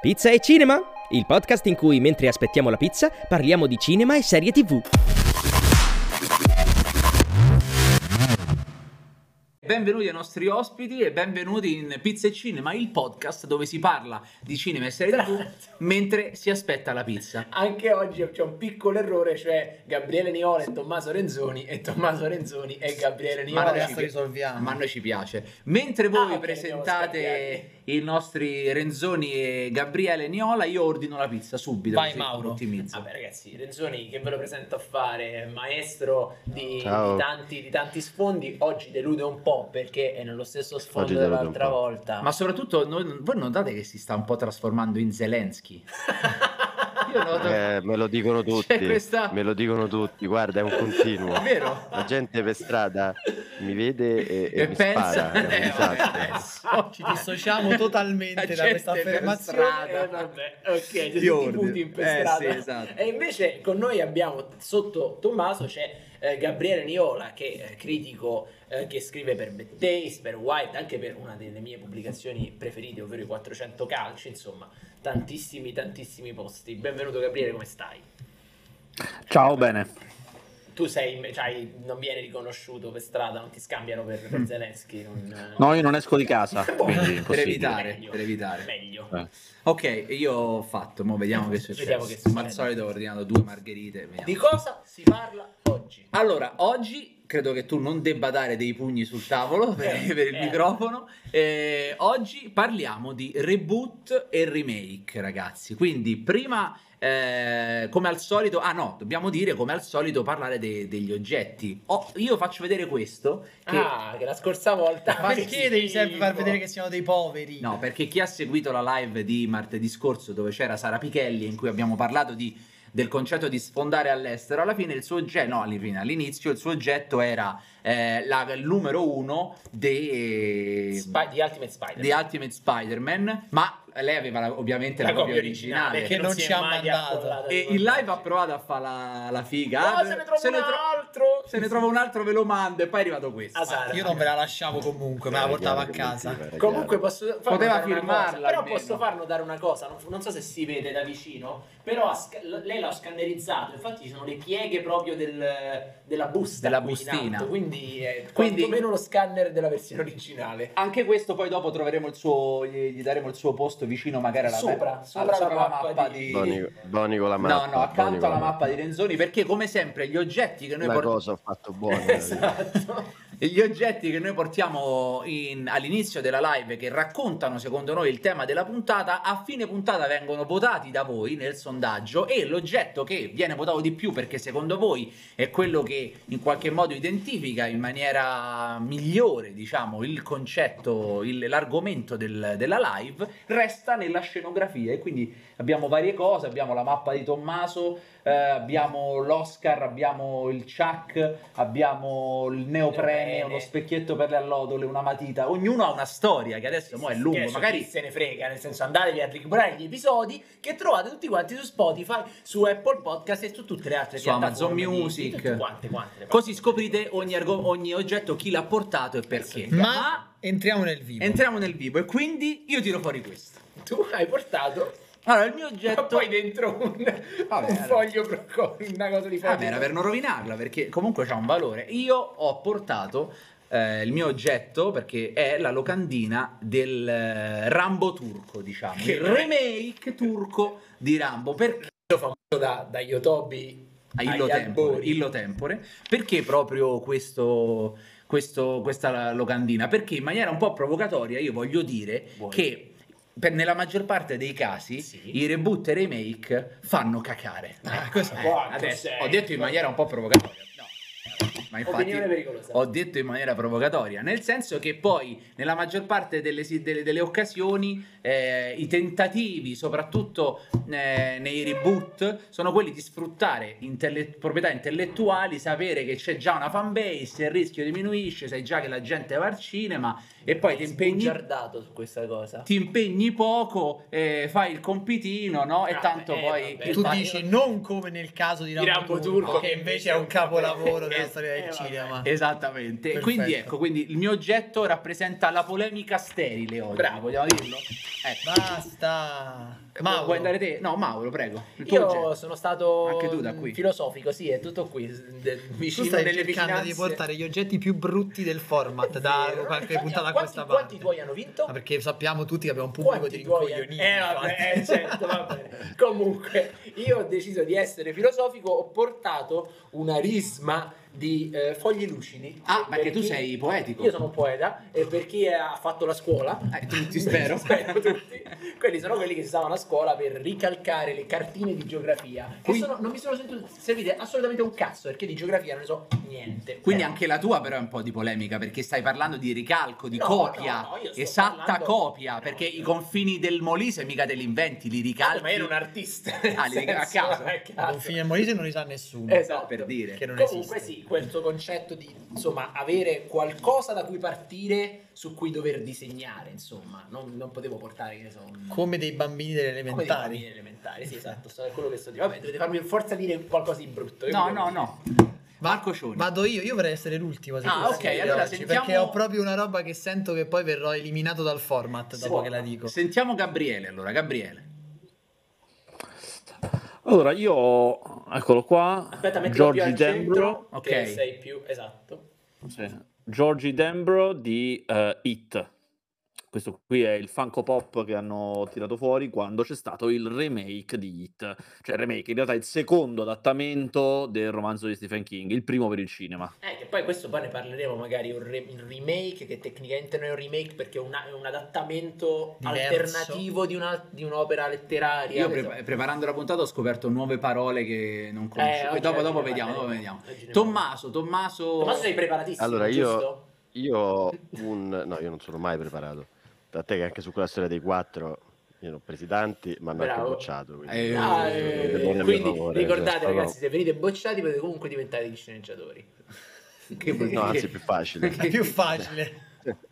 Pizza e cinema, il podcast in cui mentre aspettiamo la pizza parliamo di cinema e serie TV. Benvenuti ai nostri ospiti e benvenuti in Pizza e Cinema, il podcast dove si parla di cinema e serie TV mentre si aspetta la pizza. Anche oggi c'è un piccolo errore, cioè Gabriele Niola e Tommaso Renzoni e Tommaso Renzoni e Gabriele Ma Niola. noi adesso ci- risolviamo. Ma a noi ci piace. Mentre voi Ah, ok, andiamo presentate. I nostri Renzoni e Gabriele Niola, io ordino la pizza subito. Vai, Mauro. ottimizzo. Vabbè ragazzi, Renzoni che ve lo presento a fare, maestro di, di tanti, di tanti sfondi, oggi delude un po' perché è nello stesso sfondo dell'altra volta. Ma soprattutto noi- voi notate che si sta un po' trasformando in Zelensky. Noto... Eh, me lo dicono tutti, questa- me lo dicono tutti, guarda è un continuo. È vero? La gente per strada mi vede e, e E mi pensa... spara, è un Eh, disastro. adesso. Ci dissociamo totalmente La da questa affermazione. strada. Eh, vabbè, ok, ordino. Putin per Eh, strada. sì, esatto. E invece con noi abbiamo sotto Tommaso c'è eh, Gabriele Niola che è critico eh, che scrive per Bad Taste, per White, anche per una delle mie pubblicazioni preferite, ovvero i 400 calci, insomma, tantissimi tantissimi posti. Benvenuto Gabriele, come stai? Ciao, bene. Tu sei, cioè, non vieni riconosciuto per strada, non ti scambiano per, per Zelensky. Non, No, io non esco di casa, quindi Per evitare, Meglio, per evitare. Meglio. Eh. Ok, io ho fatto, mo vediamo che succede. Vediamo che Come al succede. solito ho ordinato due margherite. vediamo. Di cosa si parla oggi? Allora, oggi credo che tu non debba dare dei pugni sul tavolo per, Eh, per il eh. microfono. Eh, oggi parliamo di reboot e remake, ragazzi. Quindi, prima, eh, come al solito, ah no, dobbiamo dire come al solito parlare de- degli oggetti. Oh, io faccio vedere questo. Che, Ah, che la scorsa volta. Ma perché devi sempre far vedere che siamo dei poveri? No, perché chi ha seguito la live di martedì scorso dove c'era Sara Pichelli in cui abbiamo parlato di- del concetto di sfondare all'estero, alla fine il suo oggetto, no, all'inizio il suo oggetto era eh, la- il numero uno de- di Ultimate Spider. di Ultimate Spider-Man, ma lei aveva la- ovviamente la, La copia copia originale. originale, che non si ci ha mandato. E in live ha provato a fare la, la figa. No, Ah, se ne trova se ne un tro- altro. se ne trova un altro ve lo mando e poi è arrivato questo. Ah, Sara. Io non ve la lasciavo comunque, me la portavo a casa. Comunque posso farlo Poteva firmarla Però almeno. posso far notare una cosa, non, non so se si vede da vicino, però lei l'ha scannerizzato, infatti ci sono le pieghe proprio del- della busta. Della bustina. alto, quindi è Quindi- quantomeno lo scanner della versione originale. Anche questo poi dopo troveremo il suo gli, gli daremo il suo posto vicino magari alla Sopra, alla- sopra la la mappa mappa di- di, Boni, Boni con la No, mappa. no, Boni accanto alla la mappa di Renzoni perché come sempre gli oggetti che noi portiamo cosa ho fatto buona. esatto. Gli oggetti che noi portiamo in- all'inizio della live che raccontano secondo noi il tema della puntata a fine puntata vengono votati da voi nel sondaggio e l'oggetto che viene votato di più perché secondo voi è quello che in qualche modo identifica in maniera migliore diciamo il concetto il- l'argomento del- della live resta nella scenografia. E quindi abbiamo varie cose abbiamo la mappa di Tommaso eh, abbiamo l'Oscar abbiamo il Chuck abbiamo il neoprene uno specchietto per le allodole una matita. Ognuno ha una storia che adesso mo è lungo magari se ne frega, nel senso andatevi a recuperare gli episodi che trovate tutti quanti su Spotify, su Apple Podcast e su tutte le altre Su piattaforme Amazon di- di Music. tutte quante, quante così scoprite ogni, argo- ogni oggetto chi l'ha portato e perché. Ma entriamo nel vivo. entriamo nel vivo e quindi io tiro fuori questo. Tu hai portato allora il mio ma oggetto poi dentro un, Vabbè, un foglio una cosa di foglio Vabbè, era per non rovinarla perché comunque c'ha un valore. Io ho portato eh, il mio oggetto perché è la locandina del eh, Rambo turco, diciamo, Che il remake turco di Rambo. Perché famoso da, da Yotobi a Illo Tempore. Illo Tempore. Perché proprio questo, questo- questa locandina? Perché in maniera un po' provocatoria io voglio dire Vuoi? che per- nella maggior parte dei casi Sì. i reboot e remake fanno cacare. Ah, questo- Eh, adesso sei? ho detto in maniera un po' provocatoria. No. Ma infatti ho detto in maniera provocatoria, nel senso che poi nella maggior parte delle, delle- delle occasioni eh, i tentativi, soprattutto eh, nei reboot, sono quelli di sfruttare intelle- proprietà intellettuali, sapere che c'è già una fanbase, il rischio diminuisce, sai già che la gente va al cinema e poi ti impegni su questa cosa ti impegni poco, eh, fai il compitino, no? E Ah, tanto eh, poi vabbè. Tu dici non come nel caso di Rambo, Rambo Turco, Turco, che invece è un capolavoro della storia del e vabbè. cinema. Esattamente. Perfetto. Quindi ecco, quindi il mio oggetto rappresenta la polemica sterile oggi. Bravo. vogliamo dirlo? Ecco. Basta. Mauro. Vuoi andare te? No, Mauro, prego. Io oggetto. sono stato Anche tu da qui. filosofico, sì, è tutto qui, de- Tu vicino stai nelle cercando vicinanze. di portare gli oggetti più brutti del format da qualche puntata a quanti- questa Quanti parte. tuoi hanno vinto? Ma perché sappiamo tutti che abbiamo un pubblico Quanti di tuoi rincoglioniti. Eh vabbè, eh, certo, va bene. Comunque, io ho deciso di essere filosofico, ho portato una risma di eh, fogli lucidi. Ah, Per perché tu chi- sei poetico. Io sono un poeta e per chi ha fatto la scuola, Eh, tutti, spero. spero tutti, quelli sono quelli che stavano a scuola per ricalcare le cartine di geografia. Che Quindi- sono- non mi sono sentito servite assolutamente un cazzo perché di geografia non ne so niente. Quindi Eh, anche la tua però è un po' di polemica perché stai parlando di ricalco, di No, copia, no, no, esatta parlando- copia, No, perché no. i confini del Molise mica te li inventi, li ricalchi. ma ero un artista. Ah, li dica a caso? caso. Confini al Molise non li sa nessuno. Esatto. per dire. Che non Comunque esiste. sì, questo concetto di insomma avere qualcosa da cui partire su cui dover disegnare, insomma, non, non potevo portare che ne so un- Come dei bambini delle come dei elementari. bambini elementari, sì, esatto, è quello che sto dicendo. Vabbè, dovete farmi forza dire qualcosa di brutto. io No, no, no. Marco Cioni. Vado io, io vorrei essere l'ultimo. se Ah, ok, allora oggi, sentiamo- Perché ho proprio una roba che sento che poi verrò eliminato dal format dopo può. che la dico. Sentiamo Gabriele allora, Gabriele. Allora, io, eccolo qua, Aspetta, Giorgi Dembro, centro, ok. che sei più esatto. sì, Giorgi Dembro di eh, It. Questo qui è il Funko Pop che hanno tirato fuori quando c'è stato il remake di It. Cioè, il remake, in realtà è il secondo adattamento del romanzo di Stephen King, il primo per il cinema. Eh, che poi questo poi ne parleremo magari un, re- un remake che tecnicamente non è un remake perché è, una- è un adattamento Diverso. alternativo di, una- di un'opera letteraria. Io pre- so. preparando la puntata ho scoperto nuove parole che non conoscevo. oggi- dopo, dopo vediamo, dopo vediamo. Tommaso, Tommaso... Tommaso sei preparatissimo, Allora, io- giusto? Io ho un... No, io non sono mai preparato. Da te che anche su quella storia dei quattro, io ne ho presi tanti, ma hanno anche bocciato. quindi- Eh, Ah, eh, eh, nel mio quindi favore, ricordate cioè, ragazzi, no. se venite bocciati potete comunque diventare degli sceneggiatori. Che No, anzi è più facile. È più facile.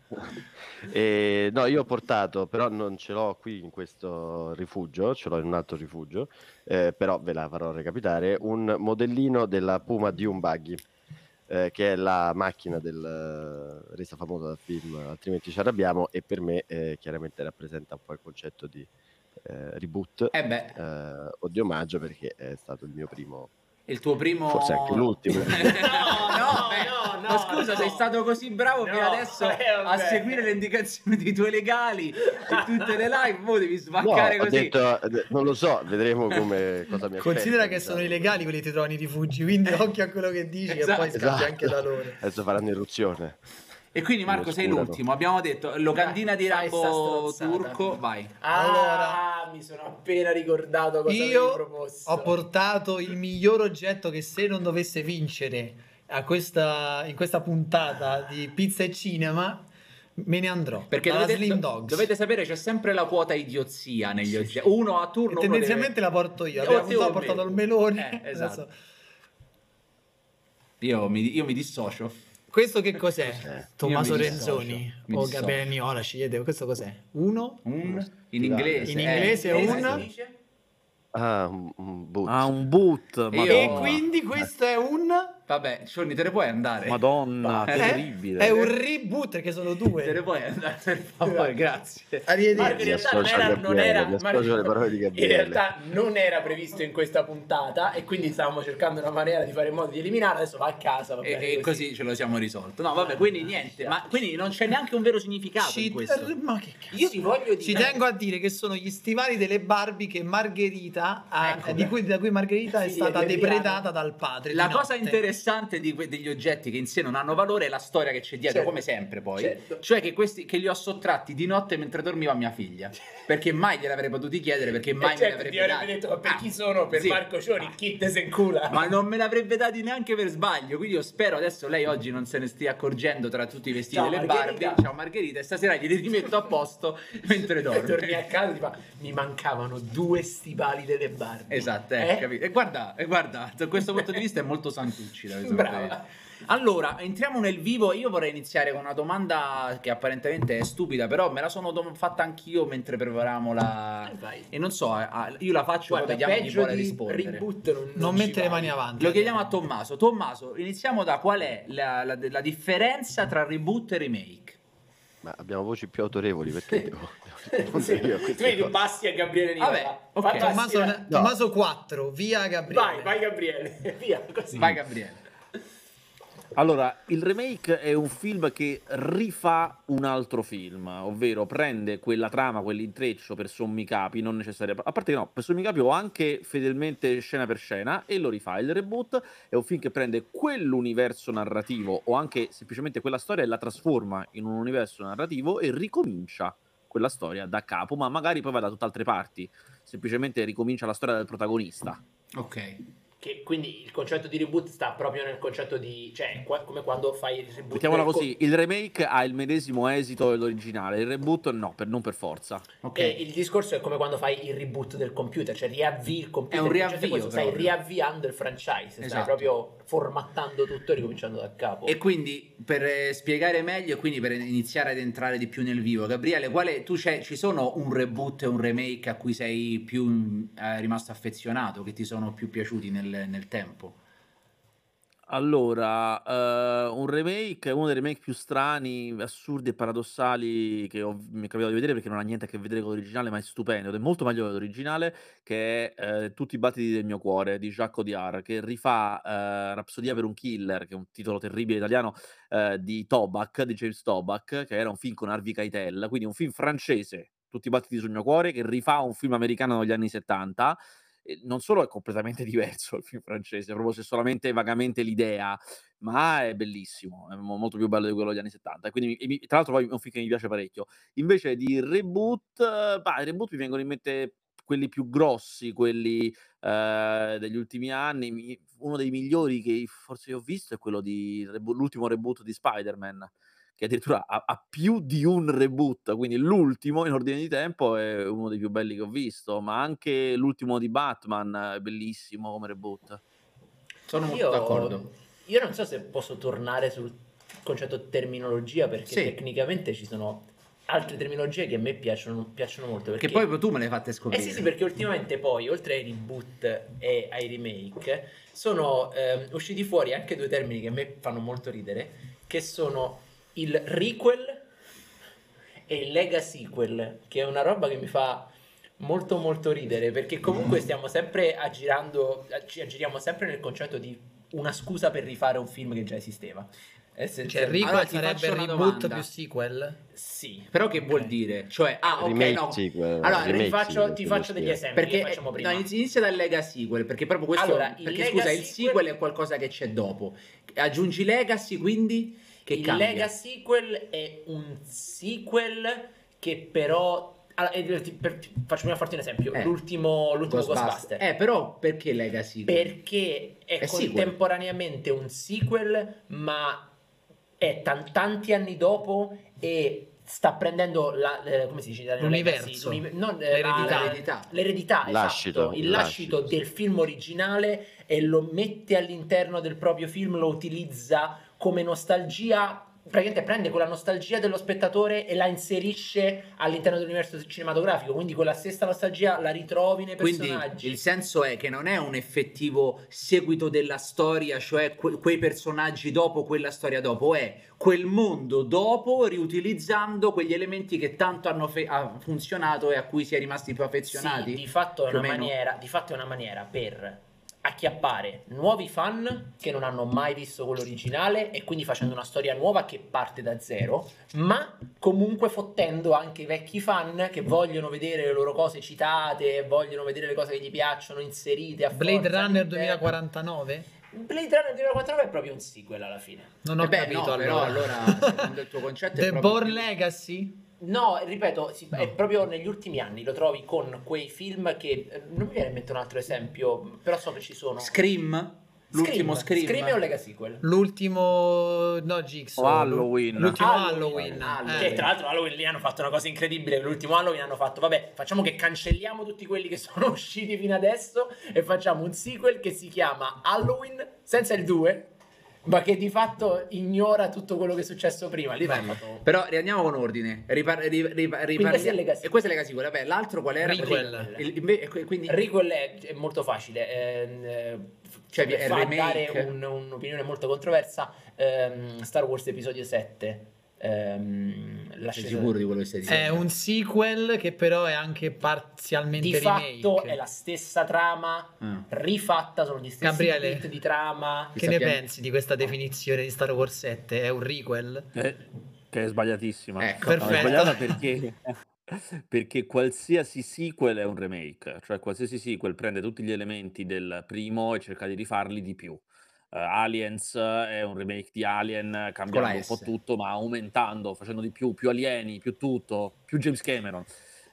E, no, io ho portato, però non ce l'ho qui in questo rifugio, ce l'ho in un altro rifugio, eh, però ve la farò recapitare, un modellino della Puma Dune Buggy, eh, che è la macchina del, eh, resa famosa dal film Altrimenti ci arrabbiamo e per me eh, chiaramente rappresenta un po' il concetto di eh, reboot. Eh beh, eh, o di omaggio perché è stato il mio primo il tuo primo... Forse anche l'ultimo. no, no, beh, no, ma scusa, no. sei stato così bravo No, fino adesso eh, a seguire le indicazioni dei tuoi legali di tutte le live, mo devi No, svaccare ho così. detto, non lo so, vedremo come cosa mi Considera che sono illegali quelli che ti trovano i rifugi, quindi occhio a quello che dici e Esatto. poi scappi Esatto. anche da loro. Adesso faranno irruzione. E quindi Marco sei l'ultimo, abbiamo detto locandina di Fai sta Rambo turco, vai. Ah, mi sono appena ricordato cosa avevi Io ho portato il miglior oggetto che se non dovesse vincere a questa, in questa puntata di pizza e cinema me ne andrò. Perché dovete, Slim do- Dogs. dovete sapere c'è sempre la quota idiozia negli oggetti. Uno a E turno. uno tendenzialmente deve- la porto io. O La prima te puntata o ho portato il melone. Eh, esatto. Io mi, io mi dissocio. Questo che cos'è? Cos'è? Tommaso Renzoni o. Gabriele Niola, scegliete questo cos'è? Uno? Un in inglese. In eh. inglese è Come un- si dice? Ah, un, boot. Ah, un boot, Io- madonna. E quindi questo è un... Vabbè, Cionni, te ne puoi andare. Madonna, Eh? terribile. È un reboot perché sono Te ne due. puoi andare, per favore, grazie. Marco, in Arrivederci. realtà non era, non era- Marco, alle parole di in realtà non era previsto in questa puntata e quindi stavamo cercando una maniera di fare in modo di eliminarlo. Adesso va a casa. va E, e così ce lo siamo risolto. No, vabbè, quindi niente. Ma quindi non c'è neanche un vero significato Ci, in questo. ma che cazzo? Io ti voglio Ci dire. tengo a dire che sono gli stivali delle Barbie che Margherita ha- Ecco. di cui, da cui Margherita è Figlia stata depredata dal padre. La cosa notte. interessante di que- degli oggetti che in sé non hanno valore è la storia che c'è dietro, Certo. come sempre poi. Certo. Cioè che questi che li ho sottratti di notte mentre dormiva mia figlia. Perché mai gliel'avrei potuti chiedere, perché mai Eh, me certo, l'avrebbe ti avrebbe dati. detto ma per Ah, chi sono? Per sì. Marco Cioni, chi te se incula? Ma non me l'avrebbe dati neanche per sbaglio. Quindi io spero adesso lei oggi non se ne stia accorgendo tra tutti i vestiti Ciao, delle Margherita. Barbie. Ciao Margherita, e stasera glieli rimetto a posto mentre dorme. Torni a casa ti fa, mi mancavano due stivali delle Barbie. Esatto, eh, Eh? E guarda, e guarda, da questo punto di vista è molto Santucci. Di Brava. Allora, entriamo nel vivo. Io vorrei iniziare con una domanda che apparentemente è stupida, però me la sono dom- fatta anch'io mentre preparavamo la. Eh, vai. E non so, io la faccio Guarda, vediamo chi vuole rispondere. reboot non, Non ci mettere le mani avanti. Lo chiediamo a Tommaso. Tommaso, iniziamo da qual è la, la- la differenza tra reboot e remake? Ma abbiamo voci più autorevoli perché Sì, io a cose. Bassi a Gabriele Nicola. Vabbè, ok. Vai, Bassi, Tommaso, vai. Tommaso 4, via Gabriele. vai, vai Gabriele, via, così. Vai, Gabriele. Allora, il remake è un film che rifà un altro film, ovvero prende quella trama, quell'intreccio per sommi capi, non necessariamente... A parte che no, per sommi capi o anche fedelmente scena per scena e lo rifà. Il reboot è un film che prende quell'universo narrativo o anche semplicemente quella storia e la trasforma in un universo narrativo e ricomincia quella storia da capo, ma magari poi va da tutt'altre parti. Semplicemente ricomincia la storia del protagonista. Ok. Che quindi il concetto di reboot sta proprio nel concetto di... cioè, qua- come quando fai il reboot... Mettiamola del co- così, il remake ha il medesimo esito dell'originale, il reboot no, per, non per forza. Ok. E il discorso è come quando fai il reboot del computer, cioè riavvii il computer. È un riavvio, questo, Stai riavviando il franchise, stai Esatto. proprio formattando tutto e ricominciando da capo. E quindi per eh, spiegare meglio e quindi per iniziare ad entrare di più nel vivo, Gabriele, quale, tu ci sono un reboot e un remake a cui sei più mm, eh, rimasto affezionato, che ti sono più piaciuti nel, nel tempo? Allora, eh, un remake, uno dei remake più strani, assurdi e paradossali che ho- mi è capitato di vedere perché non ha niente a che vedere con l'originale, ma è stupendo ed è molto meglio dell'originale, che è eh, Tutti i battiti del mio cuore di Jacques Audiard, che rifà eh, Rapsodia per un killer, che è un titolo terribile italiano, eh, di Tobac, di James Tobac, che era un film con Harvey Keitel, quindi un film francese, Tutti i battiti sul mio cuore, che rifà un film americano degli anni 70 e non solo è completamente diverso il film francese, proprio se solamente vagamente l'idea, ma è bellissimo, è mo- molto più bello di quello degli anni 70. E quindi, mi- tra l'altro, poi è un film che mi piace parecchio. Invece di reboot, eh, bah, i reboot mi vengono in mente quelli più grossi, quelli eh, degli ultimi anni. Uno dei migliori che forse io ho visto è quello di l'ultimo reboot di Spider-Man che addirittura ha, ha più di un reboot, quindi l'ultimo in ordine di tempo è uno dei più belli che ho visto, ma anche l'ultimo di Batman è bellissimo come reboot. Sono molto io, d'accordo. io non so se posso tornare sul concetto terminologia perché Sì. tecnicamente ci sono altre terminologie che a me piacciono, piacciono molto. Perché... Che poi tu me le hai fatte Eh scoprire. sì, sì, perché ultimamente poi, oltre ai reboot e ai remake, sono ehm, usciti fuori anche due termini che a me fanno molto ridere, che sono il requel e il lega sequel, che è una roba che mi fa molto molto ridere, perché comunque stiamo sempre aggirando, ci aggiriamo sempre nel concetto di una scusa per rifare un film che già esisteva. Cioè, Essenzialmente- Rico Allora, ti sarebbe faccio il una reboot domanda. più sequel? Sì. Però che vuol Ok. dire? Cioè, ah, ok, Remake no. sequel, Allora, Ti faccio, degli esempi. Perché li facciamo prima. no, inizia inizia dal Lega Sequel, perché proprio questo Allora, il perché scusa, il sequel- sequel è qualcosa che c'è dopo. Aggiungi Legacy, quindi che il cambia? Lega sequel è un sequel che però allora, eh, ti- per- ti- faccio prima farti un esempio Eh. l'ultimo, l'ultimo Ghostbuster. Ghostbuster, Eh, però perché Legacy? perché è, È sequel. contemporaneamente un sequel ma è tan- tanti anni dopo e sta prendendo la, eh, come si dice? L'universo. Legacy, non, eh, L'eredità. la- L'eredità. l'eredità, Lascito, esatto, il lascito lascito, del film originale e lo mette all'interno del proprio film, lo utilizza come nostalgia. Praticamente prende quella nostalgia dello spettatore e la inserisce all'interno dell'universo cinematografico. Quindi quella stessa nostalgia la ritrovi nei Quindi personaggi. il senso è che non è un effettivo seguito della storia, cioè que- quei personaggi dopo quella storia dopo, è quel mondo dopo riutilizzando quegli elementi che tanto hanno fe- funzionato e a cui si è rimasti più affezionati. Sì, di fatto, è una maniera, di fatto è una maniera per acchiappare nuovi fan che non hanno mai visto quello originale e quindi facendo una storia nuova che parte da zero, ma comunque fottendo anche i vecchi fan che vogliono vedere le loro cose citate, vogliono vedere le cose che gli piacciono inserite a Blade forza Runner all'interno. 2049? Blade Runner 2049 è proprio un sequel alla fine. Non ho Eh beh, capito no, però allora. allora secondo il tuo concetto è The proprio Born più- Legacy? No, ripeto, sì, è No. proprio negli ultimi anni lo trovi con quei film che eh, non mi viene in mente un altro esempio, però so che ci sono. Scream, l'ultimo Scream. Scream è un Lega sequel. L'ultimo... no, Jigsaw. O Halloween. L'ultimo Halloween. Halloween. Halloween. eh. Che tra l'altro Halloween lì hanno fatto una cosa incredibile. L'ultimo Halloween hanno fatto, vabbè, facciamo che cancelliamo tutti quelli che sono usciti fino adesso e facciamo un sequel che si chiama Halloween senza il 2 ma che di fatto ignora tutto quello che è successo prima. Lì fatto- Però riandiamo con ordine. Ripar- ri- ri- riparli- questa è Legacy. E questa è Legacy. Vabbè, l'altro qual era? Requel. Il- inve- que- quindi Requel è, è molto facile, eh, Cioè, far remake. dare un- un'opinione molto controversa. ehm, Star Wars Episodio 7. Ehm, sei l'ascesa- sicuro di quello che stai È dicendo? un sequel che però è anche parzialmente Di remake. fatto è la stessa trama Ah. rifatta, sono gli stessi Gabriele. bit di trama. Che ne Sappiamo- pensi di questa definizione di Star Wars 7? È un requel? Eh, che è sbagliatissima. Ecco. No, è Perfetto. sbagliata perché, perché qualsiasi sequel è un remake, cioè qualsiasi sequel prende tutti gli elementi del primo e cerca di rifarli di più. Eh, Aliens è un remake di Alien, cambiando un po' tutto, ma aumentando, facendo di più, più alieni, più tutto, più James Cameron.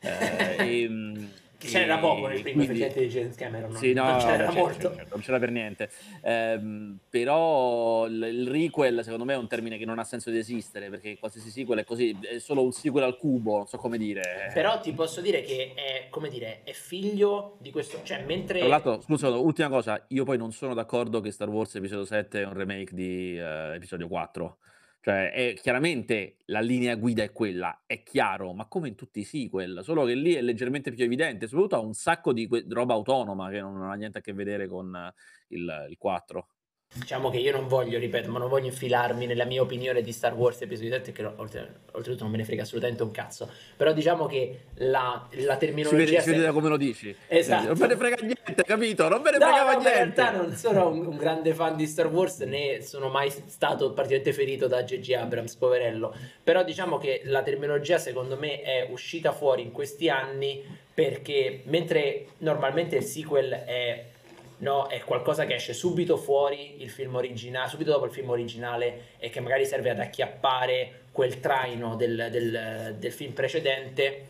Eh, e, Che c'era e poco nel primo quindi- di James Cameron. sì, no, non c'era certo, molto. certo, non c'era per niente. Ehm, però il, requel, secondo me, è un termine che non ha senso di esistere, perché qualsiasi sequel è così, è solo un sequel al cubo, non so come dire. Però ti posso dire che è, come dire, è figlio di questo... Cioè, mentre... Tra l'altro, scusa, ultima cosa, io poi non sono d'accordo che Star Wars Episodio 7 è un remake di eh, Episodio 4. Cioè, è, chiaramente la linea guida è quella, è chiaro, ma come in tutti i sequel, solo che lì è leggermente più evidente, soprattutto ha un sacco di que- roba autonoma che non ha niente a che vedere con il, il 4. Diciamo che io non voglio, ripeto, ma non voglio infilarmi nella mia opinione di Star Wars episodio 7, che oltre- oltretutto non me ne frega assolutamente un cazzo. Però diciamo che la, la Si terminologia... vede, si vede da come lo dici. Esatto. Non me ne frega niente, capito? Non me ne No, fregava no, ma in niente. realtà non sono un, un grande fan di Star Wars, né sono mai stato particolarmente ferito da J.J. Abrams, poverello. Però diciamo che la terminologia secondo me è uscita fuori in questi anni perché mentre normalmente il sequel è, no, è qualcosa che esce subito fuori il film originale, subito dopo il film originale e che magari serve ad acchiappare quel traino del, del- del film precedente,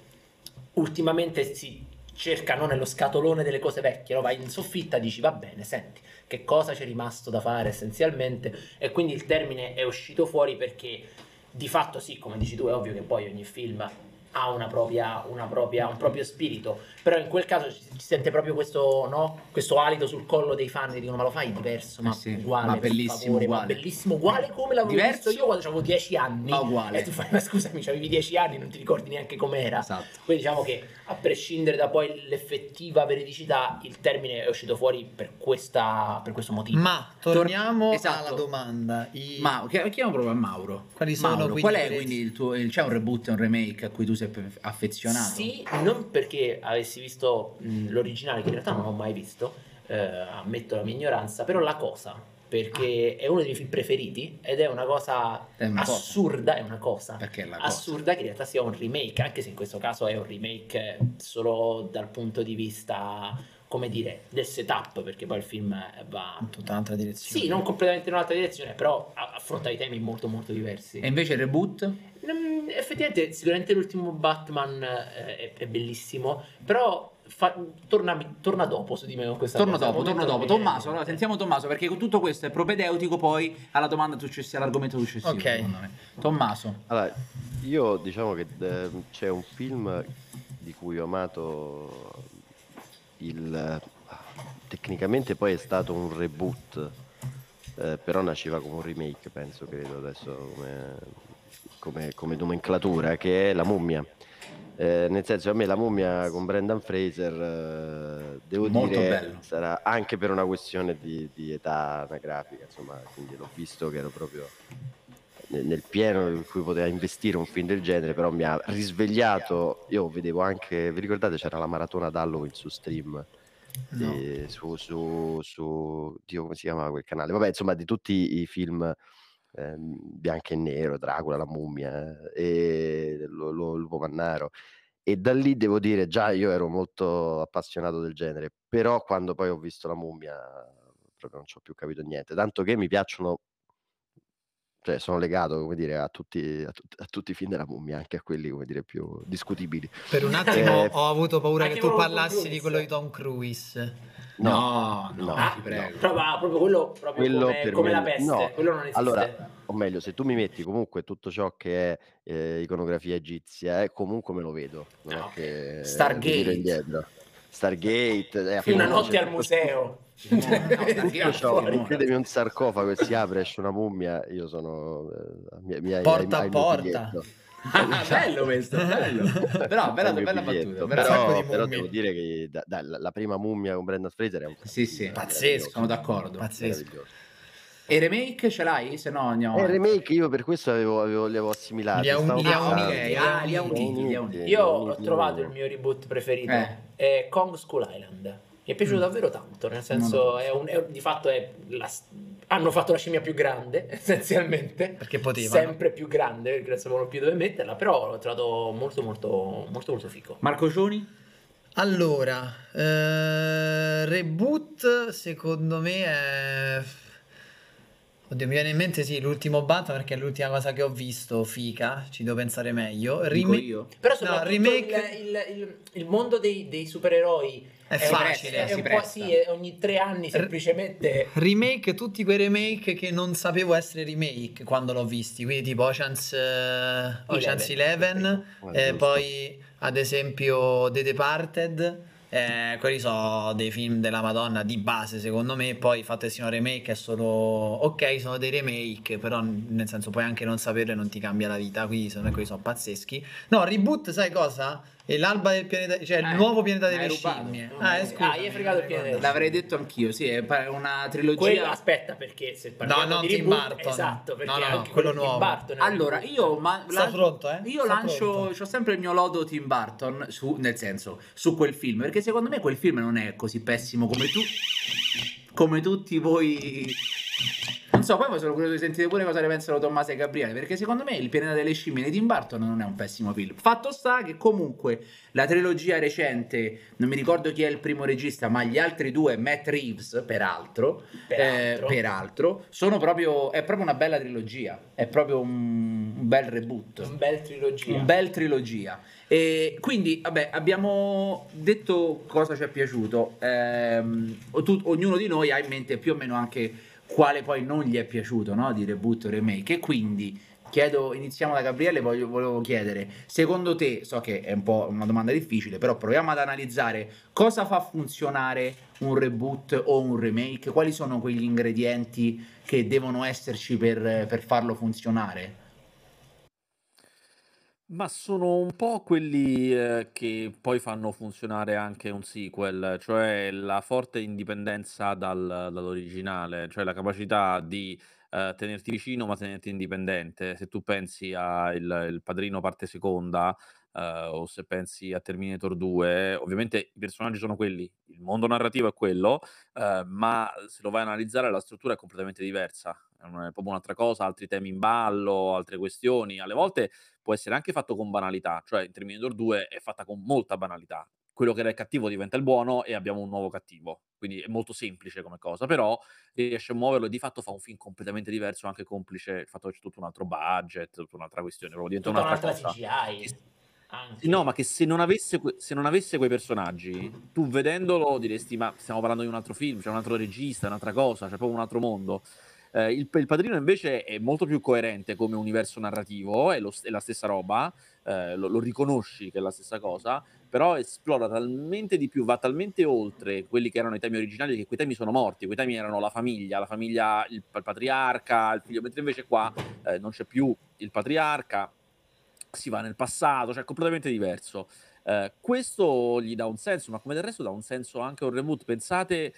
ultimamente si cerca no, nello scatolone delle cose vecchie, no? vai in soffitta dici va bene, senti che cosa c'è rimasto da fare essenzialmente e quindi il termine è uscito fuori perché di fatto sì, come dici tu, è ovvio che poi ogni film ha una propria, una propria, un proprio spirito, però in quel caso ci, ci sente proprio questo, no? questo alito sul collo dei fan che dicono ma lo fai diverso, ma Eh sì, uguale, ma bellissimo, favore, ma uguale." bellissimo, uguale come l'avevo Diverso, visto io quando avevo 10 anni. ma uguale. E tu fai, ma scusami, avevi 10 anni, non ti ricordi neanche com'era. Esatto. Quindi diciamo che a prescindere da poi l'effettiva veridicità, il termine è uscito fuori per, questa, per questo motivo. Ma torniamo Esatto. alla domanda. I- Ma chi- chiamo proprio a Mauro. Quali sono Mauro, quindi qual è quindi il tuo il- c'è un reboot e un remake a cui tu sei pe- affezionato? Sì, non perché avessi visto mh, l'originale, che in realtà non ho mai visto, eh, ammetto la mia ignoranza, però la cosa, perché è uno dei miei film preferiti ed è una cosa È una cosa. assurda, è una cosa. È cosa? assurda che in realtà sia un remake, anche se in questo caso è un remake solo dal punto di vista, come dire, del setup, perché poi il film va... in tutta un'altra direzione. Sì, non completamente in un'altra direzione, però affronta i temi molto molto diversi. E invece il reboot? Mm, effettivamente, sicuramente l'ultimo Batman eh, è, è bellissimo, però fa- torna, torna dopo su di me con questa Torno cosa. dopo, torno dopo. Tommaso, allora sentiamo Tommaso perché con tutto questo è propedeutico poi alla domanda successiva, all'argomento successivo. Ok. secondo me. Tommaso. Allora, io diciamo che eh, c'è un film di cui ho amato il... Tecnicamente poi è stato un reboot, eh, però nasceva come un remake, penso, credo, adesso come, come- come nomenclatura, che è La mummia. Eh, nel senso, a me La mummia con Brendan Fraser, eh, devo Molto dire, bello. sarà anche per una questione di, di età anagrafica, insomma, quindi l'ho visto che ero proprio nel nel pieno in cui poteva investire un film del genere, però mi ha risvegliato. Io vedevo anche, vi ricordate, c'era la maratona d'Halloween su stream, No. di- su, su, su, Dio, come si chiamava quel canale? Vabbè, insomma, di tutti i film ehm, bianco e nero, Dracula, la mummia eh, e lo, lo- Lupo Mannaro. E da lì devo dire, già io ero molto appassionato del genere, però quando poi ho visto la mummia proprio non ci ho più capito niente, tanto che mi piacciono cioè sono legato, come dire, a tutti, a, tut- a tutti i film della mummia, anche a quelli, come dire, più discutibili. Per un attimo Eh, ho avuto paura che tu parlassi di quello di Tom Cruise. No, no, no, Ah, ti prego. proprio, ah, proprio quello, proprio Quello come, come me- la peste, no, quello non esiste. Allora, o meglio, se tu mi metti comunque tutto ciò che è eh, iconografia egizia, eh, comunque me lo vedo. Non Ah, è ok. che Stargate. Stargate, eh, Una notte c'è al museo. No, fuori. credemi, un sarcofago e si apre, esce una mummia, io sono... eh, mi, mi Porta a porta. Ah, bello questo, bello. Però bella, bella battuta. Però, però devo dire che da- da- la, la prima mummia con Brendan Fraser è un Sì, sì. Pazzesco. Sono d'accordo. Pazzesco. E remake ce l'hai? Se no andiamo E il remake io per questo avevo, avevo- li avevo assimilati. Li ha uniti, ah. Io ho trovato il mio reboot preferito, Eh. è Kong School Island. Mi è piaciuto Mm. davvero tanto, nel senso, l'ho è un- è- di fatto è la- hanno fatto la scimmia più grande, essenzialmente. Perché potevano. Sempre più grande, perché non sapevano più dove metterla, però l'ho trovato molto molto molto molto figo. Marco Cioni? Allora, eh, reboot secondo me è... Oddio, mi viene in mente sì, l'ultimo Batman perché è l'ultima cosa che ho visto, fica, ci devo pensare meglio. Io. Però No, remake- il, il- il- il mondo dei, dei supereroi È un- facile, è si un po' presta. sì, è ogni tre anni semplicemente Remake, tutti quei remake che non sapevo essere remake quando l'ho visti, quindi tipo Ocean's, eh, Ocean's Eleven. Eleven, Eh, eh, giusto. poi ad esempio The Departed, eh, quelli sono dei film della Madonna di base secondo me, poi che siano remake è solo, ok sono dei remake, però nel senso puoi anche non saperlo e non ti cambia la vita, quindi secondo me quelli sono pazzeschi. No, reboot sai cosa? È l'alba del pianeta, cioè il Eh, nuovo pianeta delle scimmie. No, Ah, eh, ah, scusami, gli hai fregato il pianeta. L'avrei detto anch'io, sì, è una trilogia. Quello aspetta perché se parliamo non di Tim Burton. esatto, perché No, no, no, anche quello nuovo. Burton Allora, io, ma, Sta lan- pronto, eh? io Sta lancio, pronto. c'ho sempre il mio lodo Tim Burton, su, nel senso, su quel film, perché secondo me quel film non è così pessimo come tu, come tutti voi. Non so, poi sono curioso di sentire pure cosa ne pensano Tommaso e Gabriele, perché secondo me Il pianeta delle scimmie di Tim Burton non è un pessimo film. Fatto sta che comunque la trilogia recente, non mi ricordo chi è il primo regista, ma gli altri due, Matt Reeves, peraltro, Peraltro. eh, peraltro, sono proprio, è proprio una bella trilogia, è proprio un, un bel reboot. un bel trilogia. Un bel trilogia. E quindi, vabbè, abbiamo detto cosa ci è piaciuto. Tu- ognuno di noi ha in mente più o meno anche quale poi non gli è piaciuto, no? Di reboot o remake. E quindi chiedo, iniziamo da Gabriele, voglio, volevo chiedere, secondo te, so che è un po' una domanda difficile, però proviamo ad analizzare cosa fa funzionare un reboot o un remake, quali sono quegli ingredienti che devono esserci per, per farlo funzionare? Ma sono un po' quelli, ehm, che poi fanno funzionare anche un sequel, cioè la forte indipendenza dal dall'originale, cioè la capacità di, ehm, tenerti vicino ma tenerti indipendente. Se tu pensi a il Il Padrino parte seconda, ehm, o se pensi a Terminator 2, ovviamente i personaggi sono quelli, il mondo narrativo è quello, ehm, ma se lo vai a analizzare la struttura è completamente diversa. È proprio un'altra cosa, altri temi in ballo, altre questioni. Alle volte può essere anche fatto con banalità, cioè in Terminator 2 è fatta con molta banalità. Quello che era il cattivo diventa il buono e abbiamo un nuovo cattivo. Quindi è molto semplice come cosa, però riesce a muoverlo e di fatto fa un film completamente diverso, anche complice il fatto che c'è tutto un altro budget, tutta un'altra questione, proprio diventa un'altra un'altra cosa. CGI. Anche. No, ma che se non avesse, se non avesse quei personaggi, tu vedendolo diresti: Ma stiamo parlando di un altro film, c'è un altro regista, un'altra cosa, c'è proprio un altro mondo. Eh, il, il Padrino invece è molto più coerente come universo narrativo, è, lo- è la stessa roba, eh, lo, lo riconosci che è la stessa cosa, però esplora talmente di più, va talmente oltre quelli che erano i temi originali, che quei temi sono morti, quei temi erano la famiglia, la famiglia, il, il patriarca, il figlio, mentre invece qua eh, non c'è più il patriarca, si va nel passato, cioè è completamente diverso. Eh, questo gli dà un senso, ma come del resto dà un senso anche a un reboot. Pensate,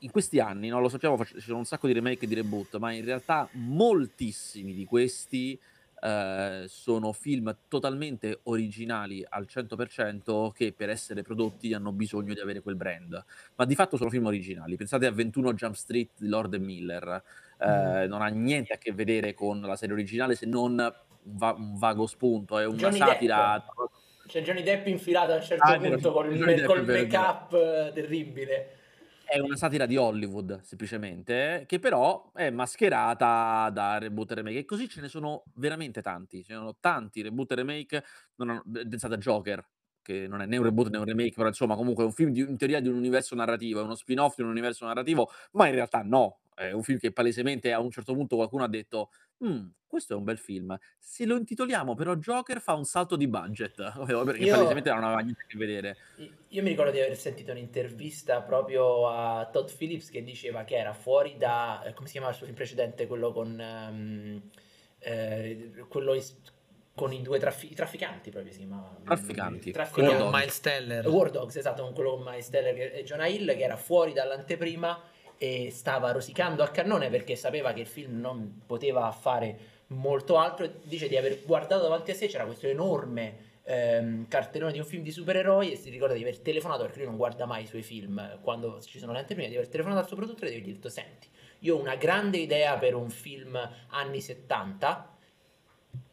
in questi anni, no, lo sappiamo, ci sono un sacco di remake e di reboot, ma in realtà moltissimi di questi eh, sono film totalmente originali al 100% che per essere prodotti hanno bisogno di avere quel brand. Ma di fatto sono film originali. Pensate a 21 Jump Street di Lord Miller. Eh, non ha niente a che vedere con la serie originale se non un, va- un vago spunto, è una Johnny satira. C'è Johnny Depp infilato a un certo Ah, vero, punto col, Johnny Depp, col make-up eh, terribile. È una satira di Hollywood, semplicemente, che però è mascherata da reboot e remake. E così ce ne sono veramente tanti. Ce ne sono tanti reboot e remake. Non hanno- pensate a Joker, che non è né un reboot né un remake, però insomma comunque è un film di in teoria di un universo narrativo, è uno spin-off di un universo narrativo, ma in realtà no. È un film che palesemente a un certo punto qualcuno ha detto: "Mhmm, questo è un bel film. Se lo intitoliamo però Joker fa un salto di budget." perché Io palesemente non aveva niente a che vedere. io mi ricordo di aver sentito un'intervista proprio a Todd Phillips che diceva che era fuori da ehm, come si chiamava il suo film precedente, quello con ehm, ehm, quello is con i 2 traffi i trafficanti proprio si chiamava. Trafficanti. Quello Trafficanti. con Dogs. Miles Teller. War Dogs, esatto, con quello con Miles Teller e Jonah Hill che era fuori dall'anteprima e stava rosicando a cannone perché sapeva che il film non poteva fare molto altro dice di aver guardato davanti a sé c'era questo enorme ehm, cartellone di un film di supereroi e si ricorda di aver telefonato perché lui non guarda mai i suoi film quando ci sono le anteprime di aver telefonato al suo produttore e di avergli detto senti io ho una grande idea per un film anni 70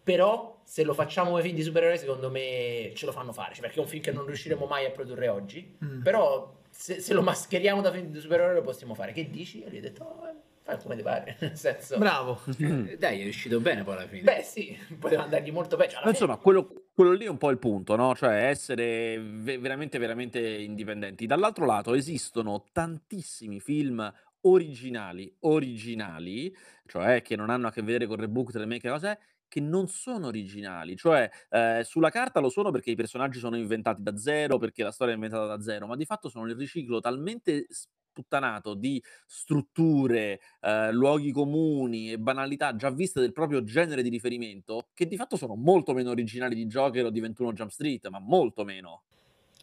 però se lo facciamo come film di supereroi secondo me ce lo fanno fare cioè, perché è un film che non riusciremo mai a produrre oggi Mm. però se, se lo mascheriamo da film di supereroi lo possiamo fare che dici? e lui ha detto "Oh, eh, fai come ti pare nel senso Bravo. Eh, Dai, è riuscito bene poi alla fine. beh sì poteva andargli molto peggio alla Ma fine- insomma, quello, quello lì è un po' il punto, no? Cioè essere ve- veramente, veramente indipendenti. Dall'altro lato esistono tantissimi film originali, originali, cioè che non hanno a che vedere con reboot, remake e cose, che non sono originali. Cioè, eh, sulla carta lo sono perché i personaggi sono inventati da zero, perché la storia è inventata da zero, ma di fatto sono il riciclo talmente sputtanato di strutture, eh, luoghi comuni e banalità già viste del proprio genere di riferimento, che di fatto sono molto meno originali di Joker o di 21 Jump Street, ma molto meno.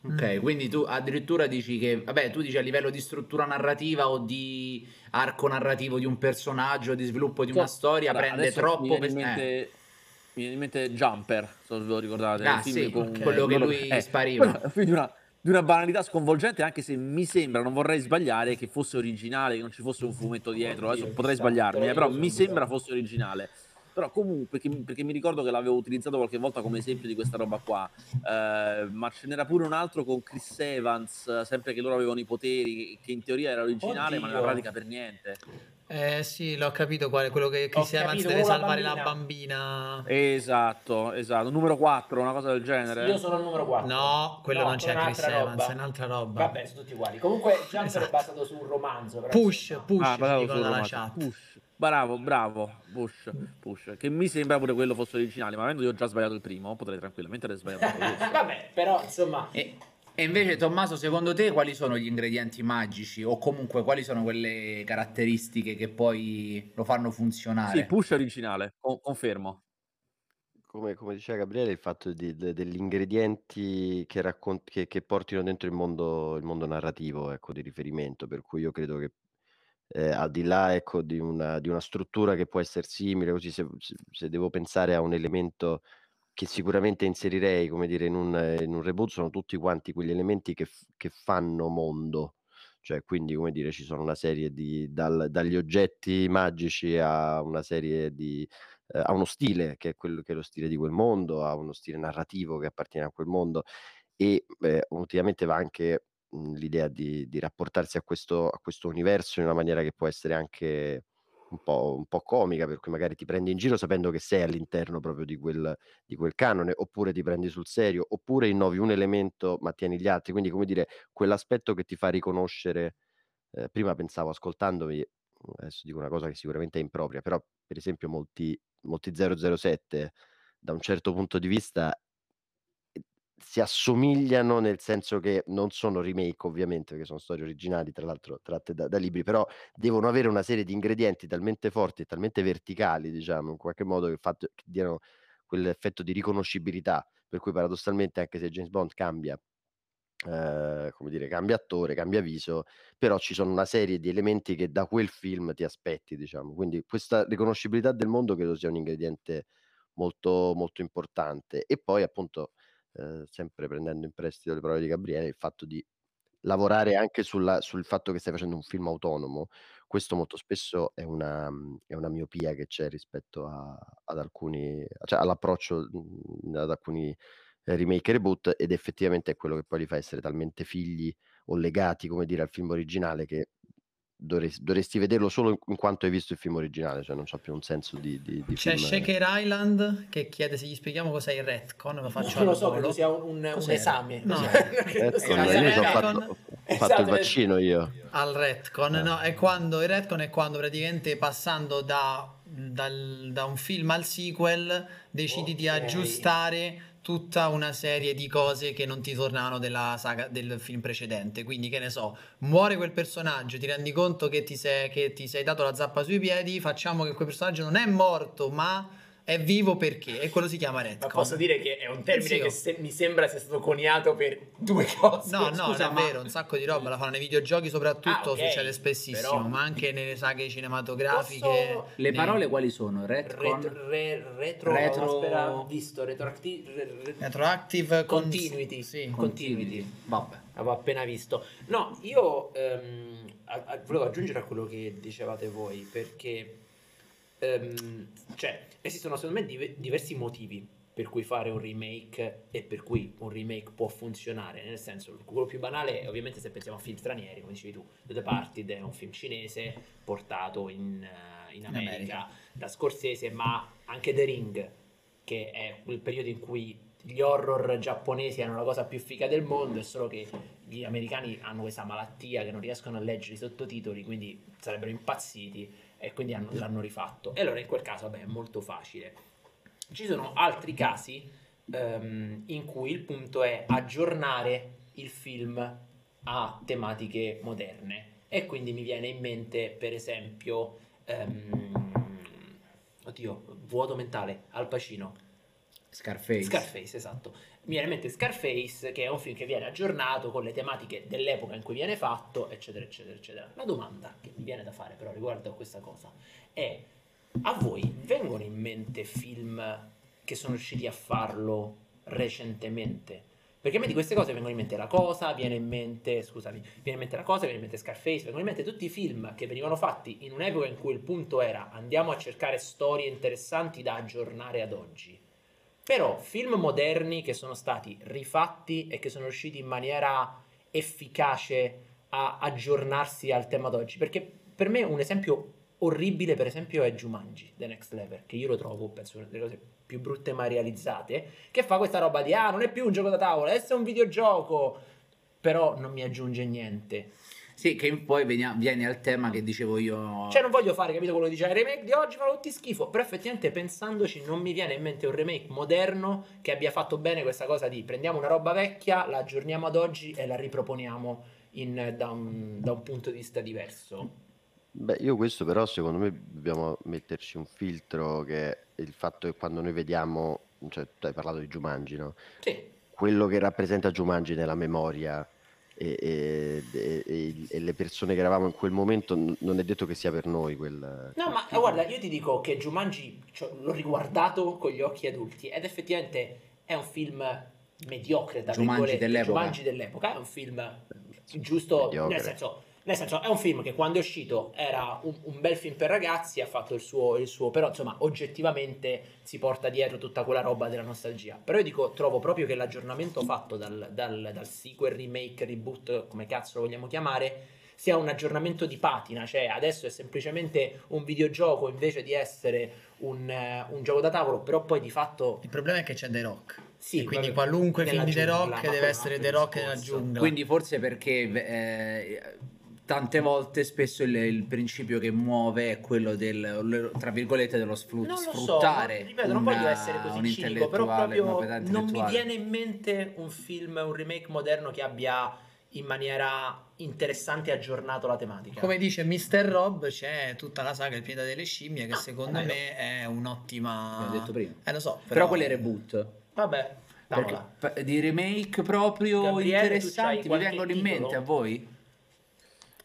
Ok, quindi tu addirittura dici che, vabbè, tu dici a livello di struttura narrativa o di arco narrativo di un personaggio, di sviluppo di una Cioè, storia, guarda, prende troppo Mi viene, in eh. mente, mi viene in mente Jumper, se ve lo ricordate. Ah, sì, con- quello che lui eh, spariva. quello di una, di una banalità sconvolgente, anche se mi sembra, non vorrei sbagliare, che fosse originale, che non ci fosse un fumetto dietro. Adesso potrei te sbagliarmi, eh, però mi sembra fosse originale. Però comunque, perché, perché mi ricordo che l'avevo utilizzato qualche volta come esempio di questa roba qua, Eh, ma ce n'era pure un altro con Chris Evans, sempre che loro avevano i poteri, che in teoria era originale, ma nella Oddio. pratica per niente. Eh sì, l'ho capito quale, quello che Chris Evans capito, deve quello la salvare la bambina. bambina. Esatto, esatto. Numero 4, una cosa del genere. io sono il numero 4 No, quello non c'è Chris Evans, è un'altra roba. vabbè sono tutti uguali comunque Jumper Esatto. è basato su un romanzo però, Push, push, Ah, dicono dalla chat. Push. Bravo, bravo. Push, push. Che mi sembra pure quello fosse originale, ma avendo io già sbagliato il primo, potrei tranquillamente aver sbagliato questo. vabbè però insomma E, e invece, Tommaso, secondo te quali sono gli ingredienti magici o comunque quali sono quelle caratteristiche che poi lo fanno funzionare? Sì, push originale, co- confermo. Come, come diceva Gabriele, il fatto di- de- degli ingredienti che, raccont- che, che portino dentro il mondo, il mondo narrativo ecco, di riferimento, per cui io credo che eh, al di là ecco, di, una, di una struttura che può essere simile, così se, se- devo pensare a un elemento che sicuramente inserirei, come dire, in un, in un reboot, sono tutti quanti quegli elementi che, che fanno mondo. Cioè, quindi, come dire, ci sono una serie di, dal- dagli oggetti magici a una serie di, eh, a uno stile che è quello che è lo stile di quel mondo, a uno stile narrativo che appartiene a quel mondo e eh, ultimamente va anche mh, l'idea di, di rapportarsi a questo, a questo universo in una maniera che può essere anche un po', un po' comica, per cui magari ti prendi in giro sapendo che sei all'interno proprio di quel, di quel canone, oppure ti prendi sul serio, oppure innovi un elemento ma tieni gli altri, quindi come dire, quell'aspetto che ti fa riconoscere, eh, prima pensavo ascoltandovi, adesso dico una cosa che sicuramente è impropria, però per esempio molti, molti 007 da un certo punto di vista si assomigliano nel senso che non sono remake ovviamente perché sono storie originali tra l'altro tratte da, da libri però devono avere una serie di ingredienti talmente forti e talmente verticali diciamo in qualche modo che, fatto, che diano quell'effetto di riconoscibilità per cui paradossalmente anche se James Bond cambia eh, come dire cambia attore cambia viso però ci sono una serie di elementi che da quel film ti aspetti diciamo. Quindi questa riconoscibilità del mondo credo sia un ingrediente molto molto importante. E poi appunto eh, sempre prendendo in prestito le parole di Gabriele, il fatto di lavorare anche sulla- sul fatto che stai facendo un film autonomo, questo molto spesso è una, mh, è una miopia che c'è rispetto a- ad alcuni, cioè all'approccio mh, ad alcuni eh, remake e reboot ed effettivamente è quello che poi li fa essere talmente figli o legati, come dire, al film originale che dovresti, dovresti vederlo solo in, quanto hai visto il film originale, cioè non c'ha più un senso di, di, di C'è film. Shaker Island che chiede se gli spieghiamo cos'è il retcon, lo faccio Non lo so, credo sia un, un- un esame. No. Sia Retcon, Esatto, io ho fatto, ho fatto Esatto, il vaccino io. al retcon, Eh. no, è quando il retcon è quando praticamente passando da, dal- da un film al sequel decidi di Ok. aggiustare tutta una serie di cose che non ti tornavano della saga del film precedente. Quindi, che ne so, muore quel personaggio, ti rendi conto che ti sei, che ti sei dato la zappa sui piedi, facciamo che quel personaggio non è morto, ma è vivo perché? E quello si chiama Ma retcon. posso dire che è un termine Sì, che oh. se- mi sembra sia stato coniato per due cose. No, no, Scusa, ma- è vero, un sacco di roba la fanno nei videogiochi soprattutto, Ah, ok, succede spessissimo, però- ma anche nelle saghe cinematografiche. Posso- Le nei- parole quali sono? Retcon? Retro, re- retro, Retro- aspetta, visto, retroactive, re- re- Retroactive con- Continuity. Sì. Continuity. Vabbè. Avevo appena visto. No, io ehm, a- a- volevo aggiungere a quello che dicevate voi, perché ehm, cioè, esistono secondo me dive- diversi motivi per cui fare un remake e per cui un remake può funzionare. Nel senso, quello più banale è ovviamente se pensiamo a film stranieri, come dicevi tu, The Departed è un film cinese portato in, eh, in America, America. da Scorsese, ma anche The Ring, che è quel periodo in cui gli horror giapponesi erano la cosa più figa del mondo, è solo che gli americani hanno questa malattia che non riescono a leggere i sottotitoli, quindi sarebbero impazziti e quindi hanno- l'hanno rifatto. E allora in quel caso, vabbè, è molto facile. Ci sono altri casi ehm, in cui il punto è aggiornare il film a tematiche moderne. E quindi mi viene in mente, per esempio, ehm, oddio, vuoto mentale, Al Pacino. Scarface. Scarface, esatto. Mi viene in mente Scarface, che è un film che viene aggiornato con le tematiche dell'epoca in cui viene fatto, eccetera, eccetera, eccetera. La domanda che mi viene da fare però riguardo a questa cosa è, a voi vengono in mente film che sono riusciti a farlo recentemente? Perché a me di queste cose vengono in mente La Cosa, viene in mente, scusami, viene in mente La Cosa, viene in mente Scarface, vengono in mente tutti i film che venivano fatti in un'epoca in cui il punto era andiamo a cercare storie interessanti da aggiornare ad oggi. Però film moderni che sono stati rifatti e che sono riusciti in maniera efficace a aggiornarsi al tema d'oggi. Perché per me un esempio orribile, per esempio, è Jumanji, The Next Level, che io lo trovo, penso, una delle cose più brutte mai realizzate, che fa questa roba di, ah, non è più un gioco da tavola, adesso è un videogioco, però non mi aggiunge niente. Sì, che poi venia- viene al tema che dicevo io. Cioè, non voglio fare, capito quello che dice, i remake di oggi fanno tutti schifo. Però effettivamente pensandoci, non mi viene in mente un remake moderno che abbia fatto bene questa cosa di prendiamo una roba vecchia, la aggiorniamo ad oggi e la riproponiamo in- da, un, da un punto di vista diverso. Beh, io questo però secondo me dobbiamo metterci un filtro che è il fatto che quando noi vediamo, cioè tu hai parlato di Jumanji, no? Sì, Quello che rappresenta Jumanji nella memoria e, e- e- e- le persone che eravamo in quel momento non è detto che sia per noi quel... No, quel ma film. guarda, io ti dico che Jumanji cioè, l'ho riguardato con gli occhi adulti ed effettivamente è un film mediocre, tra Jumanji dell'epoca. Jumanji dell'epoca è un film giusto, Mediocre. nel senso, nel senso, è un film che quando è uscito era un, un bel film per ragazzi, ha fatto il suo, il suo, però insomma oggettivamente si porta dietro tutta quella roba della nostalgia. Però io dico, trovo proprio che l'aggiornamento fatto dal, dal, dal sequel, remake, reboot, come cazzo lo vogliamo chiamare, sia un aggiornamento di patina, cioè adesso è semplicemente un videogioco invece di essere un, eh, un gioco da tavolo, però poi di fatto Il problema è che c'è The Rock. sì, e quindi qualunque film di The Rock deve essere The Rock nella giungla. Quindi forse perché eh, tante volte spesso il, il principio che muove è quello del, tra virgolette, dello sfru- Non lo so, sfruttare. ma, ripeto, non voglio essere un così cinico, però proprio non mi viene in mente un film, un remake moderno che abbia in maniera interessante aggiornato la tematica. Come dice Mr. Rob, c'è tutta la saga Il pianeta delle scimmie che Ah, secondo me è un'ottima... Abbiamo detto prima. Eh lo so, Però, però, quelle reboot. Vabbè, Perché, di remake proprio Gabriele, interessanti qualche vengono in mente a voi?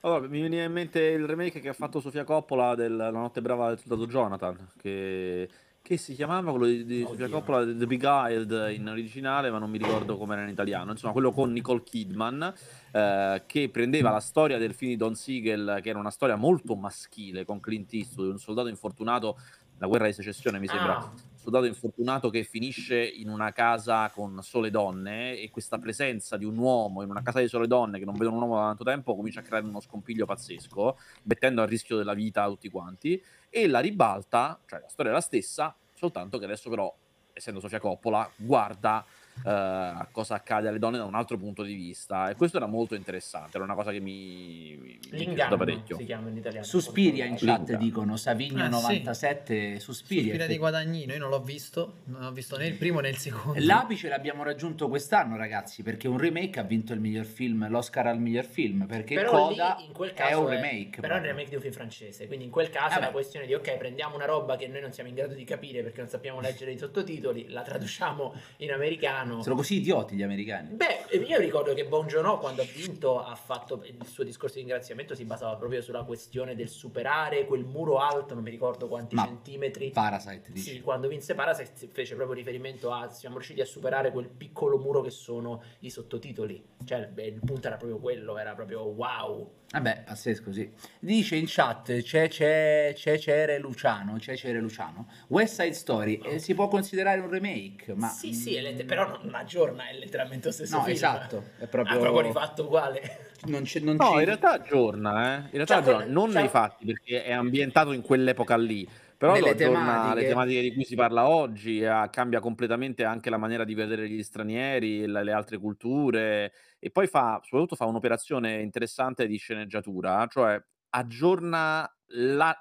Allora, mi viene in mente il remake che ha fatto Sofia Coppola del La notte brava del soldato Jonathan, che, che si chiamava quello di, di Sofia. Coppola, The Beguiled in originale, ma non mi ricordo come era in italiano. Insomma, quello con Nicole Kidman, eh, che prendeva la storia del film di Don Siegel, che era una storia molto maschile, con Clint Eastwood, un soldato infortunato, la guerra di secessione mi sembra, Ah, soldato infortunato che finisce in una casa con sole donne e questa presenza di un uomo in una casa di sole donne che non vedono un uomo da tanto tempo comincia a creare uno scompiglio pazzesco, mettendo a rischio della vita tutti quanti e la ribalta, cioè la storia è la stessa, soltanto che adesso però, essendo Sofia Coppola, guarda eh, a cosa accade alle donne da un altro punto di vista e questo era molto interessante, era una cosa che mi, mi, mi è L'inganno parecchio. si chiama in italiano. Suspiria in chat Linga. dicono Savigno Ah, sì. 97 Suspiria. Suspira di Guadagnino, io non l'ho visto, non ho visto né il primo né il secondo. L'apice l'abbiamo raggiunto quest'anno, ragazzi, perché un remake ha vinto il miglior film, l'Oscar al miglior film, perché però Coda lì in quel è un remake. però è un remake di un film francese quindi in quel caso Ah, è una beh. questione di ok prendiamo una roba che noi non siamo in grado di capire perché non sappiamo leggere i sottotitoli la traduciamo in americano Sono così idioti gli americani. Beh, io ricordo che Bon Joon-ho quando ha vinto ha fatto il suo discorso di ringraziamento si basava proprio sulla questione del superare quel muro alto, non mi ricordo quanti Ma centimetri. Parasite dici. Sì, quando vinse Parasite fece proprio riferimento a siamo riusciti a superare quel piccolo muro che sono i sottotitoli. Cioè, beh, il punto era proprio quello, era proprio wow. Vabbè, pazzesco sì. Dice in chat c'è, c'è, c'è Cere Luciano, c'è Cere Luciano. West Side Story eh, si può considerare un remake, ma sì, sì, è let- però non aggiorna, è letteralmente lo stesso No, film. esatto, è proprio Ha proprio rifatto uguale. non c'è non No, ci- in realtà aggiorna, eh. In realtà Cioè, aggiorna, non cioè- nei fatti, perché è ambientato in quell'epoca lì. Però Nelle lo aggiorna tematiche. le tematiche di cui si parla oggi, eh, cambia completamente anche la maniera di vedere gli stranieri, le, le altre culture, e poi fa, soprattutto fa un'operazione interessante di sceneggiatura, cioè aggiorna la-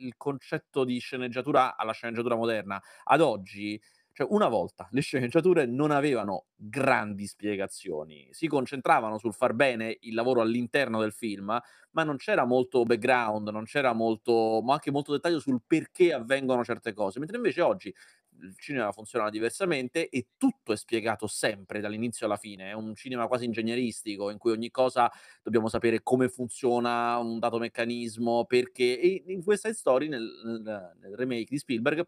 il concetto di sceneggiatura alla sceneggiatura moderna. Ad oggi cioè, una volta le sceneggiature non avevano grandi spiegazioni, si concentravano sul far bene il lavoro all'interno del film, ma non c'era molto background, non c'era molto, ma anche molto dettaglio sul perché avvengono certe cose. Mentre invece oggi il cinema funziona diversamente e tutto è spiegato sempre dall'inizio alla fine. È un cinema quasi ingegneristico in cui ogni cosa dobbiamo sapere come funziona un dato meccanismo, perché. E in questa story, nel, nel- remake di Spielberg,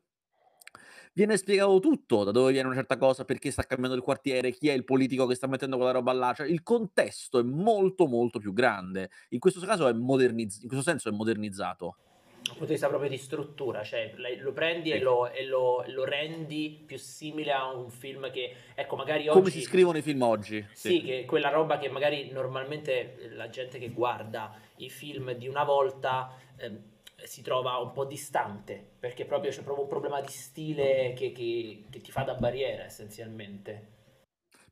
viene spiegato tutto, da dove viene una certa cosa, perché sta cambiando il quartiere, chi è il politico che sta mettendo quella roba là, cioè il contesto è molto molto più grande. In questo caso è modernizzato, in questo senso è modernizzato. Dal punto di vista proprio di struttura, cioè lo prendi e, Sì. lo, e lo- lo rendi più simile a un film che, ecco, magari oggi... Come si scrivono i film oggi? Sì, che quella roba che magari normalmente la gente che guarda i film di una volta ehm, si trova un po' distante, perché proprio c'è proprio un problema di stile che, che- che ti fa da barriera essenzialmente.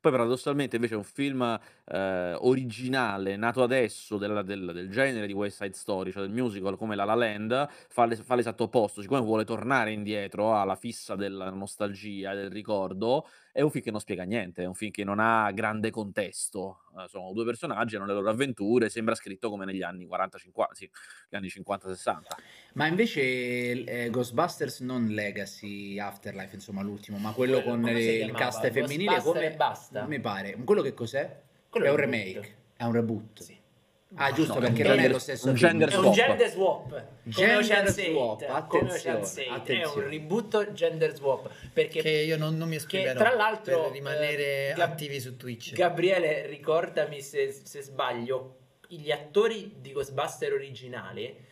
Poi paradossalmente invece un film eh, originale, nato adesso della- del, del genere di West Side Story, cioè del musical come La La Land, fa, l'es- fa l'esatto opposto, siccome vuole tornare indietro alla fissa della nostalgia del ricordo, è un film che non spiega niente, è un film che non ha grande contesto, Eh, sono due personaggi, hanno le loro avventure, sembra scritto come negli anni 40-50, sì, gli anni 50-60. Ma invece eh, Ghostbusters non Legacy Afterlife, insomma, l'ultimo, ma quello, Quello, con il cast femminile come basta? Mi pare. Quello che cos'è? Quello è un reboot. remake, è un reboot. Sì. Ah, giusto, No, perché non è lo stesso un gender È un swap. gender swap. Come Gender Ocean's swap, 8, come attenzione, Ocean's 8. È attenzione. un reboot gender swap. Perché Che io non, non mi che esprimerò tra l'altro per rimanere eh, attivi su Twitch. Gabriele, ricordami se, se sbaglio, gli attori di Ghostbuster originali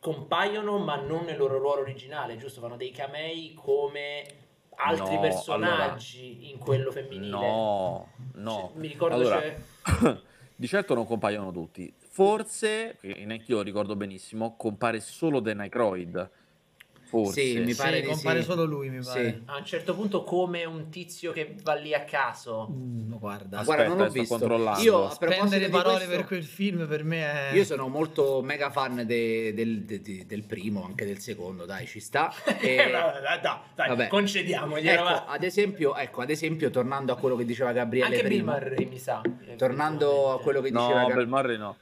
compaiono ma non nel loro ruolo originale, giusto? Fanno dei camei come altri No, personaggi in quello femminile. No, no. Cioè, mi ricordo Allora, di certo non compaiono tutti. Forse, che neanche io ricordo benissimo, compare solo Dan Aykroyd. Forse. Sì, mi pare sì, compare sì. solo lui, mi Sì. pare. a un certo punto come un tizio che va lì a caso. Mm, guarda, Aspetta, guarda, non l'ho sto visto. controllando. Io, a di parole questo, per quel film per me è... Io sono molto mega fan de- del, de- de- del primo, anche del secondo, dai, ci sta. E- Eh, dai, dai, dai, dai, vabbè. concediamoglielo. Ecco, va. ad esempio, ecco, ad esempio, tornando a quello che diceva Gabriele Anche Bill prima, Murray mi sa. tornando a quello che diceva No, Gab- Bill Murray no.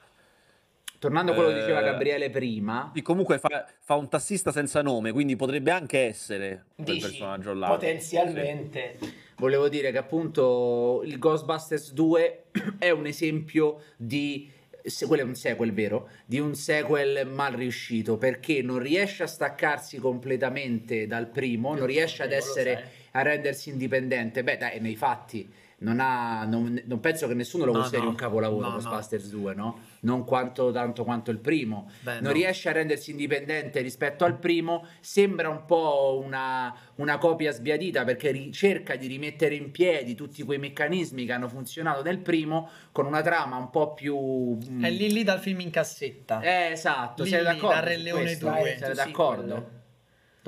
Tornando a quello che diceva Eh, Gabriele prima, Sì, comunque fa, fa un tassista senza nome, quindi potrebbe anche essere quel Dici, personaggio là. potenzialmente. volevo dire che appunto il Ghostbusters 2 è un esempio di se quello è un sequel vero, di un sequel mal riuscito perché non riesce a staccarsi completamente dal primo, non riesce ad essere a rendersi indipendente. Beh, dai, nei fatti non, ha, non, non penso che nessuno lo No, consideri no. un capolavoro No. Ghostbusters 2, no? Non quanto, tanto quanto il primo. Beh, non no. riesce a rendersi indipendente rispetto al primo, sembra un po' una, una copia sbiadita perché ri- cerca di rimettere in piedi tutti quei meccanismi che hanno funzionato nel primo con una trama un po' più... mm, È lì lì dal film in cassetta. eh, esatto, Lì, sei lì, d'accordo? da Re Leone questo? 2. Sei Sì, d'accordo?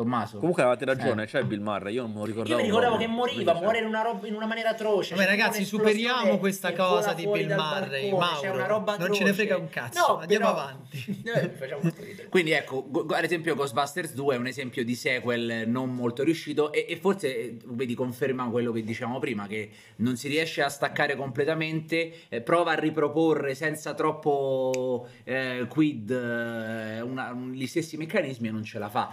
Tommaso? Comunque avete ragione, Eh. c'è Bill Murray, io non me lo ricordavo. Io mi ricordavo che moriva, muore in una, roba, in una maniera atroce. Vabbè, ragazzi, superiamo questa cosa di Bill Murray. Mauro, una roba non ce ne frega un cazzo, No, andiamo però- avanti. Eh. Quindi ecco, ad esempio Ghostbusters 2 è un esempio di sequel non molto riuscito e, e forse, eh, vedi, conferma quello che dicevamo prima, che non si riesce a staccare completamente, eh, prova a riproporre senza troppo eh, quid eh, una- un- gli stessi meccanismi e non ce la fa.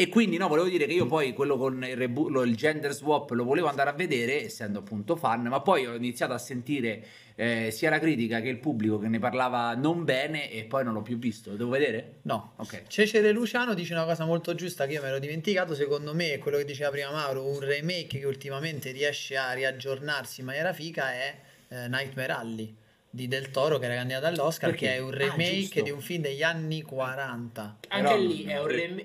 E quindi no, volevo dire che io poi quello con il, rebu- lo- il gender swap lo volevo andare a vedere, essendo appunto fan, ma poi ho iniziato a sentire eh, sia la critica che il pubblico che ne parlava non bene e poi non l'ho più visto. Lo devo vedere? No, Ok. Cecere Luciano dice una cosa molto giusta che io mi ero dimenticato. Secondo me, è quello che diceva prima Mauro, un remake che ultimamente riesce a riaggiornarsi in maniera figa è eh, Nightmare Alley di Del Toro, che era candidato all'Oscar, Perché? che è un Ah, remake giusto. di un film degli anni 40. Anche Però- lì è un rem-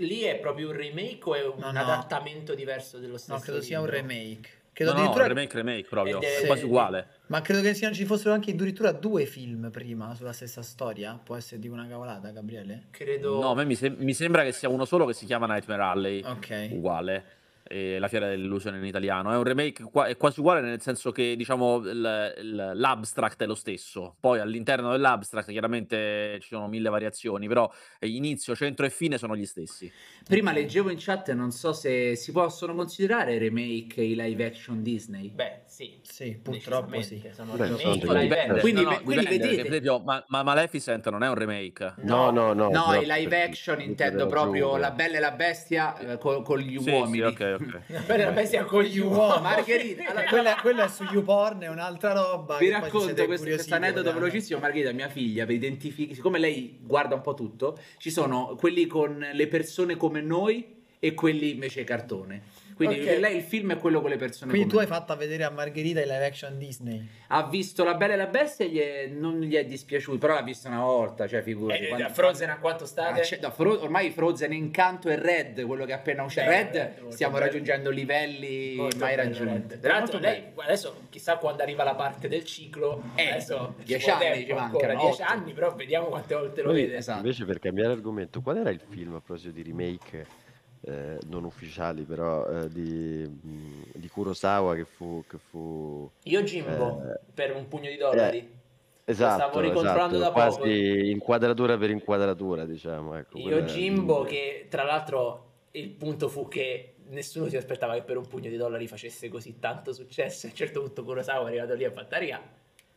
lì è proprio un remake o è un No, no. adattamento diverso dello stesso No, credo sia un libro? remake. Credo No, no, addirittura- remake, remake proprio, è- è quasi uguale. Ma credo che siano- ci fossero anche addirittura due film prima sulla stessa storia. Può essere di una cavolata, Gabriele? Credo... No, a me mi, sem- mi sembra che sia uno solo che si chiama Nightmare Alley, Ok. uguale. E la fiera dell'illusione in italiano è un remake qua- è quasi uguale nel senso che diciamo il- il- l'abstract è lo stesso poi all'interno dell'abstract chiaramente ci sono mille variazioni però eh, inizio, centro e fine sono gli stessi Prima leggevo in chat, non so se si possono considerare remake i live action Disney. Beh, sì. Sì, purtroppo sì. Sono Beh, remake sono Dipende. Quindi- No, no, quindi dipende, vedete- esempio, ma, ma Maleficent non è un remake No, no, no. No, però i live action intendo proprio La Bella e la Bestia eh, co- con gli Sì, uomini. sì, ok, ok. Beh, bestia con gli uomini. Margherita, allora, Quella, quella è su YouPorn, è un'altra roba. Vi racconto questo, aneddoto velocissimo, Margherita, mia figlia, per identificare, siccome lei guarda un po' tutto, ci sono quelli con le persone come noi e quelli invece cartone. Quindi Ok. per lei il film è quello con le persone Quindi tu hai fatto a vedere a Margherita i live action Disney. Ha visto La Bella e la Bestia e gli è- non gli è dispiaciuto, però l'ha vista una volta, cioè figurati. Eh, quando- da Frozen a quanto Ah, state? no, Fro- ormai Frozen Incanto e Red, quello che è appena uscito. Bello, Red, Red, molto stiamo bello. raggiungendo livelli Molto mai bello, raggiunti. Tra l'altro, lei adesso chissà quando arriva la parte del ciclo. Eh, adesso ci dieci vuole anni tempo ci mancano, dieci otto. anni, però vediamo quante volte lo Poi, vede. esatto. Invece per cambiare argomento, qual era il film a proposito di remake eh, non ufficiali però eh, di, mh, di Kurosawa che fu, che fu Io Jimbo Eh, per un pugno di dollari. esatto, stavo ricontrollando esatto, da poco. quasi inquadratura per inquadratura diciamo ecco, Io Jimbo che tra l'altro il punto fu che nessuno si aspettava che per un pugno di dollari facesse così tanto successo. A un certo punto Kurosawa è arrivato lì a Fattaria.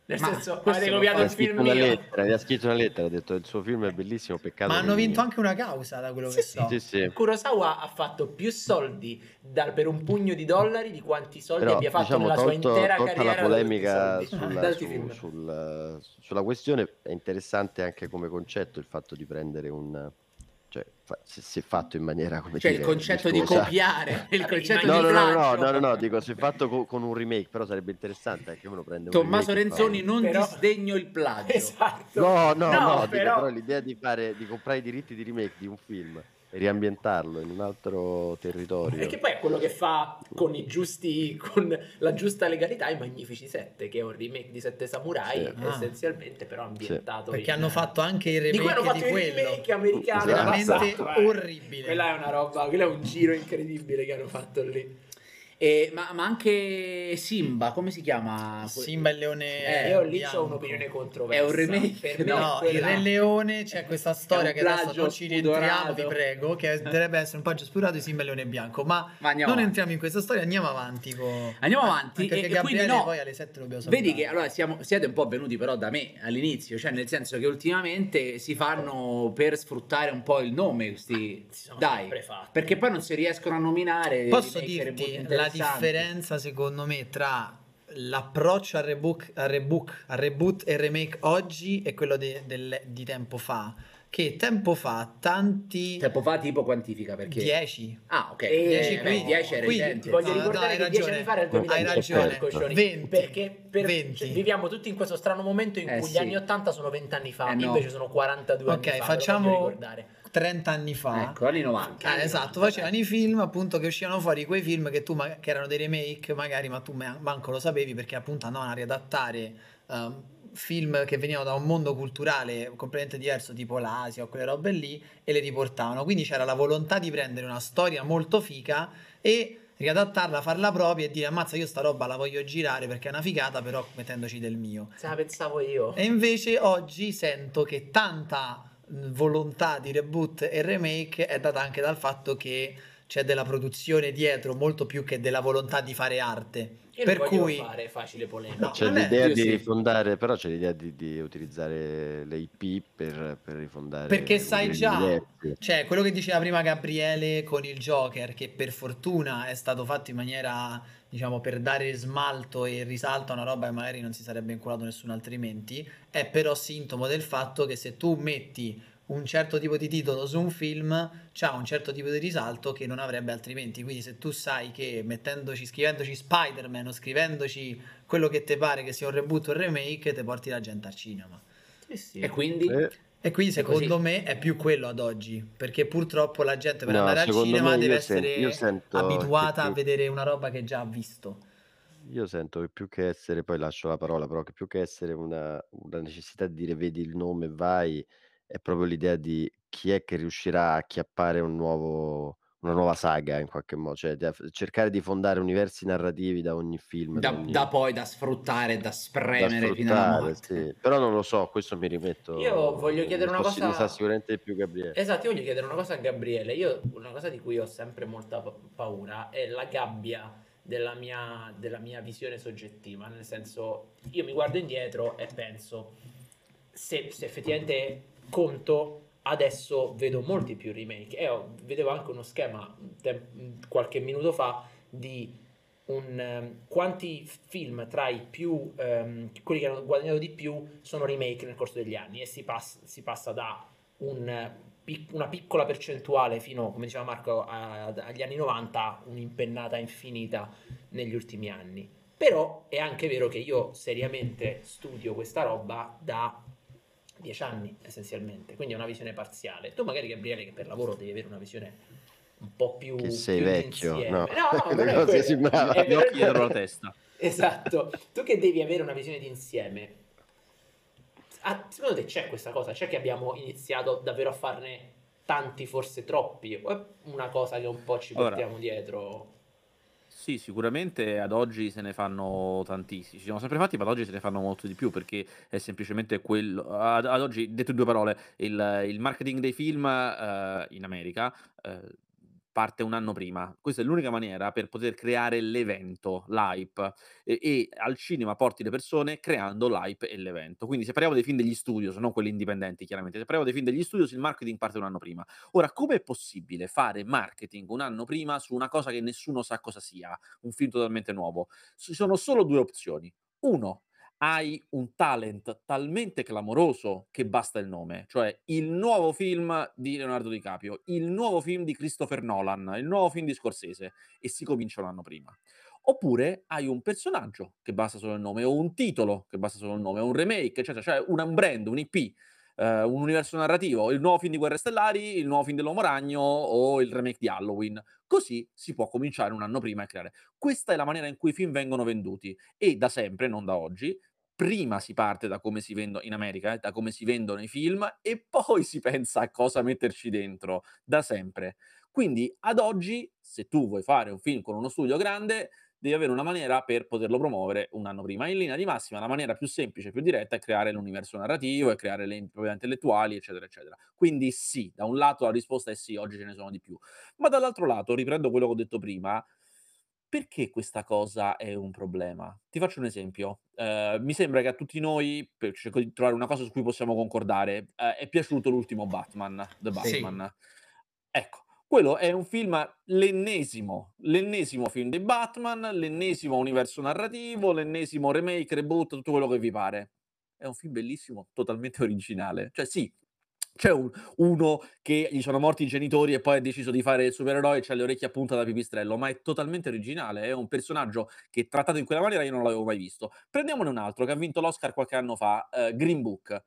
Nel Ma senso, avete copiato il film mio. lettera, gli ha scritto una lettera ha detto il suo film è bellissimo peccato Ma che hanno vinto anche una causa da quello che Sì, so. sì sì Kurosawa ha fatto più soldi dal- per un pugno di dollari di quanti soldi Però, abbia fatto diciamo, nella tolto, sua intera tolta carriera la polemica sulla, su- film. sul- sulla questione, è interessante anche come concetto il fatto di prendere un... cioè, fa- se, se fatto in maniera come Cioè il dire, concetto di copiare, il concetto No, di no, no, no, no, no, no, dico se fatto co- con un remake, però sarebbe interessante anche uno prende un Tommaso fa Renzoni un- non Però- disdegno il plagio. Esatto. No, no, no, dico, però, però l'idea di fare di comprare i diritti di remake di un film e riambientarlo in un altro territorio. Perché poi è quello che fa con i giusti con la giusta legalità i Magnifici 7, che è un remake di Sette Samurai, Sì. essenzialmente però ambientato Perché in- hanno fatto anche il di cui hanno remake fatto di, il quello. remake americano Esatto. Veramente Esatto, eh. orribile. Quella è una roba, quello è un giro incredibile che hanno fatto lì. E- ma, ma anche Simba, come si chiama? Simba e il leone. Eh, Io lì ho un'opinione controversa. È un remake? Per me No, quella- il Re Leone c'è questa storia che adesso non ci rientriamo, vi prego, che dovrebbe essere un plagio spurato di Simba e il Leone Bianco, ma, Ma non avanti. entriamo in questa storia, andiamo avanti. con- Andiamo avanti. Anche e- perché e quindi Gabriele no, poi alle 7 dobbiamo salutare. Vedi che allora siamo- siete un po' venuti però da me all'inizio, cioè nel senso che ultimamente si fanno per sfruttare un po' il nome questi Si sono dai, perché poi non si riescono a nominare Posso dirti la. Differenza secondo me tra l'approccio al rebook, al rebook, al reboot e remake oggi e quello de- del- di tempo fa. Che tempo fa tanti Tempo fa tipo quantifica perché... 10 Ah, ok. E- 10 beh, quindi 10 era quindi- recente. Ti voglio No, no, ricordare hai che 10 ragione. anni fa era il Hai 2018 ragione. Coscioni, 20. perché per- 20. cioè, viviamo tutti in questo strano momento in Eh, cui gli sì. anni 80 sono 20 anni fa, Eh, no. invece sono 42 Ok, anni fa. facciamo- ve lo voglio ricordare. 30 anni fa Ecco, anni 90. Eh, esatto, facevano i film appunto che uscivano fuori quei film che tu ma- che erano dei remake magari ma tu ma- manco lo sapevi perché appunto andavano a riadattare ehm, film che venivano da un mondo culturale completamente diverso tipo l'Asia o quelle robe lì e le riportavano quindi c'era la volontà di prendere una storia molto fica e riadattarla, farla propria e dire ammazza io sta roba la voglio girare perché è una figata però mettendoci del mio Se la pensavo io. e invece oggi sento che tanta volontà di reboot e remake è data anche dal fatto che c'è della produzione dietro molto più che della volontà di fare arte. Io per cui fare facile polemica. No, C'è l'idea di sì. rifondare, però c'è l'idea di, di utilizzare le IP per, per rifondare. Perché sai già, diversi. cioè quello che diceva prima Gabriele con il Joker, che per fortuna è stato fatto in maniera, diciamo, per dare smalto e risalto a una roba che magari non si sarebbe inculato nessuno altrimenti, è però sintomo del fatto che se tu metti un certo tipo di titolo su un film, c'ha un certo tipo di risalto che non avrebbe altrimenti. Quindi se tu sai che mettendoci, scrivendoci Spider-Man o scrivendoci quello che ti pare che sia un reboot o un remake, ti porti la gente al cinema. Sì, sì. E quindi... Eh, E quindi secondo me è più quello ad oggi, perché purtroppo la gente per No, andare al cinema deve essere sento abituata che a più- vedere una roba che già ha visto. Io sento che più che essere, poi lascio la parola, però che più che essere una, una necessità di dire vedi il nome, vai, è proprio l'idea di chi è che riuscirà a acchiappare un nuovo, una nuova saga in qualche modo, cioè aff- cercare di fondare universi narrativi da ogni film, Da, ogni- da poi da sfruttare, da da spremere fino alla sfruttare, morte. sì. Però non lo so, questo mi rimetto. Io voglio chiedere una cosa- Ne sa sicuramente più Gabriele. Esatto, io voglio chiedere una cosa a Gabriele. Io una cosa di cui ho sempre molta pa- paura è la gabbia della mia, della mia visione soggettiva. Nel senso, io mi guardo indietro e penso se, se effettivamente conto. Adesso vedo molti più remake e vedevo anche uno schema tem- qualche minuto fa di un, ehm, quanti film tra i più ehm, quelli che hanno guadagnato di più sono remake nel corso degli anni e si, pass- si passa da un, pic- una piccola percentuale fino, come diceva Marco, a- agli anni 90, un'impennata infinita negli ultimi anni. Però è anche vero che io seriamente studio questa roba da dieci anni essenzialmente, quindi è una visione parziale. Tu magari Gabriele che per lavoro devi avere una visione un po' più... Che sei più vecchio, d'insieme. no. no, no, Le non è cose si Gli occhi la testa. Esatto, tu che devi avere una visione d'insieme. Ah, secondo te c'è questa cosa? C'è che abbiamo iniziato davvero a farne tanti, forse troppi? O è una cosa che un po' ci portiamo dietro? Sì, sicuramente ad oggi se ne fanno tantissimi. Ci siamo sempre fatti, ma ad oggi se ne fanno molto di più perché è semplicemente quello. Ad, ad oggi, detto in due parole, il, il marketing dei film eh, in America eh, parte un anno prima. Questa è l'unica maniera per poter creare l'evento, l'hype, e, e al cinema porti le persone creando l'hype e l'evento. Quindi se parliamo dei film degli studios, non quelli indipendenti chiaramente, se parliamo dei film degli studios il marketing parte un anno prima. Ora, come è possibile fare marketing un anno prima su una cosa che nessuno sa cosa sia, un film totalmente nuovo? Ci sono solo due opzioni. Uno, hai un talent talmente clamoroso che basta il nome, cioè il nuovo film di Leonardo DiCaprio, il nuovo film di Christopher Nolan, il nuovo film di Scorsese e si comincia un anno prima. Oppure hai un personaggio che basta solo il nome, o un titolo che basta solo il nome, o un remake, eccetera, cioè un brand, un IP, eh, un universo narrativo, il nuovo film di Guerre Stellari, il nuovo film dell'Uomo Ragno o il remake di Halloween. Così si può cominciare un anno prima a creare. Questa è la maniera in cui i film vengono venduti e da sempre, non da oggi, prima si parte da come si vendono in America, eh, da come si vendono i film e poi si pensa a cosa metterci dentro, da sempre. Quindi ad oggi, se tu vuoi fare un film con uno studio grande, devi avere una maniera per poterlo promuovere un anno prima. In linea di massima, la maniera più semplice, più diretta è creare l'universo narrativo e creare le proprietà intellettuali, eccetera, eccetera. Quindi sì, da un lato la risposta è sì, oggi ce ne sono di più. Ma dall'altro lato, riprendo quello che ho detto prima, perché questa cosa è un problema? Ti faccio un esempio. Eh, mi sembra che a tutti noi, per cerco di trovare una cosa su cui possiamo concordare, eh, è piaciuto l'ultimo Batman, The Sì. Batman. Ecco, quello è un film, l'ennesimo, l'ennesimo film di Batman, l'ennesimo universo narrativo, l'ennesimo remake, reboot, tutto quello che vi pare. È un film bellissimo, totalmente originale. Cioè sì, C'è un- uno che gli sono morti i genitori e poi ha deciso di fare il supereroe e c'ha le orecchie a punta da pipistrello, ma è totalmente originale. È un personaggio che trattato in quella maniera io non l'avevo mai visto. Prendiamone un altro che ha vinto l'Oscar qualche anno fa, eh, Green Book.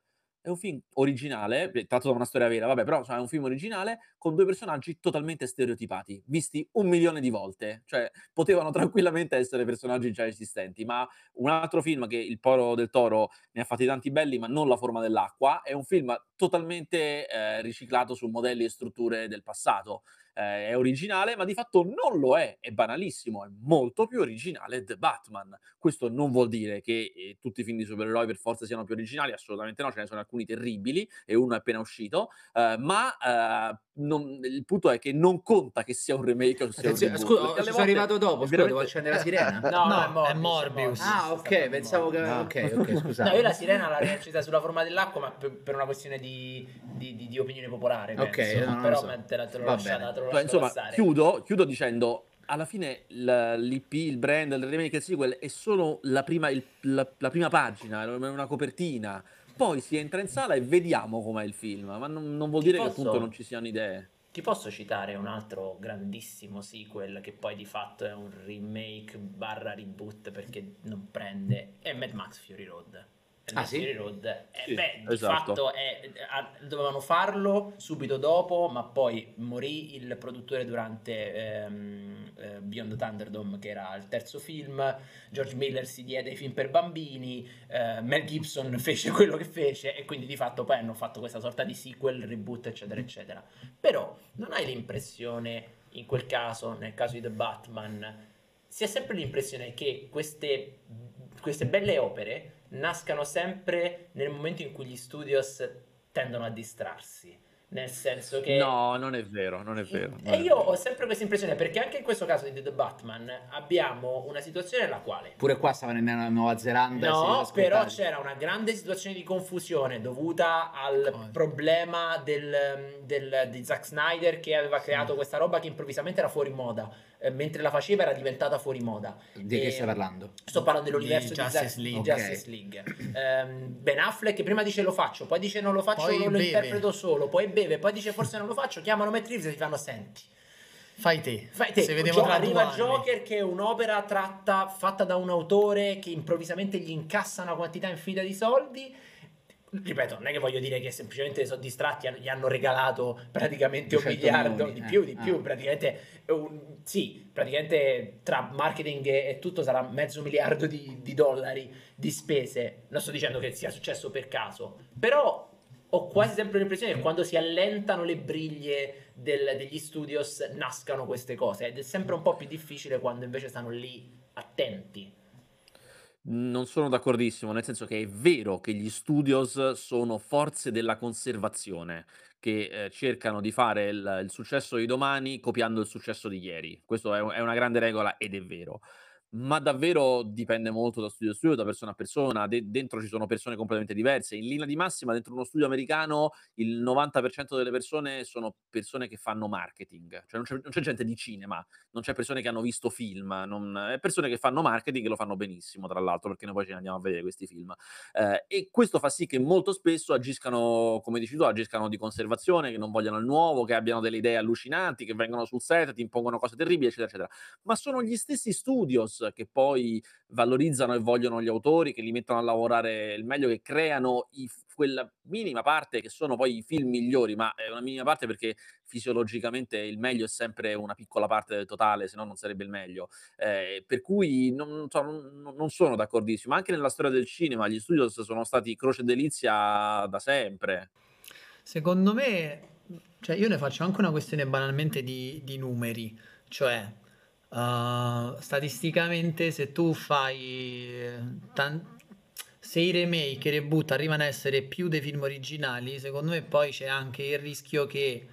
È un film originale, eh, tratto da una storia vera, vabbè, però insomma, è un film originale con due personaggi totalmente stereotipati, visti un milione di volte. Cioè, potevano tranquillamente essere personaggi già esistenti, ma un altro film che il Poro del Toro ne ha fatti tanti belli, ma non La forma dell'acqua, è un film totalmente eh, riciclato su modelli e strutture del passato. Eh, è originale, ma di fatto non lo è, è banalissimo, è molto più originale The Batman. Questo non vuol dire che eh, tutti i film di supereroi per forza siano più originali, assolutamente no, ce ne sono alcuni terribili e uno è appena uscito, eh, ma eh, non- il punto è che non conta che sia un remake o sia un reboot, scusa, sono arrivato dopo, scusa, devo veramente- accendere la sirena? No, No, è è Morbius. Morbius. Ah, ok, pensavo che... Ah. Ok, ok, scusate. No, io la sirena la recita sulla forma dell'acqua, ma per, per una questione di, di- di- di opinione popolare. Ok, penso. no, non lo però so. te la, te l'ho Va lasciata, bene. te l'ho Cioè, lasciata insomma, passare. chiudo, chiudo dicendo alla fine l'IP, il brand, il remake e il sequel è solo la prima, il- la, la prima pagina, è una copertina. Poi si entra in sala e vediamo com'è il film, ma non, non vuol Ti dire che posso- appunto non ci siano idee. Ti posso citare un altro grandissimo sequel che poi di fatto è un remake barra reboot perché non prende, è Mad Max Fury Road. Ah, sì? Fury Road, eh, Sì, beh, di esatto. fatto è- a- dovevano farlo subito dopo, ma poi morì il produttore durante ehm, eh, Beyond the Thunderdome, che era il terzo film. George Miller si diede ai film per bambini, eh, Mel Gibson fece quello che fece e quindi di fatto poi hanno fatto questa sorta di sequel, reboot, eccetera, eccetera. Però non hai l'impressione, in quel caso, nel caso di The Batman, si ha sempre l'impressione che queste, queste belle opere nascano sempre nel momento in cui gli studios tendono a distrarsi. Nel senso che No, non è vero, non è vero. non e è io vero. ho sempre questa impressione perché anche in questo caso di The Batman abbiamo una situazione nella quale Pure qua stavano in Nuova Zelanda. e No, però c'era una grande situazione di confusione dovuta al Come? problema del, del- di Zack Snyder che aveva creato questa roba che improvvisamente era fuori moda, eh, mentre la faceva era diventata fuori moda. Di che E- stai parlando? Sto parlando dell'universo Di di, Justice Zack- League. di Ok. Justice League. Ehm, ben Affleck prima dice lo faccio, poi dice non lo faccio, Poi lo, lo beve. interpreto solo, poi beve, poi dice forse non lo faccio, chiamano Matt Reeves e ti fanno senti. Fai te. Fai te, Se vediamo Gio- tra due arriva anni. Joker che è un'opera tratta, fatta da un autore che improvvisamente gli incassa una quantità infinita di soldi. Ripeto, non è che voglio dire che semplicemente sono distratti, gli hanno regalato praticamente un 200 miliardo, milioni, di eh, più, di ah. più, praticamente, un- sì, praticamente tra marketing e, tutto sarà mezzo miliardo di, di dollari di spese. Non sto dicendo che sia successo per caso, però ho quasi sempre l'impressione che quando si allentano le briglie del- degli studios nascano queste cose ed è sempre un po' più difficile quando invece stanno lì attenti. Non sono d'accordissimo, nel senso che è vero che gli studios sono forze della conservazione, che eh, cercano di fare il, il successo di domani copiando il successo di ieri. Questo è, è una grande regola ed è vero. Ma davvero dipende molto da studio a studio, da persona a persona. De- dentro ci sono persone completamente diverse. In linea di massima, dentro uno studio americano, il 90% delle persone sono persone che fanno marketing. Cioè non c'è, non c'è gente di cinema, non c'è persone che hanno visto film, non, è persone che fanno marketing e lo fanno benissimo, tra l'altro, perché noi poi ce ne andiamo a vedere questi film. Eh, e questo fa sì che molto spesso agiscano, come dici tu, agiscano di conservazione, che non vogliano il nuovo, che abbiano delle idee allucinanti, che vengono sul set, ti impongono cose terribili, eccetera, eccetera. Ma sono gli stessi studios che poi valorizzano e vogliono gli autori, che li mettono a lavorare il meglio, che creano i- quella minima parte che sono poi i film migliori, ma è una minima parte perché fisiologicamente il meglio è sempre una piccola parte del totale, se no non sarebbe il meglio. Eh, per cui non, non non sono d'accordissimo. Anche nella storia del cinema gli studios sono stati croce delizia da sempre. Secondo me, cioè io ne faccio anche una questione banalmente di, di numeri, cioè uh, statisticamente se tu fai eh, tan- se i remake e reboot arrivano a essere più dei film originali, secondo me poi c'è anche il rischio che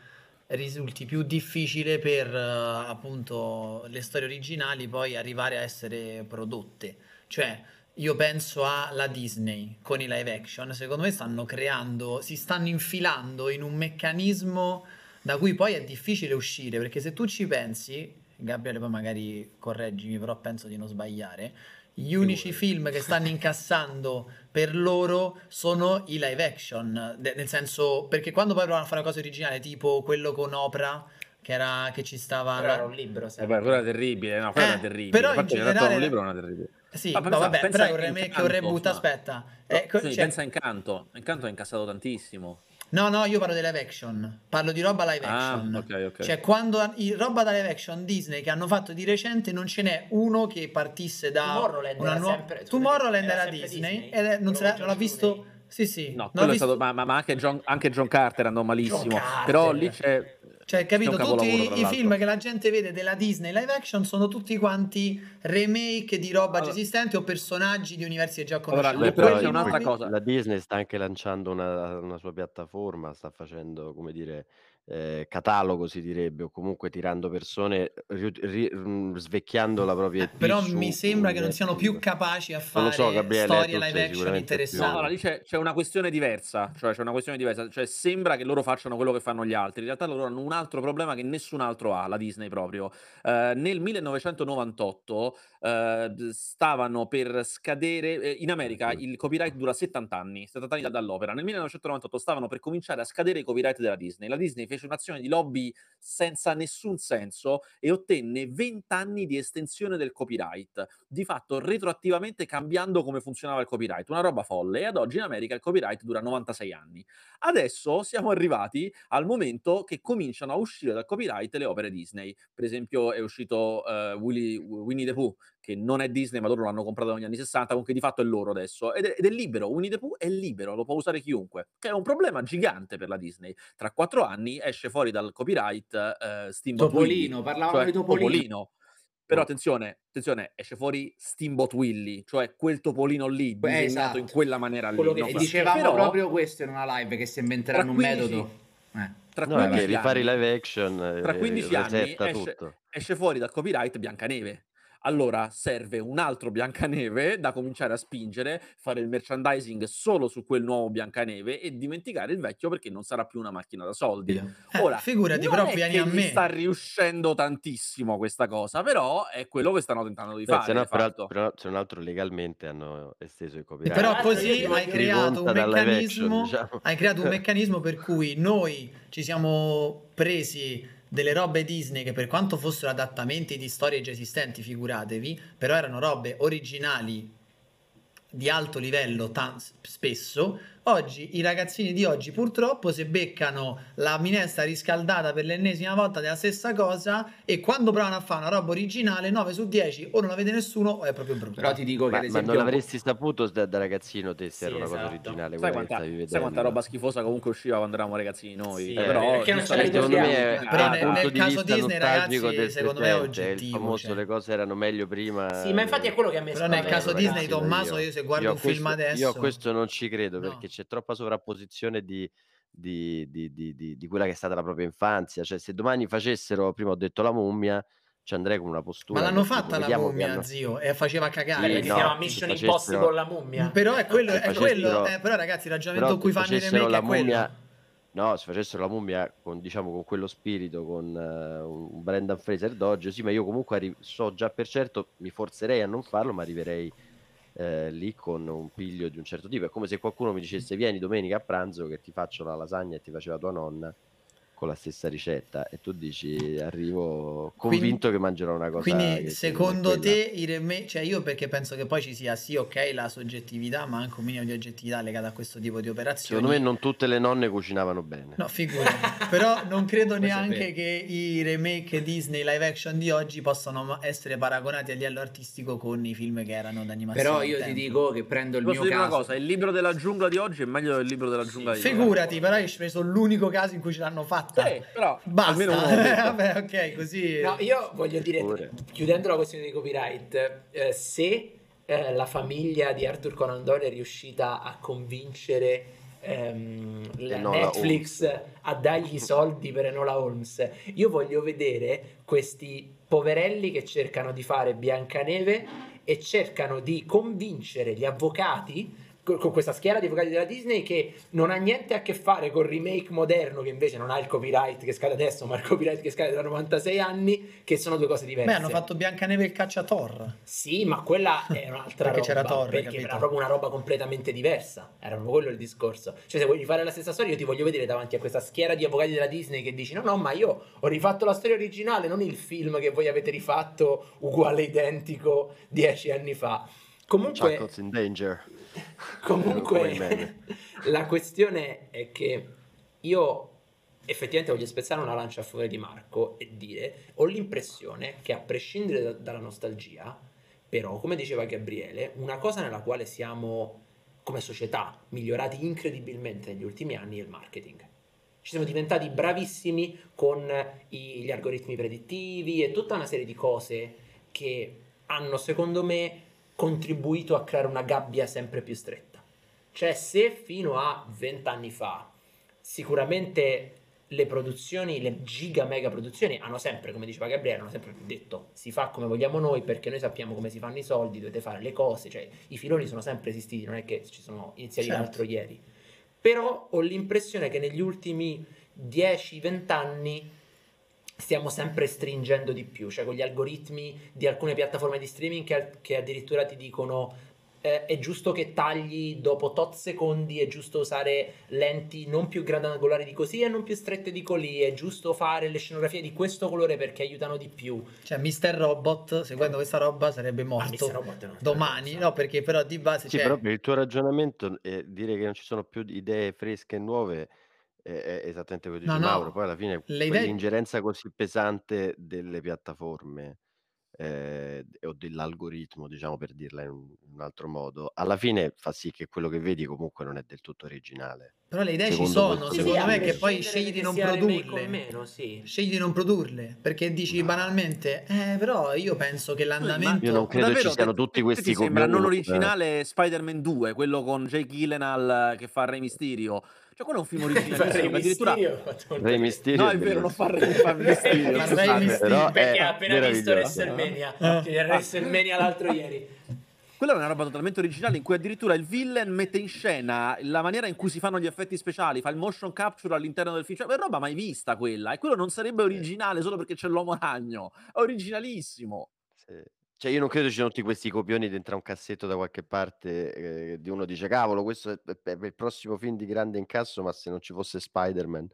risulti più difficile per eh, appunto le storie originali poi arrivare a essere prodotte. Cioè, io penso alla Disney con i live action, secondo me stanno creando, si stanno infilando in un meccanismo da cui poi è difficile uscire, perché se tu ci pensi, Gabriele poi magari correggimi, però penso di non sbagliare, gli unici film che stanno incassando per loro sono i live action, de- nel senso perché quando poi provano a fare una cosa originale, tipo quello con Oprah, che, era, che ci stava... Però era un libro, Eh, quello era terribile, no, quello Eh, era terribile. però Il fatto in generale- un libro era terribile. Sì, Ma no, pensa- vabbè, pensa però è un remake, un reboot, ma- aspetta. Ecco, Sì, cioè- pensa a Incanto. Incanto ha incassato tantissimo. No, no, io parlo di live action. Parlo di roba live Ah, action. ok, ok. Cioè, quando i roba da live action Disney che hanno fatto di recente, non ce n'è uno che partisse da Tomorrowland una nuova. sempre- Tomorrowland era era Disney, Disney? è- non, se non l'ha visto. Sì, sì. No, quello è visto- stato, ma, ma- anche, John, anche John Carter andò malissimo. Carter. Però lì c'è. Cioè, capito? Tutti i, film che la gente vede della Disney live action sono tutti quanti remake di roba già Allora- esistente o personaggi di universi che già Allora, conosciamo. lì Beh, però i- un'altra cosa. La Disney sta anche lanciando una, una sua piattaforma, sta facendo, come dire, eh, catalogo si direbbe, o comunque tirando persone, ri- ri- mm, svecchiando la propria Eh, però mi sembra che non siano più capaci a fare lo so, Gabriele, storie live action interessanti. allora lì c'è, c'è una questione diversa, cioè c'è una questione diversa, cioè sembra che loro facciano quello che fanno gli altri, in realtà loro hanno un altro problema che nessun altro ha, la Disney proprio. Eh, nel 1998 eh, stavano per scadere, eh, in America il copyright dura 70 anni, 70 anni da- dall'opera, nel 1998 stavano per cominciare a scadere i copyright della Disney, la Disney fece un'azione di lobby senza nessun senso e ottenne 20 anni di estensione del copyright, di fatto retroattivamente cambiando come funzionava il copyright, una roba folle e ad oggi in America il copyright dura 96 anni. Adesso siamo arrivati al momento che cominciano a uscire dal copyright le opere Disney, per esempio è uscito eh, Willy- Winnie the Pooh che non è Disney ma loro l'hanno comprato negli anni 60 comunque di fatto è loro adesso ed è, ed è libero, Winnie the Pooh è libero, lo può usare chiunque che è un problema gigante per la Disney tra quattro anni esce fuori dal copyright eh, Steamboat Willie Topolino, parlavamo cioè di Topolino. Però Oh. attenzione, attenzione, esce fuori Steamboat Willie, cioè quel topolino lì, Beh, disegnato in esatto. quella maniera lì. Quello che no? E dicevamo Però, proprio questo in una live che si inventeranno un 15 metodo. Eh. tra No, 15 è che rifare i anni- live action tra eh, 15 anni resetta esce, esce fuori dal copyright Biancaneve. Allora serve un altro Biancaneve da cominciare a spingere, fare il merchandising solo su quel nuovo Biancaneve e dimenticare il vecchio perché non sarà più una macchina da soldi. Eh, Ora, figurati, non però è vieni che a me. sta riuscendo tantissimo questa cosa, però è quello che stanno tentando di Beh, fare. se, no, però, non altro legalmente hanno esteso il copyright. Però io così hai creato action, diciamo. hai creato un meccanismo per cui noi ci siamo presi delle robe Disney che per quanto fossero adattamenti di storie già esistenti, figuratevi, però erano robe originali di alto livello tan- spesso. Oggi i ragazzini di oggi purtroppo se beccano la minestra riscaldata per l'ennesima volta della stessa cosa e quando provano a fare una roba originale 9 su 10 o non la vede nessuno o è proprio brutto. Però ti dico che Ma, ad ma esempio non l'avresti saputo da, da ragazzino te se Sì, era una cosa esatto. originale Sai che quanta, sai quanta roba schifosa comunque usciva quando eravamo ragazzini noi? Sì, Cioè, eh, però perché non secondo me è Però nel- nel di caso Disney, ragazzi, del secondo me è oggettivo, il famoso cioè. le cose erano meglio prima Sì, ma infatti è quello che a me Però nel caso. Disney, Tommaso, io se guardo un film adesso- Io a questo non ci credo perché c'è troppa sovrapposizione di, di, di, di, di- di quella che è stata la propria infanzia. Cioè, se domani facessero, prima ho detto la mummia, ci andrei con una postura. Ma l'hanno fatta la mummia, hanno- zio, e faceva cagare. Perché Sì, si no, chiama se Mission facessero- Impossible la mummia. Però è quello, è quello eh, però ragazzi, il ragionamento però in cui se fanno i facessero remake è quello. mummia no se facessero la mummia con diciamo con quello spirito con eh, un Brendan Fraser d'oggi sì ma io comunque arri- so già per certo mi forzerei a non farlo ma arriverei eh, lì con un piglio di un certo tipo. È come se qualcuno mi dicesse vieni domenica a pranzo che ti faccio la lasagna e ti faceva tua nonna con la stessa ricetta e tu dici arrivo convinto che mangerò una cosa Quindi, secondo te, i remake, cioè io perché penso che poi ci sia sì, ok, la soggettività, ma anche un minimo di oggettività legata a questo tipo di operazioni. secondo me non tutte le nonne cucinavano bene No, figurati. Però non credo neanche che i remake Disney live action di oggi possano essere paragonati a livello artistico con i film che erano d'animazione. Però io ti dico che prendo il Posso mio caso. cosa, il libro della giungla di oggi è meglio del libro della giungla di ieri. Figurati, però hai preso l'unico caso in cui ce l'hanno fatta. Sì, però Basta. almeno. Vabbè, ok, così. No, io voglio dire, Pure. chiudendo la questione dei copyright, eh, se eh, la famiglia di Arthur Conan Doyle è riuscita a convincere ehm, Netflix a dargli i soldi per Enola Holmes, io voglio vedere questi poverelli che cercano di fare Biancaneve e cercano di convincere gli avvocati con, questa schiera di avvocati della Disney che non ha niente a che fare col remake moderno che invece non ha il copyright che scade adesso ma il copyright che scade da 96 anni che sono due cose diverse Beh, hanno fatto Biancaneve e il cacciator. sì ma quella è un'altra Perché roba c'era Thor, perché capito? era proprio una roba completamente diversa era proprio quello il discorso cioè se vuoi rifare la stessa storia io ti voglio vedere davanti a questa schiera di avvocati della Disney che dici no no ma io ho rifatto la storia originale non il film che voi avete rifatto uguale identico dieci anni fa comunque Chuckles in danger. Comunque, la questione è che io effettivamente voglio spezzare una lancia a favore di Marco e dire: ho l'impressione che a prescindere da- dalla nostalgia, però, come diceva Gabriele, una cosa nella quale siamo come società migliorati incredibilmente negli ultimi anni è il marketing. Ci siamo diventati bravissimi con i- gli algoritmi predittivi e tutta una serie di cose che hanno, secondo me, contribuito a creare una gabbia sempre più stretta. Cioè, se fino a vent'anni fa sicuramente le produzioni, le giga mega produzioni hanno sempre, come diceva Gabriele, hanno sempre detto si fa come vogliamo noi perché noi sappiamo come si fanno i soldi, dovete fare le cose, cioè i filoni sono sempre esistiti, non è che ci sono iniziati Certo. l'altro ieri. Però ho l'impressione che negli ultimi 10-20 anni stiamo sempre stringendo di più, cioè con gli algoritmi di alcune piattaforme di streaming che, che addirittura ti dicono eh, è giusto che tagli dopo tot secondi, è giusto usare lenti non più grandangolari di così e non più strette di colì, è giusto fare le scenografie di questo colore perché aiutano di più. Cioè, Mr. Robot, seguendo questa roba, sarebbe Ma morto non- domani. No, perché però di base Sì, cioè, però per il tuo ragionamento eh, dire che non ci sono più idee fresche e nuove è, è esattamente quello che No, dice no, Mauro. Poi alla fine le idee- l'ingerenza così pesante delle piattaforme eh, o dell'algoritmo, diciamo per dirla in un, in un altro modo, alla fine fa sì che quello che vedi comunque non è del tutto originale. Però le idee ci Secondo sono, questo- secondo a me, che poi scegli di non produrle. meno, sì. Scegli di non produrle perché dici No. banalmente, eh, però io penso che l'andamento. Io non credo davvero, ci siano te- tutti te- questi ti sembra copioni, non eh. originale Spider-Man 2, quello con Jake Gyllenhaal eh, che fa Re Mysterio. Cioè, quello è un film originalissimo. addirittura... Rey Mysterio No, è vero, non fa bellissimo. Re, fa Mysterio. Ma. Rey Mysterio- Perché ha appena visto. WrestleMania, Eh. che era WrestleMania l'altro ieri. Quella è una roba totalmente originale in cui addirittura il villain mette in scena la maniera in cui si fanno gli effetti speciali, fa il motion capture all'interno del film. Cioè, è roba mai vista quella. E quello non sarebbe originale solo perché c'è l'uomo ragno. È originalissimo. Sì. Cioè, io non credo ci siano tutti questi copioni dentro un cassetto da qualche parte eh, di uno dice cavolo, questo è, è il prossimo film di grande incasso, ma se non ci fosse Spider-Man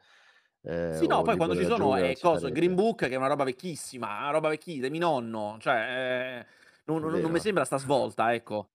eh, Sì, no, poi quando ci sono è si cosa, farebbe. Green Book che è una roba vecchissima, una roba vecchia, di mio nonno, cioè eh, non, non- non mi sembra sta svolta, ecco.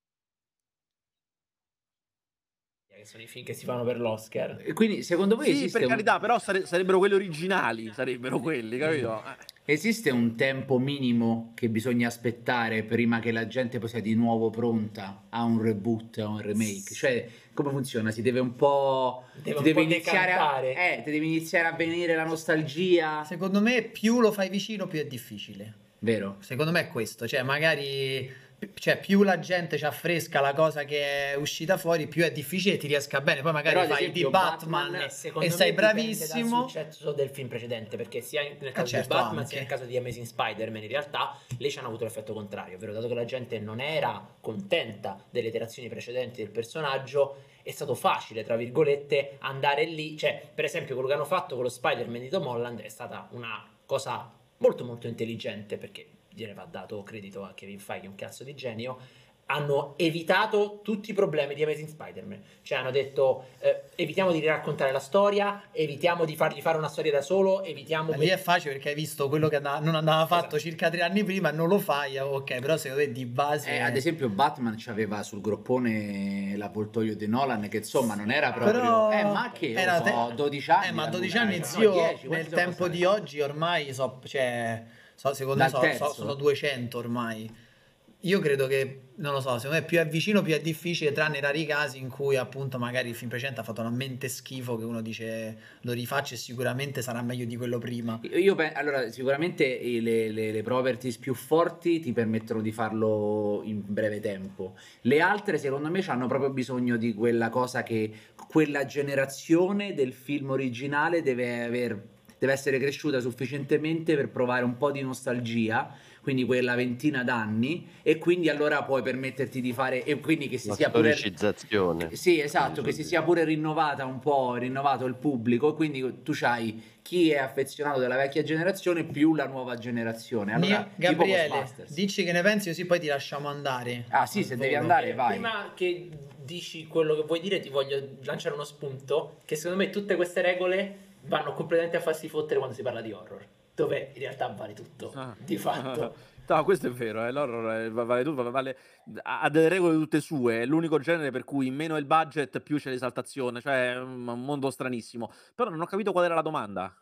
Che sono i film che si fanno per l'Oscar. E Quindi, secondo voi Sì, esiste, per un, carità, però sare- sarebbero quelli originali, sarebbero quelli, capito? Eh. esiste un tempo minimo che bisogna aspettare prima che la gente poi sia di nuovo pronta a un reboot, a un remake? Cioè, come funziona? Si deve un po'. Deve ti un po' iniziare a, eh, ti deve iniziare a venire la nostalgia. Secondo me, più lo fai vicino, più è difficile. Vero? Secondo me è questo, cioè magari cioè, più la gente ci affresca la cosa che è uscita fuori, più è difficile ti riesca bene. Poi magari Però, fai di Batman, Batman, e sei bravissimo. dal successo del film precedente, perché sia nel caso certo, di Batman anche. sia nel caso di Amazing Spider-Man, in realtà lì ci hanno avuto l'effetto contrario, ovvero dato che la gente non era contenta delle iterazioni precedenti del personaggio, è stato facile, tra virgolette, andare lì, cioè, per esempio, quello che hanno fatto con lo Spider-Man di Tom Holland è stata una cosa molto molto intelligente, perché gliene va dato credito a Kevin Feige, un cazzo di genio, hanno evitato tutti i problemi di Amazing Spider-Man. Cioè hanno detto eh, evitiamo di raccontare la storia, evitiamo di fargli fare una storia da solo, evitiamo... Ma lì è facile perché hai visto quello che andava- non andava fatto Esatto. circa tre anni prima, non lo fai, ok, però secondo te di base... Eh, ad esempio, Batman aveva sul groppone l'avvoltoio di Nolan, che insomma non era proprio. Però Eh, ma che era so, te- 12 anni. Eh, ma l'hanno 12 anni, zio, no, 10, nel tempo di oggi ormai so, cioè, so- secondo me so- so- sono 200 ormai. Io credo che, non lo so, secondo me più è vicino più è difficile, tranne rari casi in cui appunto magari il film precedente ha fatto talmente schifo che uno dice lo rifaccio e sicuramente sarà meglio di quello prima. Io, io pe- allora, sicuramente eh, le, le, le properties più forti ti permettono di farlo in breve tempo. Le altre, secondo me, hanno proprio bisogno di quella cosa che quella generazione del film originale deve aver deve essere cresciuta sufficientemente per provare un po' di nostalgia quindi quella ventina d'anni, e quindi allora puoi permetterti di fare, e quindi che si La sia pure... Sì, esatto, che si sia pure rinnovata un po', rinnovato il pubblico, e quindi tu c'hai chi è affezionato della vecchia generazione più la nuova generazione. Allora, Gabriele, dici che ne pensi così poi ti lasciamo andare. Ah sì, se Al devi volo. andare, vai. Prima che dici quello che vuoi dire, ti voglio lanciare uno spunto. Che secondo me tutte queste regole vanno completamente a farsi fottere quando si parla di horror. Dove in realtà vale tutto, Ah. di fatto. No, questo è vero, eh, l'horror eh, va- vale tutto, vale, ha delle regole tutte sue, è l'unico genere per cui meno è il budget più c'è l'esaltazione, cioè è un mondo stranissimo. Però non ho capito qual era la domanda.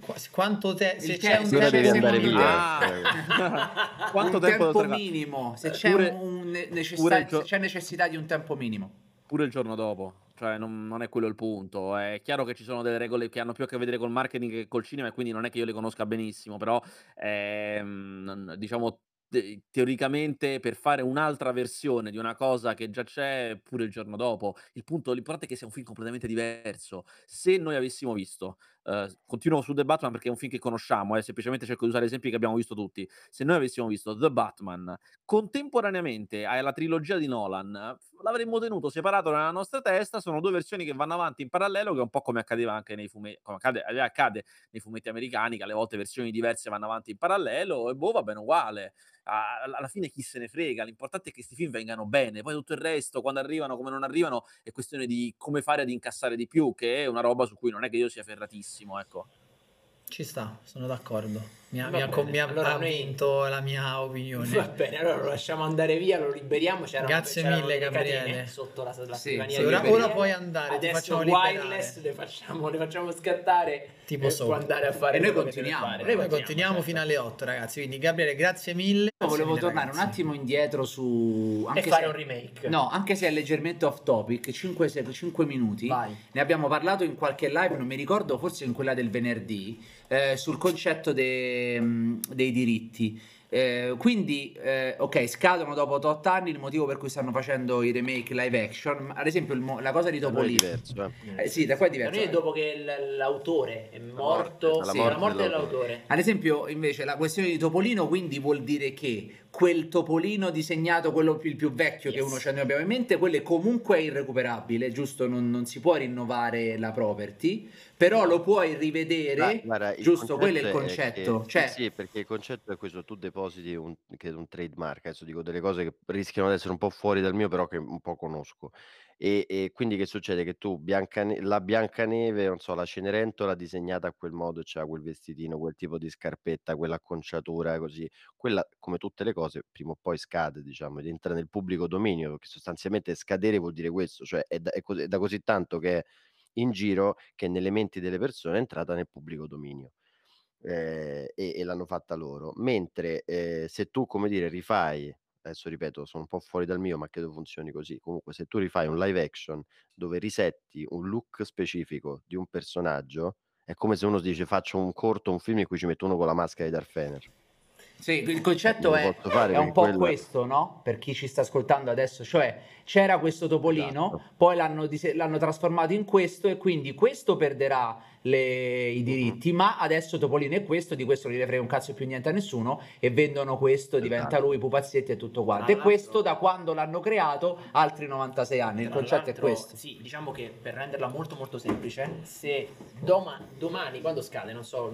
Qu- Quanto te- se Il c'è un Ora devi tempo andare via. te- Ah. Quanto un tempo tempo minimo, se c'è, pure- un ne- necessità- se c'è necessità di un tempo minimo. pure il giorno dopo. Cioè, non, non è quello il punto. È chiaro che ci sono delle regole che hanno più a che vedere col marketing che col cinema, e quindi non è che io le conosca benissimo, però ehm, diciamo te- teoricamente per fare un'altra versione di una cosa che già c'è pure il giorno dopo. Il punto, l'importante è che sia un film completamente diverso. Se noi avessimo visto, eh, continuo su The Batman perché è un film che conosciamo, eh, semplicemente cerco di usare esempi che abbiamo visto tutti. Se noi avessimo visto The Batman contemporaneamente alla trilogia di Nolan, l'avremmo tenuto separato nella nostra testa. Sono due versioni che vanno avanti in parallelo, che è un po' come accadeva anche nei fumetti, come accade, eh, accade nei fumetti americani, che alle volte versioni diverse vanno avanti in parallelo, e boh, va bene uguale. Alla fine chi se ne frega, l'importante è che questi film vengano bene, poi tutto il resto, quando arrivano, come non arrivano, è questione di come fare ad incassare di più, che è una roba su cui non è che io sia ferratissimo, ecco. Ci sta, sono d'accordo. Mi ha, mi ha- bene, mi ha- allora ha noi- vinto la mia opinione. Va bene, allora lo lasciamo andare via, lo liberiamo. C'erano, Grazie c'erano mille, Gabriele. Sotto la, la Sì, sì, di ora, ora puoi andare, Adesso wireless le facciamo, le facciamo scattare Tipo e sopra. andare a fare E noi continuiamo. fare. Noi continuiamo certo. fino alle 8, ragazzi. Quindi, Gabriele, grazie mille. Io volevo Grazie mille, tornare un ragazzi. attimo indietro su... E Anche fare se- un remake. No, anche se è leggermente off topic, 5, minuti. Vai. Ne abbiamo parlato in qualche live, non mi ricordo, forse in quella del venerdì, eh, sul concetto de- mh, dei diritti. Eh, quindi, eh, ok, scadono dopo 8 anni il motivo per cui stanno facendo i remake live action. ma Ad esempio, mo- la cosa di Da noi è Topolino. diverso, eh. Eh, sì, da qua è Da diverso. noi dopo che il- l'autore è morto, morte, sì, la la morte morte dell'autore. dell'autore. Ad esempio, invece, la questione di Topolino quindi vuol dire che quel Topolino disegnato, quello più, il più vecchio che Yes. uno ce ne abbiamo in mente, quello è comunque irrecuperabile, giusto? Non, non si può rinnovare la property, però lo puoi rivedere, Ma, guarda, giusto? Quello è il concetto concetto. che- cioè, sì, perché il concetto è questo: tu depositi un, un trademark. Adesso dico delle cose che rischiano di essere un po' fuori dal mio, però che un po' conosco. E, e quindi che succede? Che tu, Biancane- la Biancaneve, non so, la Cenerentola disegnata a quel modo, c'ha quel vestitino, quel tipo di scarpetta, quell'acconciatura così. Quella, come tutte le cose, prima o poi scade, diciamo, ed entra nel pubblico dominio, perché sostanzialmente scadere vuol dire questo, cioè è da, è così, è da così tanto che è in giro che nelle menti delle persone è entrata nel pubblico dominio eh, e, e l'hanno fatta loro. Mentre eh, se tu, come dire, rifai, adesso ripeto, sono un po' fuori dal mio, ma credo funzioni così. Comunque, se tu rifai un live action dove risetti un look specifico di un personaggio, è come se uno dice faccio un corto, un film in cui ci metto uno con la maschera di Darth Fener. Sì, il concetto è, è un po' quello- questo, no? Per chi ci sta ascoltando adesso, cioè c'era questo topolino, Esatto. poi l'hanno, dise- l'hanno trasformato in questo e quindi questo perderà le- i diritti, ma adesso Topolino è questo, di questo non gli frega un cazzo più niente a nessuno e vendono questo, diventa Esatto. lui pupazzetti e tutto quanto. Tra E questo da quando l'hanno creato altri 96 anni, il concetto è questo. Sì, diciamo che per renderla molto molto semplice, se doma- domani, quando scade, non so,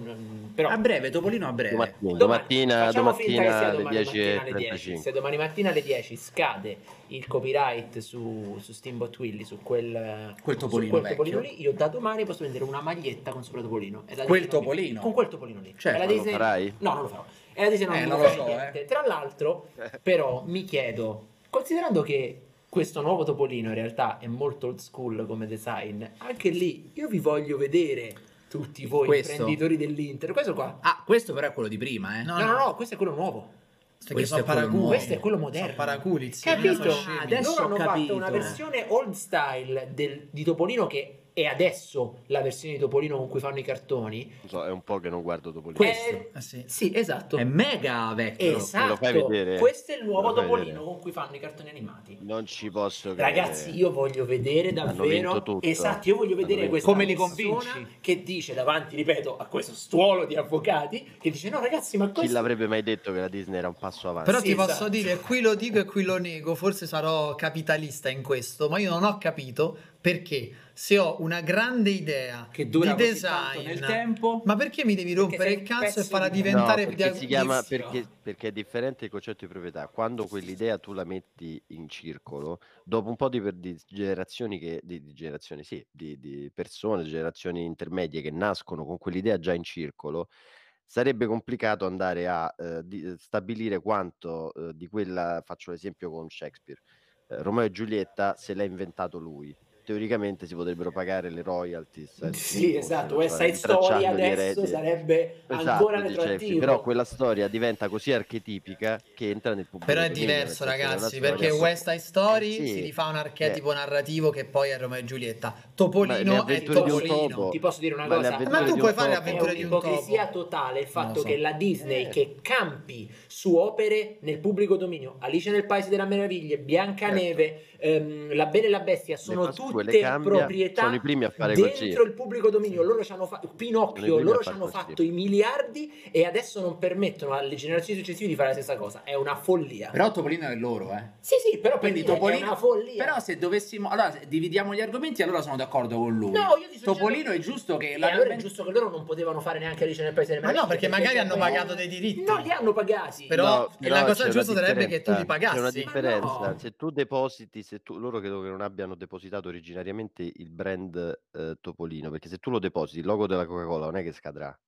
però A breve, Topolino a breve. Domattina, domani- domattina, facciamo finta che sia domattina alle domani mattina alle 10.35. Se domani mattina alle 10 scade il copyright su, su Steamboat Willy, su quel, Quel su Topolino quel vecchio. topolino lì, io da domani posso vendere una maglietta con sopra Topolino. E la Quel Topolino? Con quel Topolino lì. E la lo farai? No, non lo farò. E la Disney non Eh, non fa lo so, niente. eh. Tra l'altro, però, mi chiedo, considerando che questo nuovo Topolino in realtà è molto old school come design, anche lì io vi voglio vedere tutti voi Questo? imprenditori dell'Inter. Questo qua. Ah, questo però è quello di prima, eh. No, No, no, no, questo è quello nuovo. Perché Questo sono è. Questo è quello moderno. Paraculi. Capito? Adesso Loro hanno ho fatto capito. una versione old style del- di Topolino che e adesso la versione di Topolino con cui fanno i cartoni. So, è un po' che non guardo Topolino. Questo. Eh sì. Sì, esatto. È mega vecchio. Esatto. lo fai vedere? Questo è il nuovo Topolino vedere? con cui fanno i cartoni animati. Non ci posso credere. Ragazzi, io voglio vedere davvero. Esatto, io voglio vedere questa Come li convinci? che dice davanti, ripeto, a questo stuolo di avvocati, che dice no ragazzi, ma Chi questo... l'avrebbe mai detto che la Disney era un passo avanti? Però Sì, ti posso esatto. dire, qui lo dico e qui lo nego, forse sarò capitalista in questo, ma io non ho capito perché se ho una grande idea Che dura di design, nel tempo. ma perché mi devi rompere il cazzo e farla di- diventare no, perché di- si chiama perché, perché è differente il concetto di proprietà. Quando quell'idea tu la metti in circolo, dopo un po' di, di generazioni che di, di generazioni, sì, di, di persone, generazioni intermedie che nascono con quell'idea già in circolo, sarebbe complicato andare a eh, di- stabilire quanto eh, di quella, faccio l'esempio con Shakespeare, eh, Romeo e Giulietta se l'ha inventato lui. Teoricamente si potrebbero pagare le royalties. eh, Sì, tipo, esatto, West so, Side Story rintracciando gli adesso sarebbe Esatto, ancora retroattivo. però quella storia diventa così archetipica che entra nel pubblico Però è diverso, è ragazzi, storia perché West Side Story Eh sì, si rifà un archetipo narrativo che poi è Romeo e Giulietta. Topolino è Topolino. topo. Ti posso dire una Ma cosa? Ma tu puoi fare È di un topo. un'ipocrisia totale il fatto so. che la Disney Eh. che campi su opere nel pubblico dominio, Alice nel Paese delle Meraviglie, Biancaneve, ehm, La Bella e la Bestia, sono tutte cambia, proprietà sono i primi a fare dentro così. il pubblico dominio. Loro ci hanno fatto Pinocchio, loro ci hanno così. fatto i miliardi e adesso non permettono alle generazioni successive di fare la stessa cosa. È una follia. Però Topolino è loro, eh. sì, sì, però per Quindi Topolino è una follia. Però se dovessimo allora se dividiamo gli argomenti, allora sono d'accordo con lui. No, io ti Topolino è giusto che la allora è giusto che loro non potevano fare neanche Alice nel Paese delle Ma no, Meraviglie. perché magari hanno pagato dei diritti. No, li hanno pagati. Però No, e la cosa giusta sarebbe che tu li differenza, C'è una pagassi. differenza. no. Se tu depositi, se tu, loro credo che non abbiano depositato originariamente il brand eh, Topolino, perché se tu lo depositi, il logo della Coca-Cola non è che scadrà.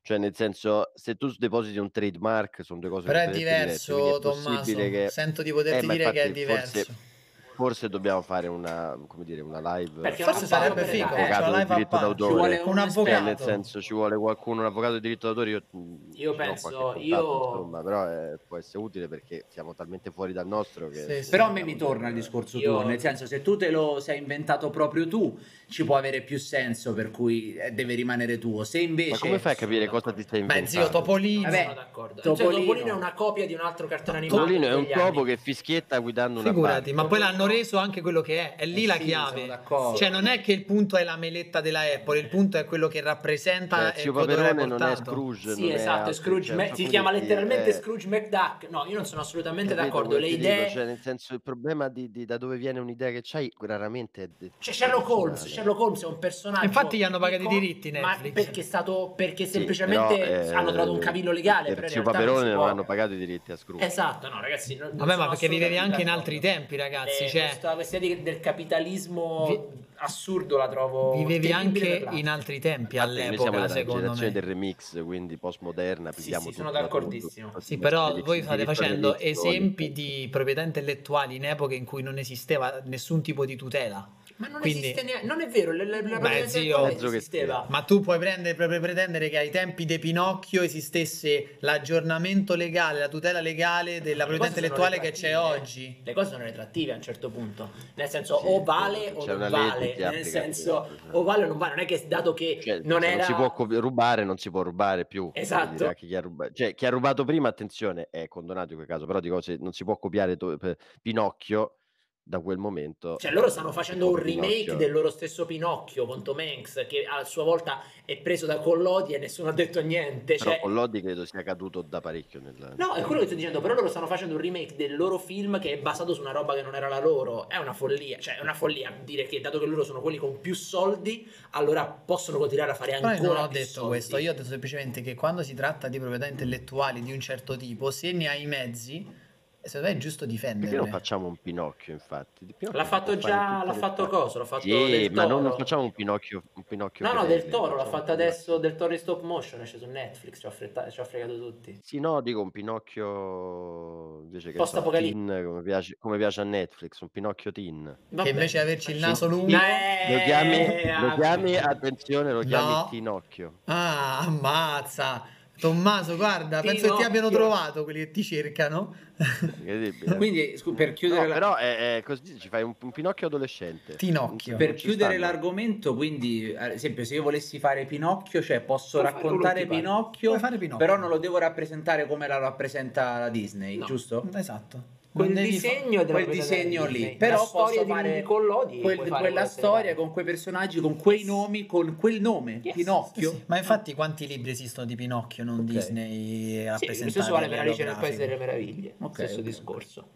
Cioè, nel senso, se tu depositi un trademark, sono due cose Però è diverse, diverso, è possibile Tommaso. che- Sento di poterti Eh, dire che è infatti diverso. Forse, forse dobbiamo fare una, come dire, una live. Perché Forse sarebbe figo, cioè avvocato una di diritto d'autore. Ci vuole un Cioè, avvocato. nel senso, ci vuole qualcuno, un avvocato di diritto d'autore. Io, mh, Io penso- contatto, io- insomma, però eh, può essere utile perché siamo talmente fuori dal nostro che. Sì, sì. Però a me mi torna il discorso Io- tuo, nel senso se tu te lo sei inventato proprio tu, ci può avere più senso per cui eh, deve rimanere tuo. Se invece Ma come fai a capire cosa ti stai inventando? Beh, zio, Topolino. Vabbè, sono d'accordo. Topolino. Cioè, Topolino è una copia di un altro cartone animato. Topolino è un topo anni. che fischietta guidando una Figurati, barca. ma poi l'hanno reso anche quello che è, è lì Eh la sì, chiave. Cioè, non è che il punto è la meletta della Apple, il punto è quello che rappresenta Cioè, è Paperone non è. Scrooge. Sì, non è esatto, è Scrooge cioè, fa si chiama letteralmente eh, Scrooge McDuck. No, io non sono assolutamente capito d'accordo. Le ti dico? idee. Cioè, nel senso, il problema di, di da dove viene un'idea che c'hai raramente è C'è Sherlock Holmes. Sherlock Holmes è un personaggio. Infatti gli hanno pagato i diritti Ma Netflix. perché è stato perché Sì, semplicemente però, eh, hanno trovato un cavillo legale, per Zio Paperone non hanno pagato i diritti a Scrooge. Esatto, no, ragazzi, non, Vabbè, ma perché vivevi anche in altri tempi, ragazzi. Cioè, questa questione di- del capitalismo Vi- assurdo la trovo vivevi anche in altri tempi noi all'epoca, della secondo generazione me. del remix, quindi postmoderna, Sì, sì, sono d'accordissimo. tutto. Sì, però Remix, voi state facendo esempi di proprietà intellettuali in epoche in cui non esisteva nessun tipo di tutela. Ma non Quindi- esiste neanche, non è vero, la, la, la Beh, zio, esisteva. Ma tu puoi prendere, proprio pretendere che ai tempi di Pinocchio esistesse l'aggiornamento legale, la tutela legale della proprietà intellettuale che c'è oggi. Le cose sono retrattive a un certo punto, nel senso Sì, o vale o non vale, nel senso o vale o non vale, non è che dato che Cioè, non era si può rubare, non si può rubare più. Esatto. Chi, ha rubato, cioè, chi ha rubato prima, attenzione, è condonato in quel caso, però dico, se non si può copiare to- Pinocchio da quel momento. Cioè loro stanno facendo un copia remake Pinocchio. del loro stesso Pinocchio con Tom Hanks che a sua volta è preso da Collodi e nessuno ha detto niente. Però Cioè, Collodi credo sia caduto da parecchio. Nel... No, è quello che sto dicendo, però loro stanno facendo un remake del loro film che è basato su una roba che non era la loro. È una follia, cioè è una follia dire che dato che loro sono quelli con più soldi, allora possono continuare a fare Però ancora io non ho più detto soldi. questo, io ho detto semplicemente che quando si tratta di proprietà intellettuali di un certo tipo, se ne hai i mezzi, secondo me è giusto Perché difenderle. non facciamo un Pinocchio, infatti? Pinocchio L'ha fatto già, l'ha fatto coso, l'ha fatto Sì, del ma non, non facciamo un Pinocchio, un Pinocchio No, no, del Toro, l'ha fatto adesso del Toro in stop motion, esce su Netflix, ci ha, fretta- ci ha fregato tutti. Sì, no, dico un Pinocchio invece che Post-apocalittico. teen, come piace, come piace a Netflix, un Pinocchio teen. Vabbè. Che invece di averci il naso lungo- Eh, Lo chiami, lo ah, chiami, attenzione, lo chiami No. Tinocchio. Ah, ammazza! Tommaso, guarda, penso che ti Pinocchio. abbiano trovato quelli che ti cercano. Incredibile. Quindi, scu- per chiudere, No, la- però è, è così, ci fai un, un Pinocchio adolescente. Tinocchio. per chiudere stanno. l'argomento, quindi, ad esempio, se io volessi fare Pinocchio, cioè posso Puoi raccontare. Pinocchio, Pinocchio. però non lo devo rappresentare come la rappresenta la Disney, No. giusto? Esatto. Quel disegno quel disegno lì, Disney. però la storia posso di fare Collodi quel- fare quella storia con quei personaggi, con quei nomi, con quel nome, Yes. Pinocchio. Sì, Ma infatti quanti libri esistono di Pinocchio, non Ok. Disney Sì, lo stesso vale a per Alice nel Paese delle Meraviglie. Ok, stesso ok, discorso.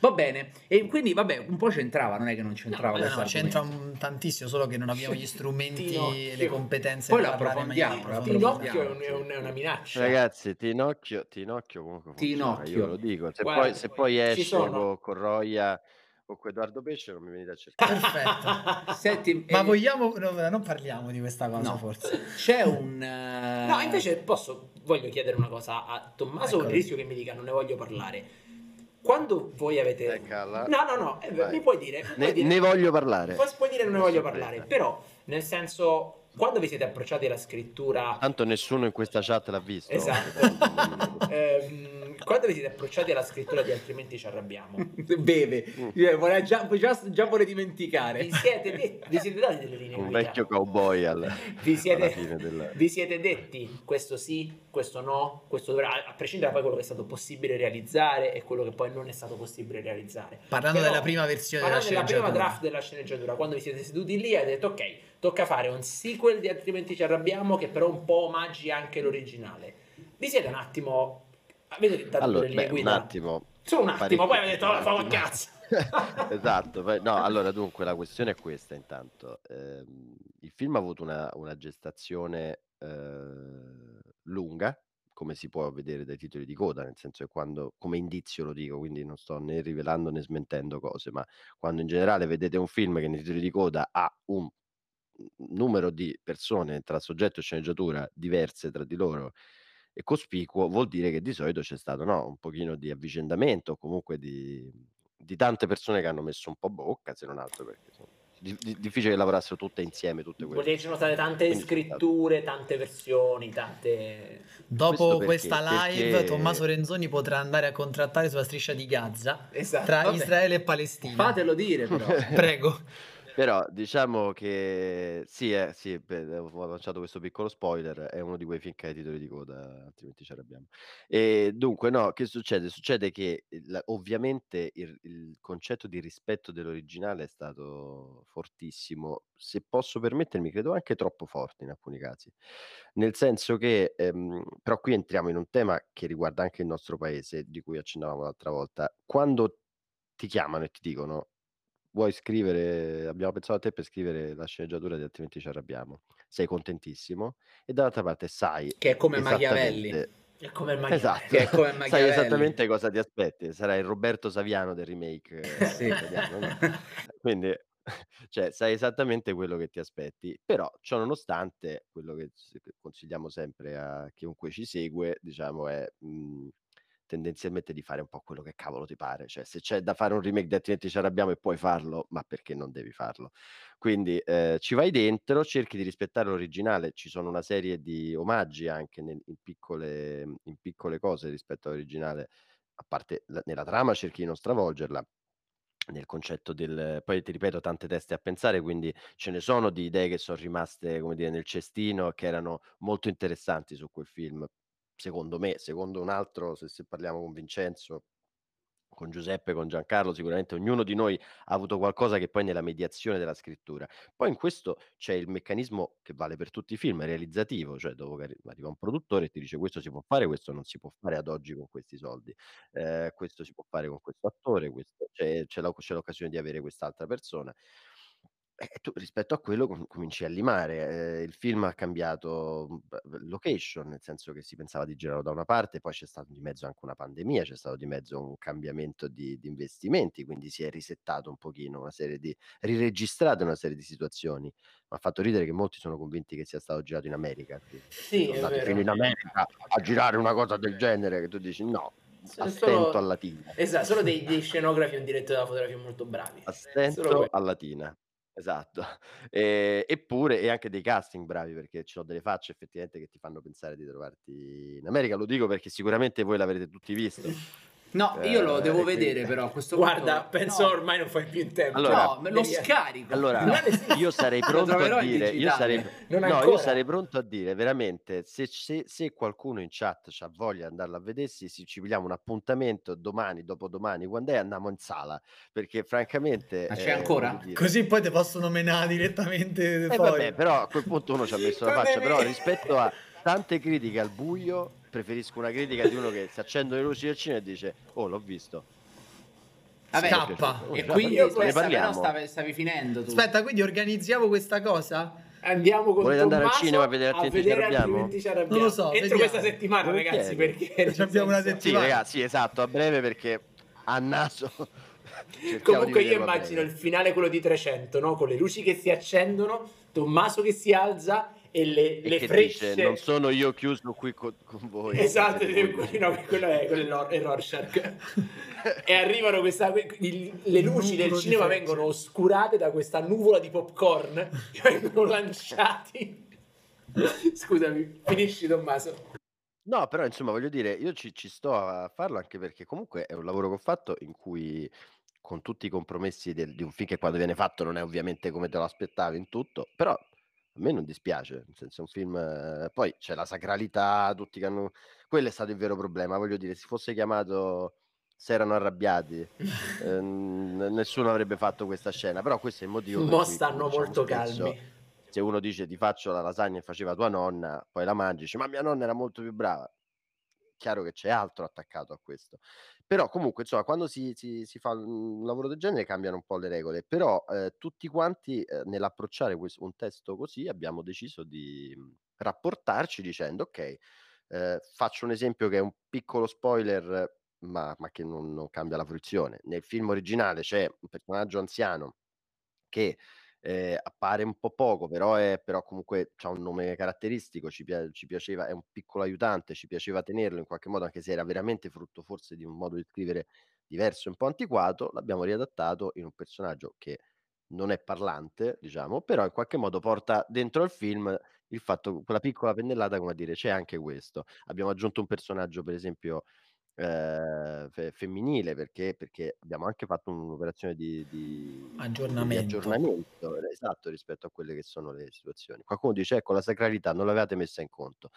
Va bene, e quindi vabbè, un po' c'entrava, non è che non c'entrava No, no, c'entra un- tantissimo, solo che non abbiamo gli strumenti e le competenze Poi per approfondiamo. Pinocchio è, un- è un- è una minaccia. Ragazzi, Tinocchio, Tinocchio comunque Tinocchio. io lo dico. Se, poi, se poi ci esce sono- con, Roia o con Edoardo Pesce non mi venite a cercare. Perfetto. Senti, Ma eh, vogliamo, no, non parliamo di questa cosa No. forse. c'è un... eh, No, invece posso, voglio chiedere una cosa a Tommaso, Eccolo. il rischio che mi dica non ne voglio parlare. Quando voi avete... Eccola. No, no, no, eh, Vai. mi puoi dire... mi puoi Ne, dire- ne voglio parlare. Puoi, puoi dire non ne voglio parlare, però nel senso, quando vi siete approcciati alla scrittura... Tanto nessuno in questa chat l'ha visto. Esatto. Ehm, quando vi siete approcciati alla scrittura di altrimenti ci arrabbiamo, Beve, Mm. Eh, vuole già, già, già vuole dimenticare. vi siete, de- vi siete dati delle linee Un guida? vecchio cowboy al, vi siete, alla fine del... vi siete detti questo sì, questo no, questo dovrà, a prescindere da poi quello che è stato possibile realizzare e quello che poi non è stato possibile realizzare. Parlando Però- della prima versione della Parlando della prima sceneggiatura. draft della sceneggiatura, quando vi siete seduti lì e avete detto ok, tocca fare un sequel di altrimenti ci arrabbiamo che però un po' omaggi anche l'originale. Vi siete un attimo avete dato Allora, delle linee un attimo. Solo un attimo, poi avete detto "Oh, fa un cazzo. esatto, no, allora dunque la questione è questa intanto. Ehm, il film ha avuto una, una gestazione eh, lunga, come si può vedere dai titoli di coda, nel senso che quando, come indizio lo dico, quindi non sto né rivelando né smentendo cose, ma quando in generale vedete un film che nei titoli di coda ha un numero di persone tra soggetto e sceneggiatura diverse tra di loro e cospicuo, vuol dire che di solito c'è stato no, un pochino di avvicendamento, o comunque di, di tante persone che hanno messo un po' bocca, se non altro perché di- di- difficile che lavorassero tutte insieme, tutte Vuol quelle. dire che ci sono state tante Quindi scritture, tante versioni, tante... Dopo perché? questa live, Perché- Tommaso Renzoni potrà andare a contrattare sulla striscia di Gaza Esatto. tra Vabbè. Israele e Palestina. Fatelo dire però. Prego. Però diciamo che sì, eh, sì, beh, ho lanciato questo piccolo spoiler, è uno di quei film che ha i titoli di coda, altrimenti ci arrabbiamo. E dunque, no, che succede? Succede che il- ovviamente il, il concetto di rispetto dell'originale è stato fortissimo, se posso permettermi, credo anche troppo forte in alcuni casi. Nel senso che, ehm, però qui entriamo in un tema che riguarda anche il nostro paese, di cui accennavamo l'altra volta. Quando ti chiamano e ti dicono vuoi scrivere, abbiamo pensato a te per scrivere la sceneggiatura di altrimenti ci arrabbiamo. Sei contentissimo e dall'altra parte sai Che è come Machiavelli. È come Machiavelli. Esatto. È come Sai Machiavelli. esattamente cosa ti aspetti, sarai il Roberto Saviano del remake eh, Sì. italiano, no? Quindi cioè, sai esattamente quello che ti aspetti, però ciò nonostante quello che consigliamo sempre a chiunque ci segue, diciamo, è mh, tendenzialmente di fare un po' quello che cavolo ti pare, cioè se c'è da fare un remake di altrimenti ci arrabbiamo e puoi farlo, ma perché non devi farlo? Quindi eh, ci vai dentro, cerchi di rispettare l'originale, ci sono una serie di omaggi anche nel- in, piccole, in piccole cose rispetto all'originale, a parte la- nella trama cerchi di non stravolgerla, nel concetto del poi ti ripeto tante teste a pensare quindi ce ne sono di idee che sono rimaste come dire nel cestino che erano molto interessanti su quel film secondo me secondo un altro se, se parliamo con Vincenzo con Giuseppe, con Giancarlo, sicuramente ognuno di noi ha avuto qualcosa che poi nella mediazione della scrittura. Poi in questo c'è il meccanismo che vale per tutti i film, realizzativo, cioè arri- arriva un produttore e ti dice questo si può fare, questo non si può fare ad oggi con questi soldi, eh, questo si può fare con questo attore, questo- c'è, c'è la- c'è l'occasione di avere quest'altra persona. E tu rispetto a quello com- cominci a limare. eh, il film ha cambiato mh, b- location, nel senso che si pensava di girarlo da una parte, poi c'è stato di mezzo anche una pandemia, c'è stato di mezzo un cambiamento di, di investimenti, quindi si è risettato un pochino una serie di riregistrate una serie di situazioni. Mi ha fatto ridere che molti sono convinti che sia stato girato in America. Sì, sono andati fino in America a girare una cosa del genere, che tu dici no, Sono astento solo- a Latina. Esatto, solo dei, dei scenografi e un direttore della fotografia molto bravi. Solo Astento quello. a Latina. Esatto. Ehm, eppure e anche dei casting bravi, perché ci sono delle facce effettivamente che ti fanno pensare di trovarti in America. Lo dico perché sicuramente voi l'avrete tutti visto. No, io lo Eh, devo e quindi- vedere però questo Guarda, punto. penso no, ormai non fai più in tempo. Allora- no, me lo Devi- scarico. Allora, io sarei pronto a dire, io sarei, no, io sarei pronto a dire veramente se, se- se qualcuno in chat ha voglia di andarlo a vedersi, si, ci pigliamo un appuntamento domani, dopodomani, quando è andiamo in sala, perché francamente... Ma c'è eh, ancora? Così poi ti possono menare direttamente Eh, fuori. vabbè, però a quel punto uno ci ha messo la faccia, però rispetto a tante critiche al buio, preferisco una critica di uno che si accende le luci del cinema e dice, oh l'ho visto. Vabbè, Scappa. E quindi ne parliamo. stavi, stavi finendo tu. Aspetta, quindi organizziamo questa cosa? Andiamo con Volete andare al cinema a vedere Altrimenti ci arrabbiamo? Altrimenti ci arrabbiamo. Non lo so, Entro vediamo. questa settimana, Volentieri. ragazzi, perché Ci abbiamo una senso- Sì, settimana. ragazzi, esatto, a breve perché a naso. cerchiamo Comunque io a immagino breve. il finale quello di 300, no? Con le luci che si accendono, Tommaso che si alza e le, E le che frecce. dice, non sono io chiuso qui co- con, voi. Esatto, voi". quello, no, quello è, quello è Rorschach. e arrivano questa, il- le luci del cinema vengono oscurate da questa nuvola di popcorn che vengono lanciati. Scusami, finisci Tommaso. No, però insomma voglio dire, io ci, ci sto a farlo anche perché comunque è un lavoro che ho fatto in cui con tutti i compromessi del- di un film che quando viene fatto non è ovviamente come te lo aspettavi in tutto, però a me non dispiace, nel senso è un film, eh, poi c'è la sacralità, tutti che hanno... Quello è stato il vero problema, voglio dire, se fosse chiamato Se erano arrabbiati, ehm, nessuno avrebbe fatto questa scena, però questo è il motivo... Mo cui, stanno diciamo, molto spesso calmi. se uno dice ti faccio la lasagna che faceva tua nonna, poi la mangi, dice ma mia nonna era molto più brava. Chiaro che c'è altro attaccato a questo. Però comunque, insomma, quando si, si- si fa un lavoro del genere cambiano un po' le regole, però eh, tutti quanti eh, nell'approcciare quest- un testo così abbiamo deciso di mh, rapportarci dicendo ok, eh, faccio un esempio che è un piccolo spoiler, ma, ma che non, non cambia la fruizione. Nel film originale c'è un personaggio anziano che eh, appare un po' poco, però, è, però comunque ha un nome caratteristico, ci, pia- ci piaceva, è un piccolo aiutante, ci piaceva tenerlo in qualche modo, anche se era veramente frutto forse di un modo di scrivere diverso, un po' antiquato, l'abbiamo riadattato in un personaggio che non è parlante, diciamo, però in qualche modo porta dentro al film il fatto, quella piccola pennellata, come a dire, c'è anche questo. Abbiamo aggiunto un personaggio, per esempio, eh, fe- femminile perché, perché abbiamo anche fatto un'operazione di, di- di Aggiornamento. aggiornamento, eh, esatto rispetto a quelle che sono le situazioni. Qualcuno dice ecco la sacralità non l'avevate messa in conto.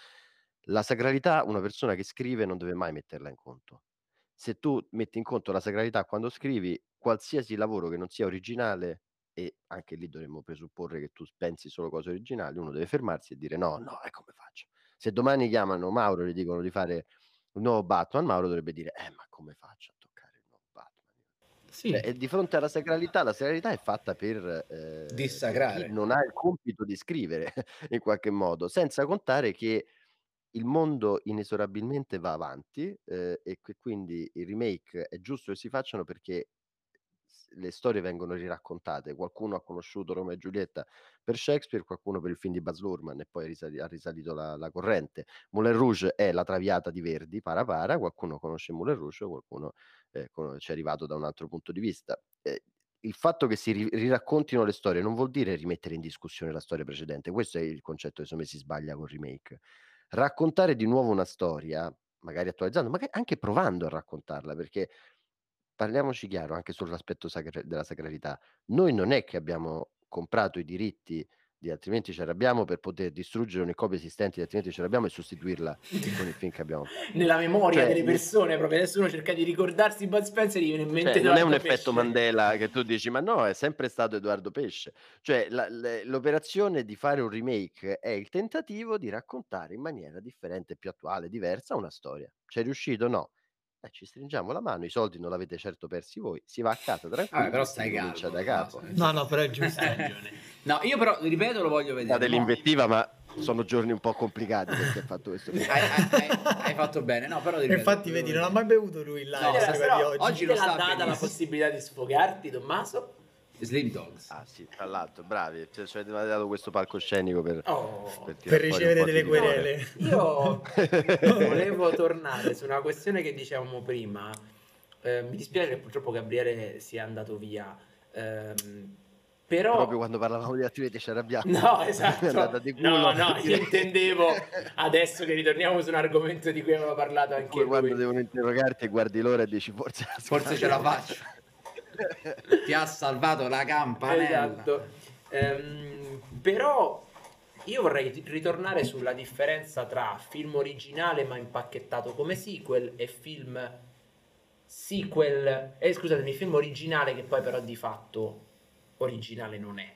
La sacralità una persona che scrive non deve mai metterla in conto. Se tu metti in conto la sacralità quando scrivi qualsiasi lavoro che non sia originale e anche lì dovremmo presupporre che tu pensi solo cose originali, uno deve fermarsi e dire no, no, e come faccio? Se domani chiamano Mauro e gli dicono di fare un nuovo Batman, Mauro dovrebbe dire, eh, ma come faccio a toccare il nuovo Batman? Sì. Cioè, e di fronte alla sacralità, la sacralità è fatta per, eh, per Dissacrare. chi non ha il compito di scrivere in qualche modo, senza contare che il mondo inesorabilmente va avanti eh, e che quindi i remake è giusto che si facciano perché le storie vengono riraccontate. Qualcuno ha conosciuto Romeo e Giulietta per Shakespeare, qualcuno per il film di Baz Luhrmann e poi ha risalito la, la corrente. Moulin Rouge è la traviata di Verdi, para para, qualcuno conosce Moulin Rouge, qualcuno eh, ci è arrivato da un altro punto di vista. Eh, il fatto che si ri- riraccontino le storie non vuol dire rimettere in discussione la storia precedente, questo è il concetto che secondo si sbaglia con remake. Raccontare di nuovo una storia, magari attualizzando, magari anche provando a raccontarla, perché parliamoci chiaro anche sull'aspetto sacra- della sacralità. Noi non è che abbiamo comprato i diritti di altrimenti ci arrabbiamo per poter distruggere ogni copia esistente, di altrimenti ci arrabbiamo e sostituirla con il film che abbiamo. Nella memoria Cioè, delle persone, proprio adesso uno cerca di ricordarsi Bud Spencer e gli viene in mente Cioè, non è un Edoardo effetto Pesce. Mandela che tu dici, ma no, è sempre stato Edoardo Pesce. Cioè, la- le- l'operazione di fare un remake è il tentativo di raccontare in maniera differente, più attuale, diversa una storia. C'è riuscito? No. Eh, ci stringiamo la mano, i soldi non l'avete certo persi voi, si va a casa tranquilli, Vabbè, però stai calmo. da capo. No, no, però è giusto. Hai ragione. No, io però, ripeto, lo voglio vedere. Date No. l'invettiva, ma sono giorni un po' complicati perché ha fatto questo. Hai, hai- hai- hai fatto bene, no, però ripeto, infatti, vedi, non ha mai bevuto lui là No, oggi. oggi l'ha sta data la possibilità di sfogarti, Tommaso? Slim Dogs. Ah sì, tra l'altro, bravi, cioè, ci avete dato questo palcoscenico per, Oh. per, Per ricevere delle querele. Io volevo tornare su una questione che dicevamo prima. Eh, mi dispiace che purtroppo Gabriele sia andato via. Ehm, Però... Proprio quando parlavamo di attività ci arrabbiamo. No, esatto. andata di culo. No, no, io intendevo adesso che ritorniamo su un argomento di cui aveva parlato anche quando lui. devono interrogarti e guardi l'ora e dici forse, Forse ce la faccio. Ti ha salvato la campanella. Esatto. Ehm, però io vorrei ritornare sulla differenza tra film originale ma impacchettato come sequel e film sequel, eh, scusatemi, film originale che poi però di fatto originale non è.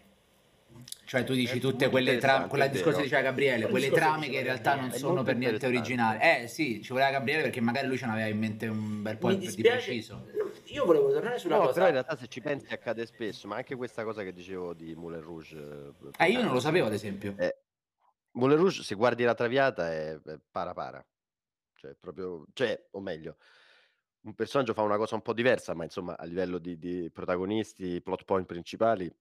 Cioè tu dici È tutte quelle trame, quella discorso diceva Gabriele, Quel quelle trame che in realtà non Gabriele. È sono per niente originali. Eh sì, ci voleva Gabriele perché magari lui ce n'aveva in mente un bel po' di preciso. io volevo tornare sulla No, cosa. però in realtà se ci pensi accade spesso, ma anche questa cosa che dicevo di Moulin Rouge. Eh, io non lo sapevo ad esempio. Eh, Moulin Rouge, se guardi la traviata, è, è para para. Cioè, proprio, cioè, o meglio, un personaggio fa una cosa un po' diversa, ma insomma, a livello di, di protagonisti, plot point principali,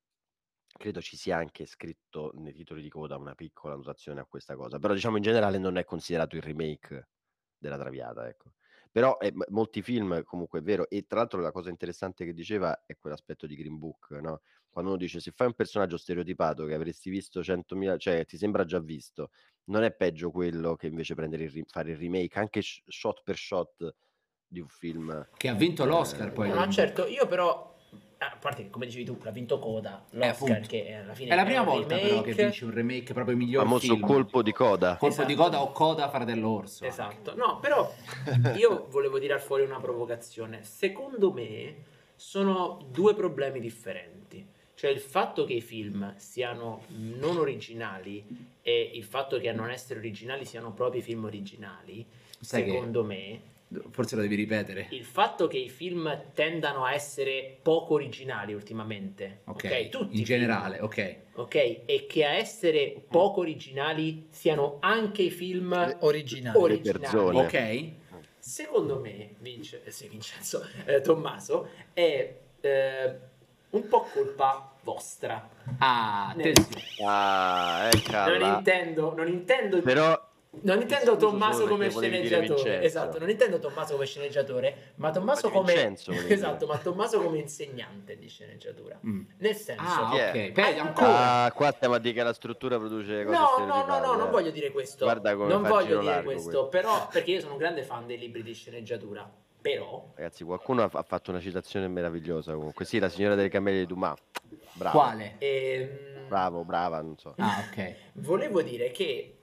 credo ci sia anche scritto nei titoli di coda una piccola notazione a questa cosa. Però, diciamo, in generale non è considerato il remake della traviata, ecco. Però eh, molti film comunque è vero e tra l'altro la cosa interessante che diceva è quell'aspetto di Green Book, no? Quando uno dice se fai un personaggio stereotipato che avresti visto 100.000, cioè ti sembra già visto, non è peggio quello che invece prendere il fare il remake anche sh- shot per shot di un film. Che ha vinto l'Oscar Eh, poi. No, certo, io però a parte che come dicevi tu, l'ha vinto Coda, l'Oscar appunto. che alla fine È la prima volta però che remake. vince un remake proprio miglior Famoso film. colpo di coda. Colpo di Esatto. coda o coda fratello orso. anche. Esatto, no, però io volevo tirare fuori una provocazione. Secondo me sono due problemi differenti. Cioè il fatto che i film siano non originali e il fatto che a non essere originali siano proprio i film originali, Sai che- secondo me, Forse lo devi ripetere. il fatto che i film tendano a essere poco originali ultimamente, Ok, ok, tutti in film, generale, ok. ok, e che a essere poco originali siano anche i film Originali. originali. persone. Ok. Secondo me, Vince- eh, sì, Vincenzo, eh, Tommaso, è eh, un po' colpa vostra. Ah, Nel- attenzione. Ah, Non eccola. intendo, non intendo, Però non intendo Tommaso come sceneggiatore. Esatto, non intendo Tommaso come sceneggiatore, ma Tommaso Ma come Vincenzo. Esatto, ma Tommaso come insegnante di sceneggiatura. Mm. Nel senso Ah, è? ok. Peggio ancora. Ah, qua stiamo a dire che la struttura produce cose No, no, no, no, non eh. voglio dire questo. Guarda come non voglio dire questo, questo. però perché io sono un grande fan dei libri di sceneggiatura. Però Ragazzi, qualcuno ha ha fatto una citazione meravigliosa comunque. Sì, la signora delle camelie di Dumas. Bravo. Quale? ehm, Bravo, brava, non so. Ah, ok. Volevo dire che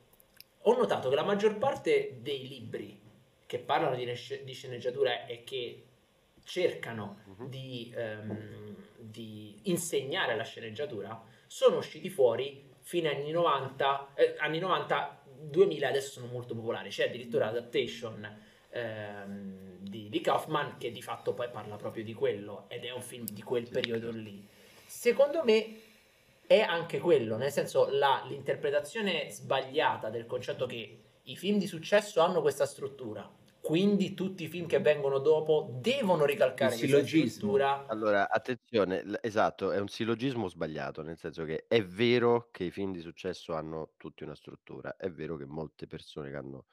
ho notato che la maggior parte dei libri che parlano di, di sceneggiatura e che cercano Mhm. di, ehm, di insegnare la sceneggiatura sono usciti fuori fino agli anni 90, eh, anni 90, 2000 adesso sono molto popolari. C'è addirittura Adaptation ehm, di, di Kaufman che di fatto poi parla proprio di quello ed è un film di quel periodo lì. Secondo me è anche quello, nel senso la- l'interpretazione sbagliata del concetto che i film di successo hanno questa struttura, quindi tutti i film che vengono dopo devono ricalcare questa struttura. Allora, attenzione, l- esatto, è un sillogismo sbagliato, nel senso che è vero che i film di successo hanno tutti una struttura, è vero che molte persone che hanno,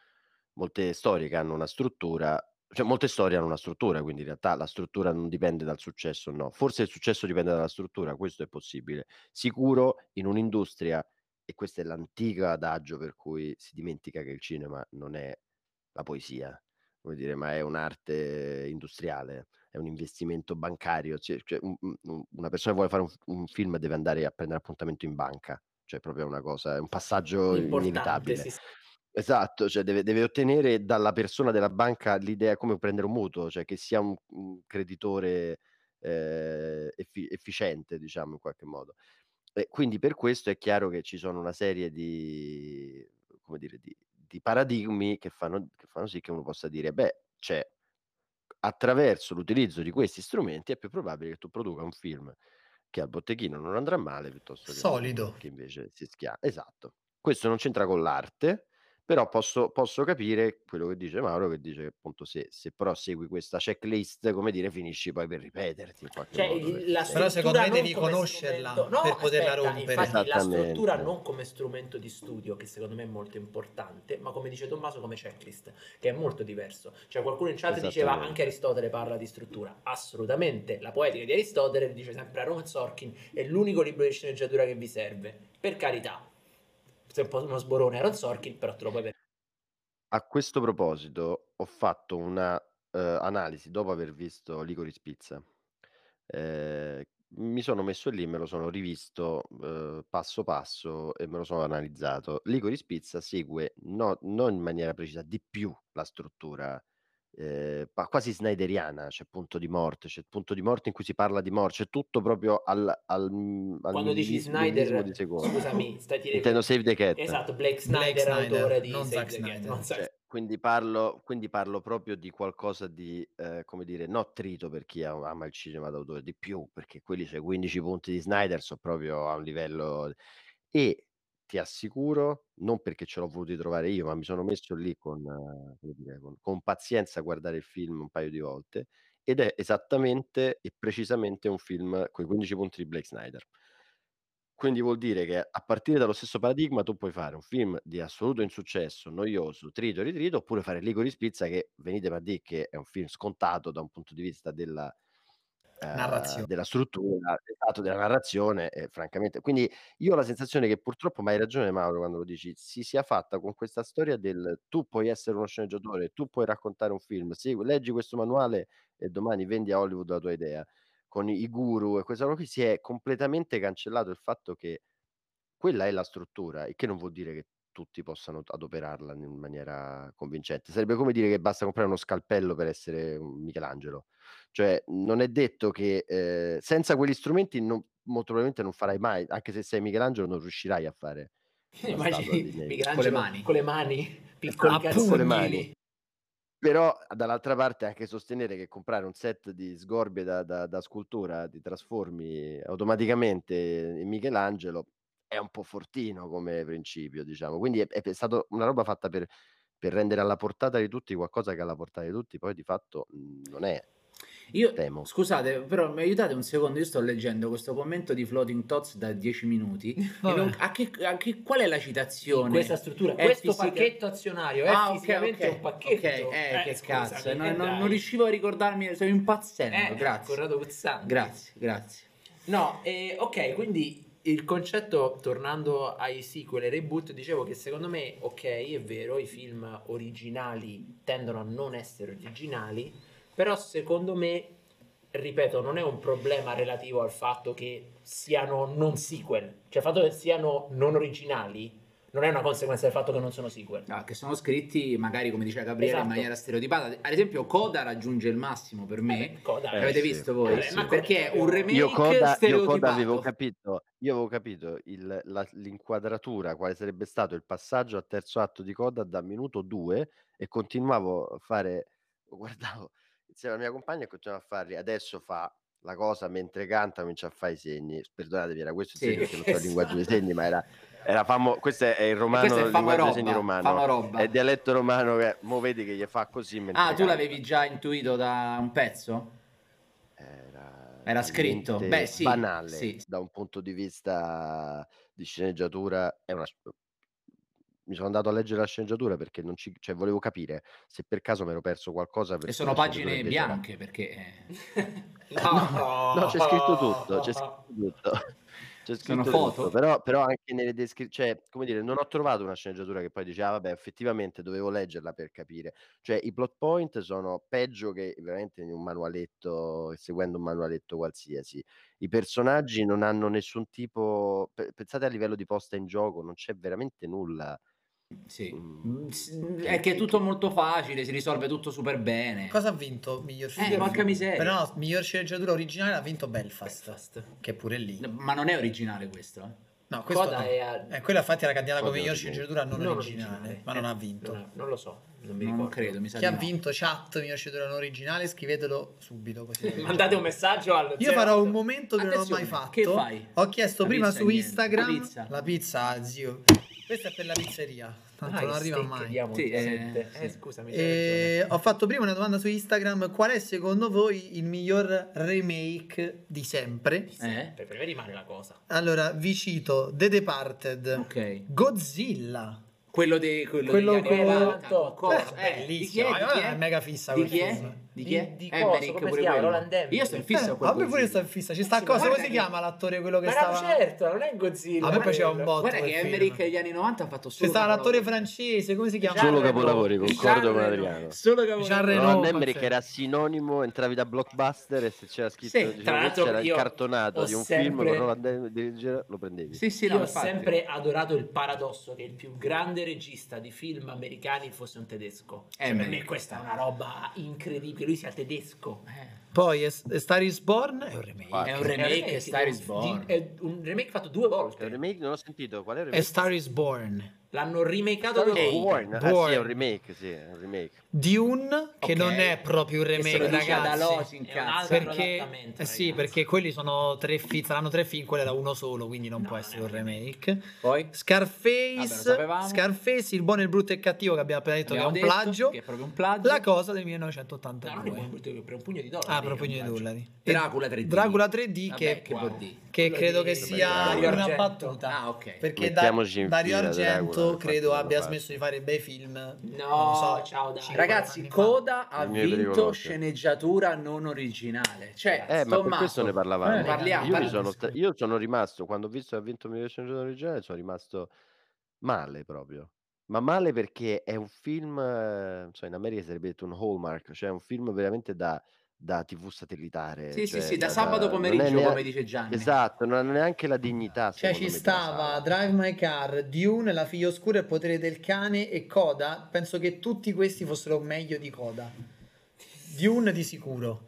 molte storie che hanno una struttura, cioè molte storie hanno una struttura, quindi in realtà la struttura non dipende dal successo, no. Forse il successo dipende dalla struttura, questo è possibile. Sicuro in un'industria, e questo è l'antico adagio per cui si dimentica che il cinema non è la poesia, come dire, ma è un'arte industriale, è un investimento bancario. Cioè, cioè, un- un- una persona che vuole fare un, un film deve andare a prendere appuntamento in banca, cioè proprio una cosa, è un passaggio Importante, inevitabile. sì, sì. Esatto, cioè deve, deve ottenere dalla persona della banca l'idea come prendere un mutuo, cioè che sia un, un creditore eh, effi- efficiente, diciamo in qualche modo. E quindi per questo è chiaro che ci sono una serie di, come dire, di, di paradigmi che fanno, che fanno sì che uno possa dire, beh, c'è attraverso l'utilizzo di questi strumenti è più probabile che tu produca un film che al botteghino non andrà male piuttosto che, Solido. che invece si schia. Esatto. Questo non c'entra con l'arte, Però posso, posso capire quello che dice Mauro, che dice che appunto se, se però segui questa checklist, come dire, finisci poi per ripeterti Cioè, modo. Però secondo struttura me non devi conoscerla strumento- per poterla aspetta, rompere. Infatti, la struttura non come strumento di studio, che secondo me è molto importante, ma come dice Tommaso, come checklist, che è molto diverso. Cioè, qualcuno in chat diceva anche Aristotele parla di struttura. Assolutamente. La poetica di Aristotele dice sempre a Roman Sorkin è l'unico libro di sceneggiatura che vi serve. Per carità. Sei un po' uno sborone Aaron Sorkin, però te lo puoi permettere. A questo proposito ho fatto una eh, analisi dopo aver visto Licorice Pizza. Eh, mi sono messo lì, me lo sono rivisto eh, passo passo e me lo sono analizzato. Licorice Pizza segue no- non in maniera precisa, di più la struttura, eh, quasi snyderiana. C'è punto di morte, c'è punto di morte in cui si parla di morte, c'è tutto proprio al, al, al Quando dici Snyder, di scusami, stai ti Intendo Save the Cat. Esatto, Blake Blake Snyder, Snyder, autore di non Save Zack the Cat, Snyder. non Cioè, quindi, parlo, quindi parlo proprio di qualcosa di, eh, come dire, no trito per chi am- ama il cinema d'autore, di più, perché quelli c'è 15 punti di Snyder, sono proprio a un livello... E ti assicuro, non perché ce l'ho voluto trovare io, ma mi sono messo lì con, eh, dire, con, con pazienza a guardare il film un paio di volte, ed è esattamente e precisamente un film con i 15 punti di Blake Snyder. Quindi vuol dire che a partire dallo stesso paradigma tu puoi fare un film di assoluto insuccesso, noioso, trito e ritrito, oppure fare Licorice Pizza che, venite a dire che è un film scontato da un punto di vista della, eh, Narrazione. della struttura, esatto, della narrazione, e francamente. Quindi io ho la sensazione che purtroppo, ma hai ragione Mauro quando lo dici, si sia fatta con questa storia del tu puoi essere uno sceneggiatore, tu puoi raccontare un film, segui, leggi questo manuale e domani vendi a Hollywood la tua idea con i guru e questa roba qui si è completamente cancellato il fatto che quella è la struttura, il che non vuol dire che tutti possano adoperarla in maniera convincente. Sarebbe come dire che basta comprare uno scalpello per essere un Michelangelo. Cioè, non è detto che eh, senza quegli strumenti non, molto probabilmente non farai mai, anche se sei Michelangelo non riuscirai a fare Immagini Con le mani. con le mani, piccoli con le mani. Però dall'altra parte anche sostenere che comprare un set di sgorbie da, da- da scultura ti trasformi automaticamente in Michelangelo è un po' fortino come principio, diciamo. Quindi è, è stata una roba fatta per, per rendere alla portata di tutti qualcosa che alla portata di tutti poi di fatto mh, non è. Io, Temo. scusate, però mi aiutate un secondo, io sto leggendo questo commento di Floating Tots da 10 minuti. non- a che- a che- qual è la citazione? In questa struttura, È questo fisica- pacchetto azionario è Ah, ok, fisicamente ok, un pacchetto. ok, eh, che scusami, cazzo, eh, non, non- non riuscivo a ricordarmi, sto impazzendo, Eh, grazie. Corrado Guzzanti. Grazie, grazie. No, eh, ok, quindi il concetto, tornando ai sequel e reboot, dicevo che secondo me, ok, è vero, i film originali tendono a non essere originali, però secondo me, ripeto, non è un problema relativo al fatto che siano non sequel, cioè il fatto che siano non originali non è una conseguenza del fatto che non sono sequel. Ah, che sono scritti magari come diceva Gabriele in Esatto. maniera stereotipata ad esempio Coda raggiunge il massimo per me Eh, Coda, Eh, l'avete sì. visto voi Eh, ma perché è un remake Io Coda, io Coda avevo capito, io avevo capito il- la- l'inquadratura, quale sarebbe stato il passaggio al terzo atto di Coda da minuto 2 e continuavo a fare, guardavo insieme alla mia compagna e continuavo a farli, adesso fa la cosa mentre canta, comincia a fare i segni, perdonatemi era questo il Sì, segno perché non so il esatto. linguaggio dei segni, ma era, era famo- questo è il romano, è il segni romano, è dialetto romano che mo vedi che gli fa così ah tu canta. l'avevi già intuito da un pezzo? Era, Era scritto? Beh, sì, banale sì. da un punto di vista di sceneggiatura. È una... Mi sono andato a leggere la sceneggiatura perché non ci... cioè, volevo capire se per caso mi ero perso qualcosa. e sono pagine era- bianche perché eh, No, No, c'è scritto tutto, c'è scritto tutto. C'è Sono scritto foto? tutto, però, però anche nelle descrizioni, cioè, come dire, non ho trovato una sceneggiatura che poi diceva, vabbè, effettivamente dovevo leggerla per capire. Cioè, i plot point sono peggio che veramente in un manualetto, seguendo un manualetto qualsiasi. I personaggi non hanno nessun tipo, pe- pensate a livello di posta in gioco, non c'è veramente nulla. Sì. Mm, è che è tutto molto facile si risolve tutto super bene Cosa ha vinto miglior eh sceneggiatura? porca miseria Però miglior sceneggiatura originale ha vinto Belfast, Belfast. che pure lì. ma non è originale questo eh. No, questo Coda no. è a- Eh, quella infatti era candidata come miglior originale. sceneggiatura non, non originale, ma eh, non ha vinto. Non, non lo so, non mi non ricordo. credo mi sa Chi ha no. vinto chat miglior sceneggiatura non originale? Scrivetelo subito così. Mandate un messaggio al Io farò un momento che non ho mai Attenzione, fatto. che fai? Ho chiesto La prima su niente. Instagram La pizza. la pizza, zio. Questa è per la pizzeria. Tanto Ah, non arriva mai. di Amon Sì, eh, sì. Eh, scusami. c'hai E ragione. ho fatto prima una domanda su Instagram. Qual è secondo voi il miglior remake di sempre? Eh? Per, per me rimane la cosa. Allora, vi cito The Departed, Ok. Godzilla. Quello, di quello, Quello degli anni con- 90, con cosa? Eh, Eh, bellissimo, Di è? Di è mega fissa Di quel chi è? film. Di chi è? Di- di Eh, cosa? Emmerich Come pure si chiama? Io sto in fissa Eh, con quel vabbè, pure io sto in fissa. Ci sta sì, cosa. ma Come si chiama l'attore quello che Ma stava. no, certo, non è Godzilla. A me piaceva un botto. Guarda che film. Emmerich degli anni 90 ha fatto C'è solo stava l'attore capolavori. francese, come si chiama? Solo capolavori, concordo con. Adriano. Solo capolavori. Jean Reno. Roland pazzesco. Emmerich era sinonimo, entravi da blockbuster e se c'era scritto diciamo, tra l'altro c'era il cartonato di un film con Roland Emmerich, lo prendevi. Sì, sì, Io ho sempre adorato il paradosso che il più grande regista di film americani fosse un tedesco. Per Emmerich. me questa è una roba incredibile. Lui sia tedesco. Eh. Poi è, è Star is Born è un remake. È un È remake, Star is Born. È un remake fatto due È volte. un remake, non ho sentito qual è il È remake? Star is Born. L'hanno remakeato Star due is volte. Born. Ah, sì, Born. è un remake, sì, è un remake. Dune, che Ok. non è proprio un remake, ragazzi. Un incazza. Perché, eh sì, perché quelli sono tre film, saranno tre film, quello era uno solo, quindi non No, può non essere un remake. Poi? Scarface, Vabbè. Scarface, il buono, il brutto e il cattivo che abbiamo appena detto Abbiamo che è un detto plagio. Che è proprio un plagio. La cosa del No, non è 1982. buon brutto, per un pugno di dollari. ah, per un pugno di dollari. Dracula 3D. Dracula 3D Vabbè, che, che wow. che credo di- che sia Dario una battuta. Ah, ok. Perché da- Mettiamoci in Dario Argento credo abbia smesso di fare bei film. non No, lo so, ciao Dario. Ragazzi. Coda ha vinto sceneggiatura non originale. Cioè, Eh, ma per questo ne parlavamo. eh, parliamo, io, parliamo. sono, io sono rimasto, quando ho visto che ha vinto il miglior sceneggiatore originale, sono rimasto male proprio. Ma male perché è un film, eh, so, in America sarebbe detto un hallmark, cioè un film veramente da, da TV satellitare. Sì, cioè sì, sì, da da- sabato pomeriggio, nea- come dice Gianni. Esatto, non ha neanche la dignità. Cioè ci stava. Drive My Car, Dune, La figlia oscura, Il potere del cane e Coda. Penso che tutti questi fossero meglio di Coda. Dune di sicuro.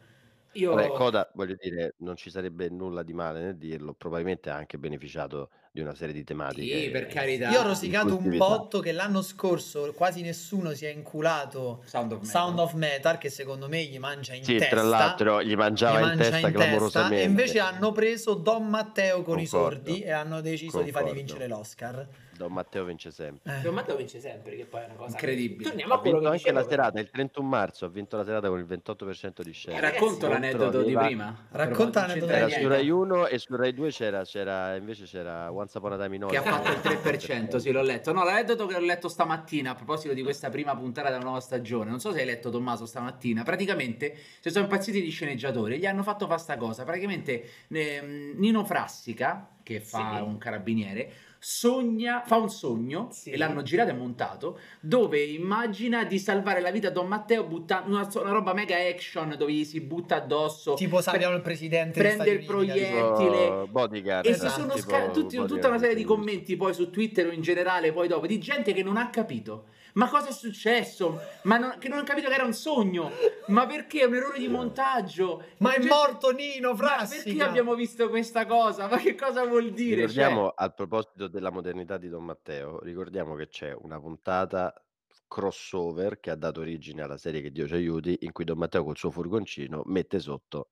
Io Vabbè, Coda, voglio dire, non ci sarebbe nulla di male nel dirlo, probabilmente ha anche beneficiato di una serie di tematiche. Sì, per carità. Io ho rosicato un botto che l'anno scorso quasi nessuno si è inculato Sound of Metal. Sound of Metal che secondo me gli mangia in Sì, testa. tra l'altro gli mangiava gli in mangia testa in testa, e invece hanno preso Don Matteo con i Concordo. sordi e hanno deciso di fargli Concordo. vincere l'Oscar. Don Matteo vince sempre. Eh. Don Matteo vince sempre, che poi è una cosa Incredibile. Torniamo Ha a quello vinto che anche la serata, il 31 marzo ha vinto la serata con il 28% di. Eh, Racconto l'aneddoto di prima. Racconta l'aneddoto Era su. Rai 1 e su Rai 2 c'era, c'era invece c'era Upon a Time in Che ha fatto il 3%, sì, l'ho letto. No, l'aneddoto che ho letto stamattina a proposito di questa prima puntata della nuova stagione. Non so se hai letto Tommaso stamattina. Praticamente si sono impazziti gli sceneggiatori gli hanno fatto fare sta cosa. Praticamente ehm, Nino Frassica, che fa Sì. un carabiniere, sogna, fa un sogno Sì. e l'hanno girato e montato dove immagina di salvare la vita a Don Matteo buttando una, una roba mega action dove gli si butta addosso Tipo salviamo il presidente prende il proiettile? Tipo Bodyguard. e Esatto, si sono tipo sca- tutti- Bodyguard tutta una serie di commenti poi su Twitter o in generale poi dopo di gente che non ha capito ma cosa è successo ma non- che non ha capito che era un sogno ma perché è un errore di montaggio Ma è Gente- morto Nino ma Frassica! perché abbiamo visto questa cosa ma che cosa vuol dire Ricordiamo Cioè, al proposito della modernità di Don Matteo, ricordiamo che c'è una puntata crossover che ha dato origine alla serie Che Dio ci aiuti, in cui Don Matteo col suo furgoncino mette sotto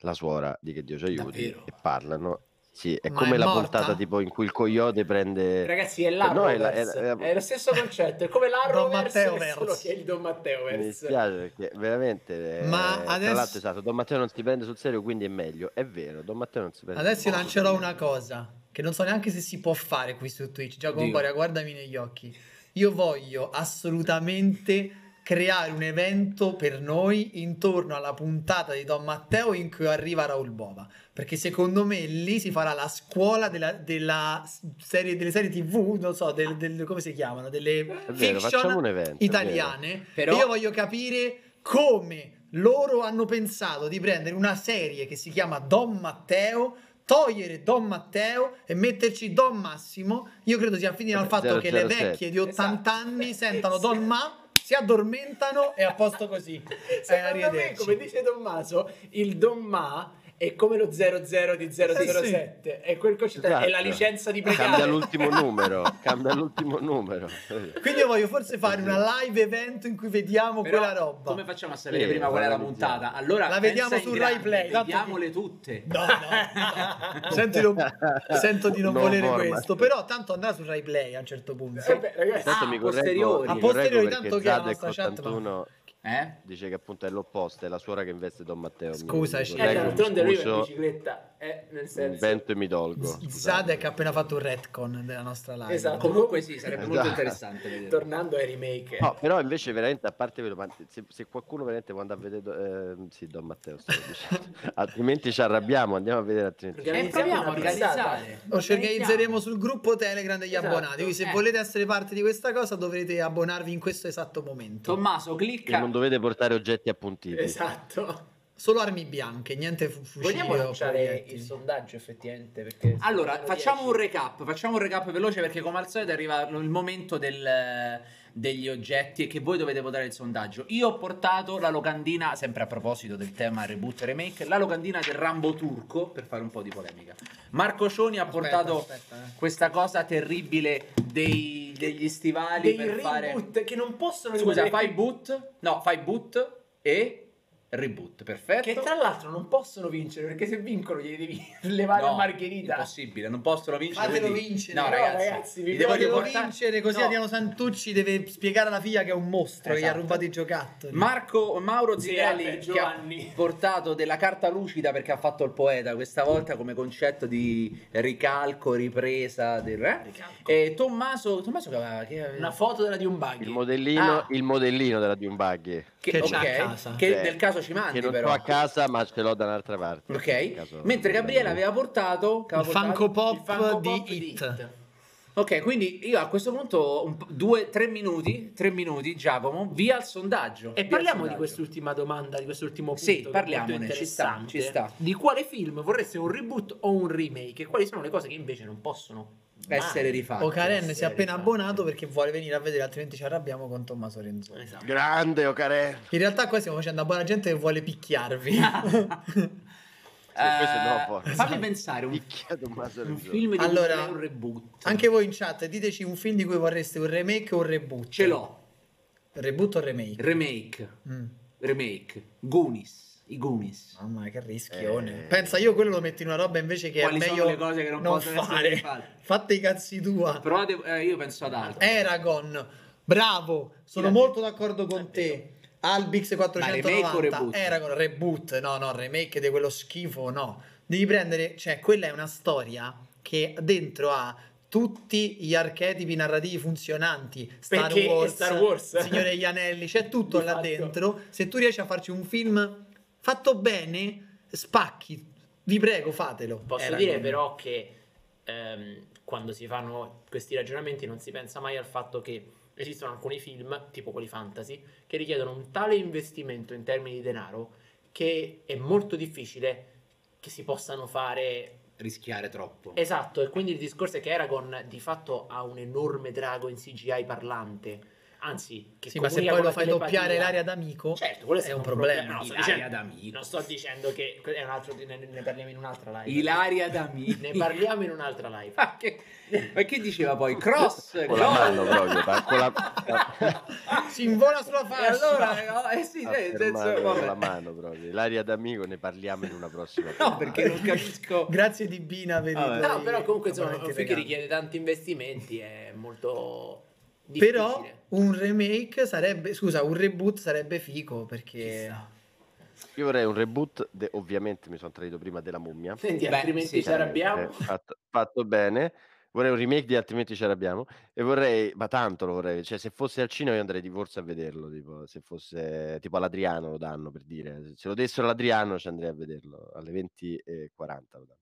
la suora di Che Dio ci aiuti Davvero? e parlano. Sì, è Ma come è la morta? puntata tipo in cui il coyote prende... Ragazzi, è la No, è la- è la- È lo stesso concetto, è come la Don Rovers, Matteo è verse. solo che è il Don Matteo Mi dispiace perché veramente eh, Ma tra adesso- l'altro esatto, Don Matteo non si prende sul serio, quindi è meglio. È vero, Don Matteo non si prende Adesso sul io lancerò una cosa che non so neanche se si può fare qui su Twitch. Giacomo. Boria, guardami negli occhi. Io voglio assolutamente creare un evento per noi intorno alla puntata di Don Matteo in cui arriva Raul Bova. Perché secondo me lì si farà la scuola della, della serie, delle serie TV, non so, del- del- come si chiamano, delle vero, facciamo fiction un evento. italiane. Però- E io voglio capire come loro hanno pensato di prendere una serie che si chiama Don Matteo, togliere Don Matteo e metterci Don Massimo. Io credo sia finito al fatto che le 007. vecchie di 80 Esatto. anni sentano Don Ma, si addormentano e a posto così. Secondo me, come dice Tommaso, il Don Ma è come lo 00 di 007. È quel concetto, è la Esatto. licenza di Cambia pregare. l'ultimo numero, cambia l'ultimo numero. Quindi io voglio forse fare una live evento in cui vediamo Però quella roba. Come facciamo a sapere Sì, prima qual è la puntata? Allora La vediamo su Rai Play, Vediamole tutte. No, no. Senti, non- sento di non No volere format. questo, però tanto andrà su Rai Play a un certo punto. Eh beh, ragazzi, Ah, mi correggo, posteriori. mi A posteriori, tanto che la nostra chat, ma- 81 Eh? dice che appunto è l'opposto, è la suora che investe Don Matteo. Scusaci. eh, d'altronde lui va in bicicletta, eh, nel senso. invento e mi dolgo. scusate. Zadek ha appena fatto un retcon della nostra live. Esatto. Comunque sì, sarebbe molto Esatto. interessante vedere. Tornando ai remake. No, però invece veramente a parte se, se qualcuno veramente può andare a vedere eh, sì, Don Matteo altrimenti ci arrabbiamo, andiamo a vedere altrimenti. ci E Organizziamo organizzare. O ci organizzeremo sul gruppo Telegram degli Esatto. abbonati. Quindi se Eh. volete essere parte di questa cosa dovrete abbonarvi in questo esatto momento. Tommaso, E clicca. non dovete portare oggetti appuntiti. Esatto. Solo armi bianche, niente fu- fucili Vogliamo lanciare il sondaggio effettivamente? Perché Allora, facciamo 10. un recap, facciamo un recap veloce perché come al solito arriva il momento del- degli oggetti e che voi dovete votare il sondaggio. Io ho portato la locandina, sempre a proposito del tema reboot e remake, la locandina del Rambo turco, per fare un po' di polemica. Marco Cioni ha Aspetta, portato aspetta, eh. questa cosa terribile dei- degli stivali dei per fare... reboot che non possono Scusa, fai boot? No, fai boot e reboot, perfetto. che tra l'altro non possono vincere perché se vincono gli devi levare No, a Margherita. Impossibile, non possono vincere. Fatelo quindi- vincere. No, No, ragazzi, ragazzi, vi devo riportare- vincere così No. Adriano Santucci deve spiegare alla figlia che è un mostro che gli ha Esatto. rubato i giocattoli. Marco Mauro Sì, Zinelli vabbè, che ha portato della carta lucida perché ha fatto il poeta questa volta come concetto di ricalco, ripresa del eh? Ricalco. E Tommaso, Tommaso che aveva che aveva- Una foto della di un buggy. Il modellino, Ah. il modellino della Dune Buggy. Che, che c'ha ok, a casa. che Cioè, nel caso ci mandi Che non però. a casa, ma ce l'ho da un'altra parte. Ok, mentre Gabriele aveva portato aveva portato- Funko Pop, Il Funko di Pop It. Ok, quindi io a questo punto un due, tre minuti, tre minuti Giacomo, via al sondaggio. E parliamo al di sondaggio. quest'ultima domanda, di quest'ultimo punto. Sì, parliamone, ci sta, ci sta. Di quale film vorreste un reboot o un remake? E quali sono le cose che invece non possono mai Essere rifatti. O Karen si è appena rifatti. abbonato perché vuole venire a vedere, altrimenti ci arrabbiamo con Tommaso Renzoni. Esatto. Grande Ocare. In realtà qua stiamo facendo a buona gente che vuole picchiarvi. no, Eh, fammi pensare un, un film di Allora, un reboot. Anche voi in chat, diteci un film di cui vorreste un remake o un reboot. ce l'ho. Reboot o remake? Remake. Mm. Remake. Goonies. I Goonies. Mamma mia, che rischione. Eh. Pensa, io quello lo metto in una roba invece che Quali è sono meglio le cose che non essere fare. Fate i cazzi tua. Provate, eh, io penso ad altro. Eragon, bravo, sono molto d'accordo con te. Albix Ma remake o 490, reboot? Eragon, reboot, no, no, remake di quello schifo, no. Devi prendere, cioè, quella è una storia che dentro ha tutti gli archetipi narrativi funzionanti. Star Perché Wars, Star Wars. Signore degli Anelli, c'è tutto Di là fatto. dentro. Se tu riesci a farci un film fatto bene, spacchi. Vi prego, fatelo. Posso Eragon. dire però che ehm, quando si fanno questi ragionamenti non si pensa mai al fatto che esistono alcuni film, tipo quelli fantasy, che richiedono un tale investimento in termini di denaro che è molto difficile che si possano fare Rischiare troppo. Esatto, e quindi il discorso è che Aragorn di fatto ha un enorme drago in CGI parlante. Anzi, che Sì, ma se poi lo fai telepatia. doppiare l'aria d'amico, Certo, quello è un problema. No, sto Ilaria dicendo- d'amico. non sto dicendo che è un altro, ne, ne parliamo in un'altra live. Ilaria d'amico. Ne parliamo in un'altra live. Ma che, ma che diceva poi? Cross! Con la mano proprio, con la, si invola sulla fascia. allora, no, eh sì, nel senso, con la mano proprio. L'aria d'amico ne parliamo in una prossima. No, perché non capisco. Grazie di Bina i No, però comunque insomma, un film che richiede tanti investimenti è molto difficile. Però un remake sarebbe, scusa, un reboot sarebbe fico perché Chissà. Io vorrei un reboot, de- ovviamente mi sono tradito prima della mummia. Senti, Beh, altrimenti sì, ci arrabbiamo. Eh, fatto, fatto bene. Vorrei un remake di Altrimenti ci arrabbiamo. E vorrei, ma tanto lo vorrei. Cioè, se fosse al cinema, io andrei di corsa a vederlo. Tipo, se fosse tipo all'Adriano lo danno per dire. Se lo dessero all'Adriano, ci andrei a vederlo alle 20.40. Lo danno.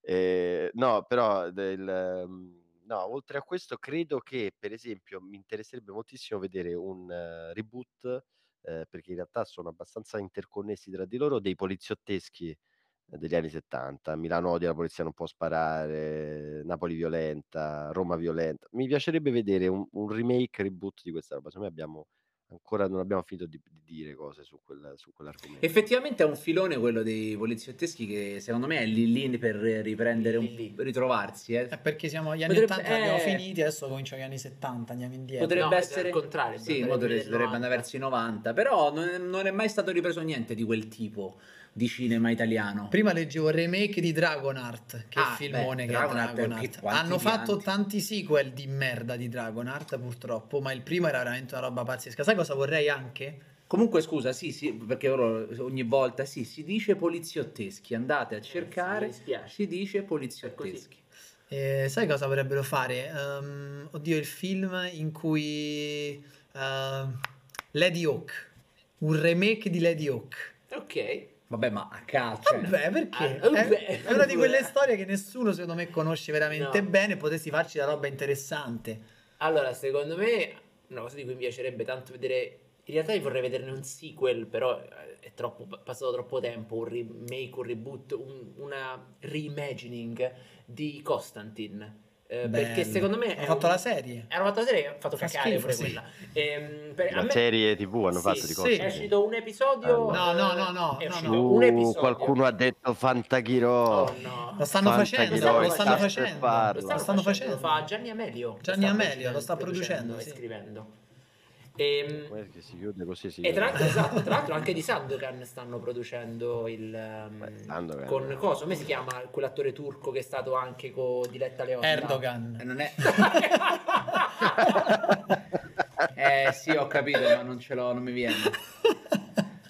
Eh, no, però, del, ehm, no, oltre a questo, credo che per esempio mi interesserebbe moltissimo vedere un eh, reboot. eh, perché in realtà sono abbastanza interconnessi tra di loro dei poliziotteschi degli anni 70. Milano odia la polizia non può sparare, Napoli violenta, Roma violenta. Mi piacerebbe vedere un, un remake, reboot di questa roba. Secondo me abbiamo ancora non abbiamo finito di, di dire cose su, quel, su quell'argomento. Effettivamente è un filone quello dei poliziotteschi che secondo me è lì lì per riprendere, un, Lì lì. ritrovarsi. eh. È perché siamo agli anni Potrebbe- 80, li abbiamo eh. finiti, adesso cominciano gli anni 70, andiamo indietro. Potrebbe No, essere al contrario, Sì, 90. andare verso i 90, però non è, non è mai stato ripreso niente di quel tipo di cinema italiano. Prima leggevo il remake di Dragonheart, che Ah, filmone beh, che Dragonheart, è quanti Hanno fatto pianti. tanti sequel di merda di Dragonheart, purtroppo, ma il primo era veramente una roba pazzesca. Sai cosa vorrei anche? Comunque scusa, sì, sì, perché ogni volta sì, si dice poliziotteschi, andate a cercare, mi dispiace. si dice poliziotteschi. Eh, sai cosa vorrebbero fare? Ehm, oddio, il film in cui ehm, Lady Hawk, un remake di Lady Hawk. Ok. Vabbè, ma a calcio. Vabbè, perché? Ah, vabbè, è, è una di quelle storie che nessuno secondo me conosce veramente No. bene, potessi farci da roba interessante. Allora, secondo me, una cosa di cui mi piacerebbe tanto vedere. In realtà vorrei vederne un sequel, però eh, è troppo, passato troppo tempo. Un remake, un reboot, un- una reimagining di Constantine. Eh, perché secondo me. Hanno fatto un- la serie. Hanno fatto la serie, ha fatto Fa cacare schifo, pure sì. quella. Ehm, per- a La me- serie TV hanno Sì, fatto di sì, cose. Sì. È uscito un episodio. No, no, no, no, è no, uscito no. un Uh, episodio. qualcuno ha detto Fantachiro. Oh no. Lo stanno facendo, lo sta stanno facendo. Lo stanno, facendo, fa Gianni Amelio. Gianni sta Amelio, producendo- lo sta producendo, e sì. scrivendo. Ehm, che chiude così si e tra l'altro, esatto, tra l'altro anche di Sandokan stanno producendo il ehm, Beh, Sandokan. con cosa? Come si chiama quell'attore turco che è stato anche con Diletta Leotta? Eh, Erdogan. non è... eh sì, ho capito, ma non ce l'ho, non mi viene.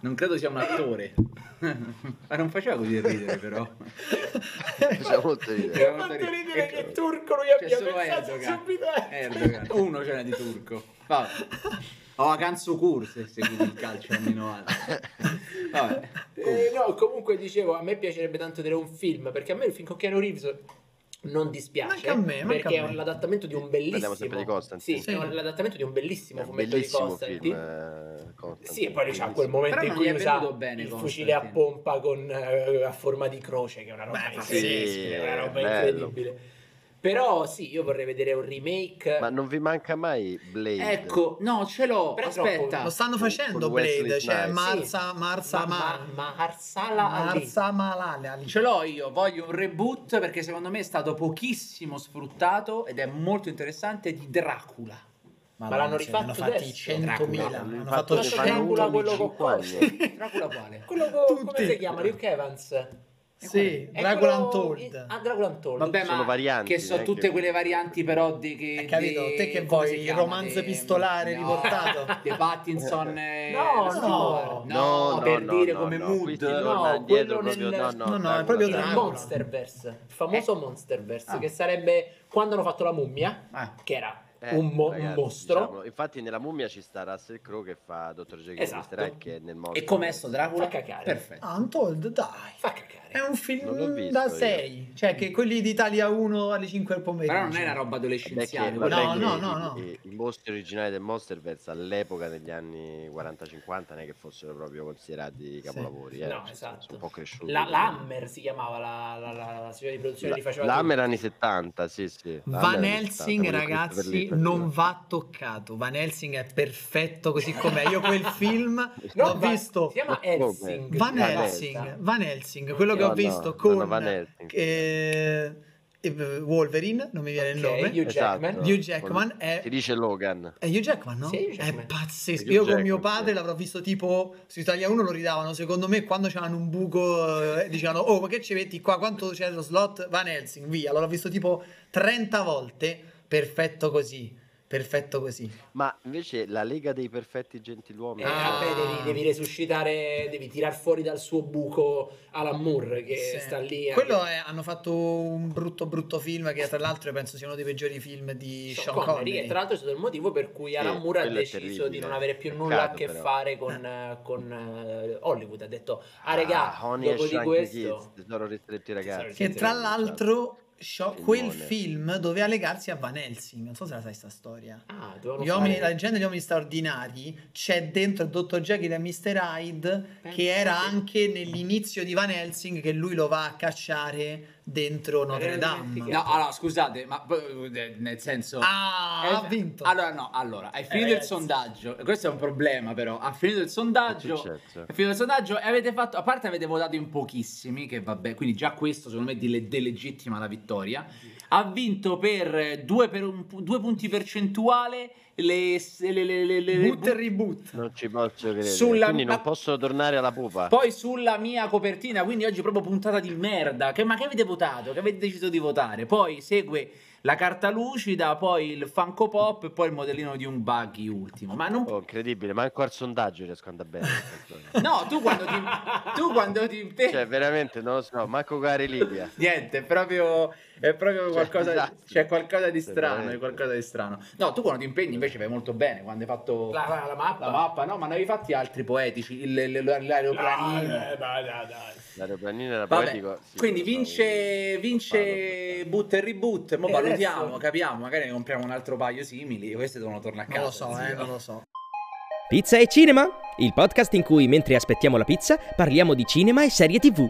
Non credo sia un attore. ma non faceva così ridere, però. Faceva molto ridere. Faceva molto ridere. ridere che Ecco. è turco, lui abbia solo pensato Erdogan. subito a Erdogan. Uno ce n'è di turco. Vabbè. Ho la Kansukur se seguite il calcio anni 90. Vabbè. Eh, no, comunque dicevo, a me piacerebbe tanto vedere un film, perché a me il film con Keanu Reeves non dispiace. Manca a me, manca perché a me. è l'adattamento di un bellissimo... Parliamo sempre di Constantine. Sì, Sì. è l'adattamento di un bellissimo È un fumetto bellissimo di Constantine. film. eh, Constantine, Sì, e poi c'ha quel momento Però in cui usa bene il fucile a pompa con, eh, a forma di croce, che è una roba Beh, incredibile, sì, è una roba bello. incredibile. Però sì, io vorrei vedere un remake. Ma non vi manca mai Blade? Ecco, no, ce l'ho. Però Aspetta. troppo- Lo stanno facendo Blade, c'è Snipes. Marza, Marza, ma, ma, Ma- ma Marsala Ali. Marza Malale. Ali. Ce l'ho io, voglio un reboot perché secondo me è stato pochissimo sfruttato ed è molto interessante di Dracula. Ma l'hanno sì, rifatto ne hanno fatti adesso? 100.000. Dracula. Hanno fatto ne Fatto fanno 100 Dracula, quello con anni. Dracula quale? Quello con, come si chiama? Luke Evans. Sì, Dracula Untold. Ah, Dracula Untold. Vabbè, Sono ma varianti, che sono eh, tutte che- quelle varianti però di che Hai capito? di- Te che vuoi, il chiama? romanzo Di- epistolare riportato? di Pattinson e No, no. no, No, per no, dire no, come no, mood No, indietro quello proprio, nel- no, no, no, no, è proprio Dracula. Monsterverse, il famoso Eh. Monsterverse, Ah. che sarebbe quando hanno fatto la mummia, Ah. che era Eh, un, mo- un ragazzi, mostro. diciamolo. Infatti nella mummia ci sta Russell Crowe che fa Dr. Jekyll e Esatto. Mr. Hyde che è nel mondo. E com'è sto Dracula? Fa cacare. Perfetto. Untold, dai. Fa cacare. È un Non l'ho film visto da io. 6, cioè che quelli di Italia 1 alle 5 del pomeriggio. Però non è una roba che, adolescenziale. No, no, i- no, no. I, i mostri originali del Monsterverse all'epoca negli anni 40-50 non è che fossero proprio considerati capolavori. eh, No, cioè, esatto. Sono un po' cresciuti. La, la Hammer si chiamava la, la, la, la società di produzione La, li faceva la tutto. Hammer anni 70, sì, sì. La Van Helsing, 70, con il ragazzi, non va toccato. Van Helsing è perfetto così com'è. Io quel film No, l'ho va- visto. Si chiama? Helsing. Van Helsing, Van Helsing, quello che ho visto no, con no, eh, eh, Wolverine, non mi viene il Ok, nome. Hugh Jackman. Esatto. Hugh Jackman è Si dice Logan. È Hugh Jackman, no? Sì, Hugh È Jackman. pazzesco. Hugh Io con mio Jackman, padre sì. l'avrò visto tipo su Italia 1 lo ridavano. Secondo me, quando c'erano un buco, eh, dicevano: Oh, ma che ci metti qua? Quanto c'è lo slot? Van Helsing, via. Allora l'ho visto tipo 30 volte. Perfetto così. Perfetto così. Ma invece la Lega dei Perfetti Gentiluomini. Eh, Ah. vabbè, devi, devi resuscitare, devi tirar fuori dal suo buco Alan Moore che Sì. sta lì. a- Quello è, hanno fatto un brutto, brutto film che tra l'altro penso sia uno dei peggiori film di Sean Sean Connery, Connery. che tra l'altro è stato il motivo per cui Sì, Alan Moore ha deciso di non avere più Peccato, nulla a che però. fare con, eh, con, eh, Hollywood. Ha detto, ah regà, Ah, dopo di questo... Kids, Tesoro ristretti i ragazzi. Che tra l'altro Sho- Filmone. quel film doveva legarsi a Van Helsing. Non so se la sai sta storia. Ah, Gli uomini, la leggenda degli uomini straordinari c'è dentro Dr. Jekyll e Mr. Hyde Pensa che era che- anche nell'inizio di Van Helsing che lui lo va a cacciare dentro Notre Dame. No, allora scusate, ma eh, nel senso. Ah, Eh, ha vinto. Allora, no, allora, hai finito il ragazzi. sondaggio. Questo è un problema, però. Ha finito il sondaggio. È successo? È finito il sondaggio e avete fatto. A parte avete votato in pochissimi, che vabbè, quindi già questo secondo me dele- delegittima la vittoria. Ha vinto per due, per un due punti percentuali le, le, le, le- le- Boot e reboot. Non ci posso credere. Sulla- Quindi non posso tornare alla pupa. Poi sulla mia copertina, quindi oggi proprio puntata di merda. Che, ma che avete votato? Che avete deciso di votare? Poi segue la carta lucida, poi il Funko Pop e poi il modellino di un buggy ultimo. Ma non Oh, incredibile, manco al sondaggio riesco ad andare bene. No, tu quando ti. tu quando ti. te- cioè, veramente, non lo so, manco con la reliquia. Niente, proprio. È proprio Cioè, qualcosa. esatto. C'è qualcosa di Cioè, strano. È qualcosa di strano. No, tu quando ti impegni invece vai molto bene. Quando hai fatto. La, la- la mappa. la mappa, no, ma ne avevi fatti altri poetici. Il, il- l'aeroplanino. Dai, dai, dai, dai. L'aeroplanino era Vabbè, poetico. sì, quindi vince, vince boot e reboot. Mo E valutiamo, adesso? capiamo. Magari ne compriamo un altro paio simili. Questi devono tornare a Non casa. lo so, eh, non lo so. Pizza e cinema? Il podcast in cui mentre aspettiamo la pizza parliamo di cinema e serie TV.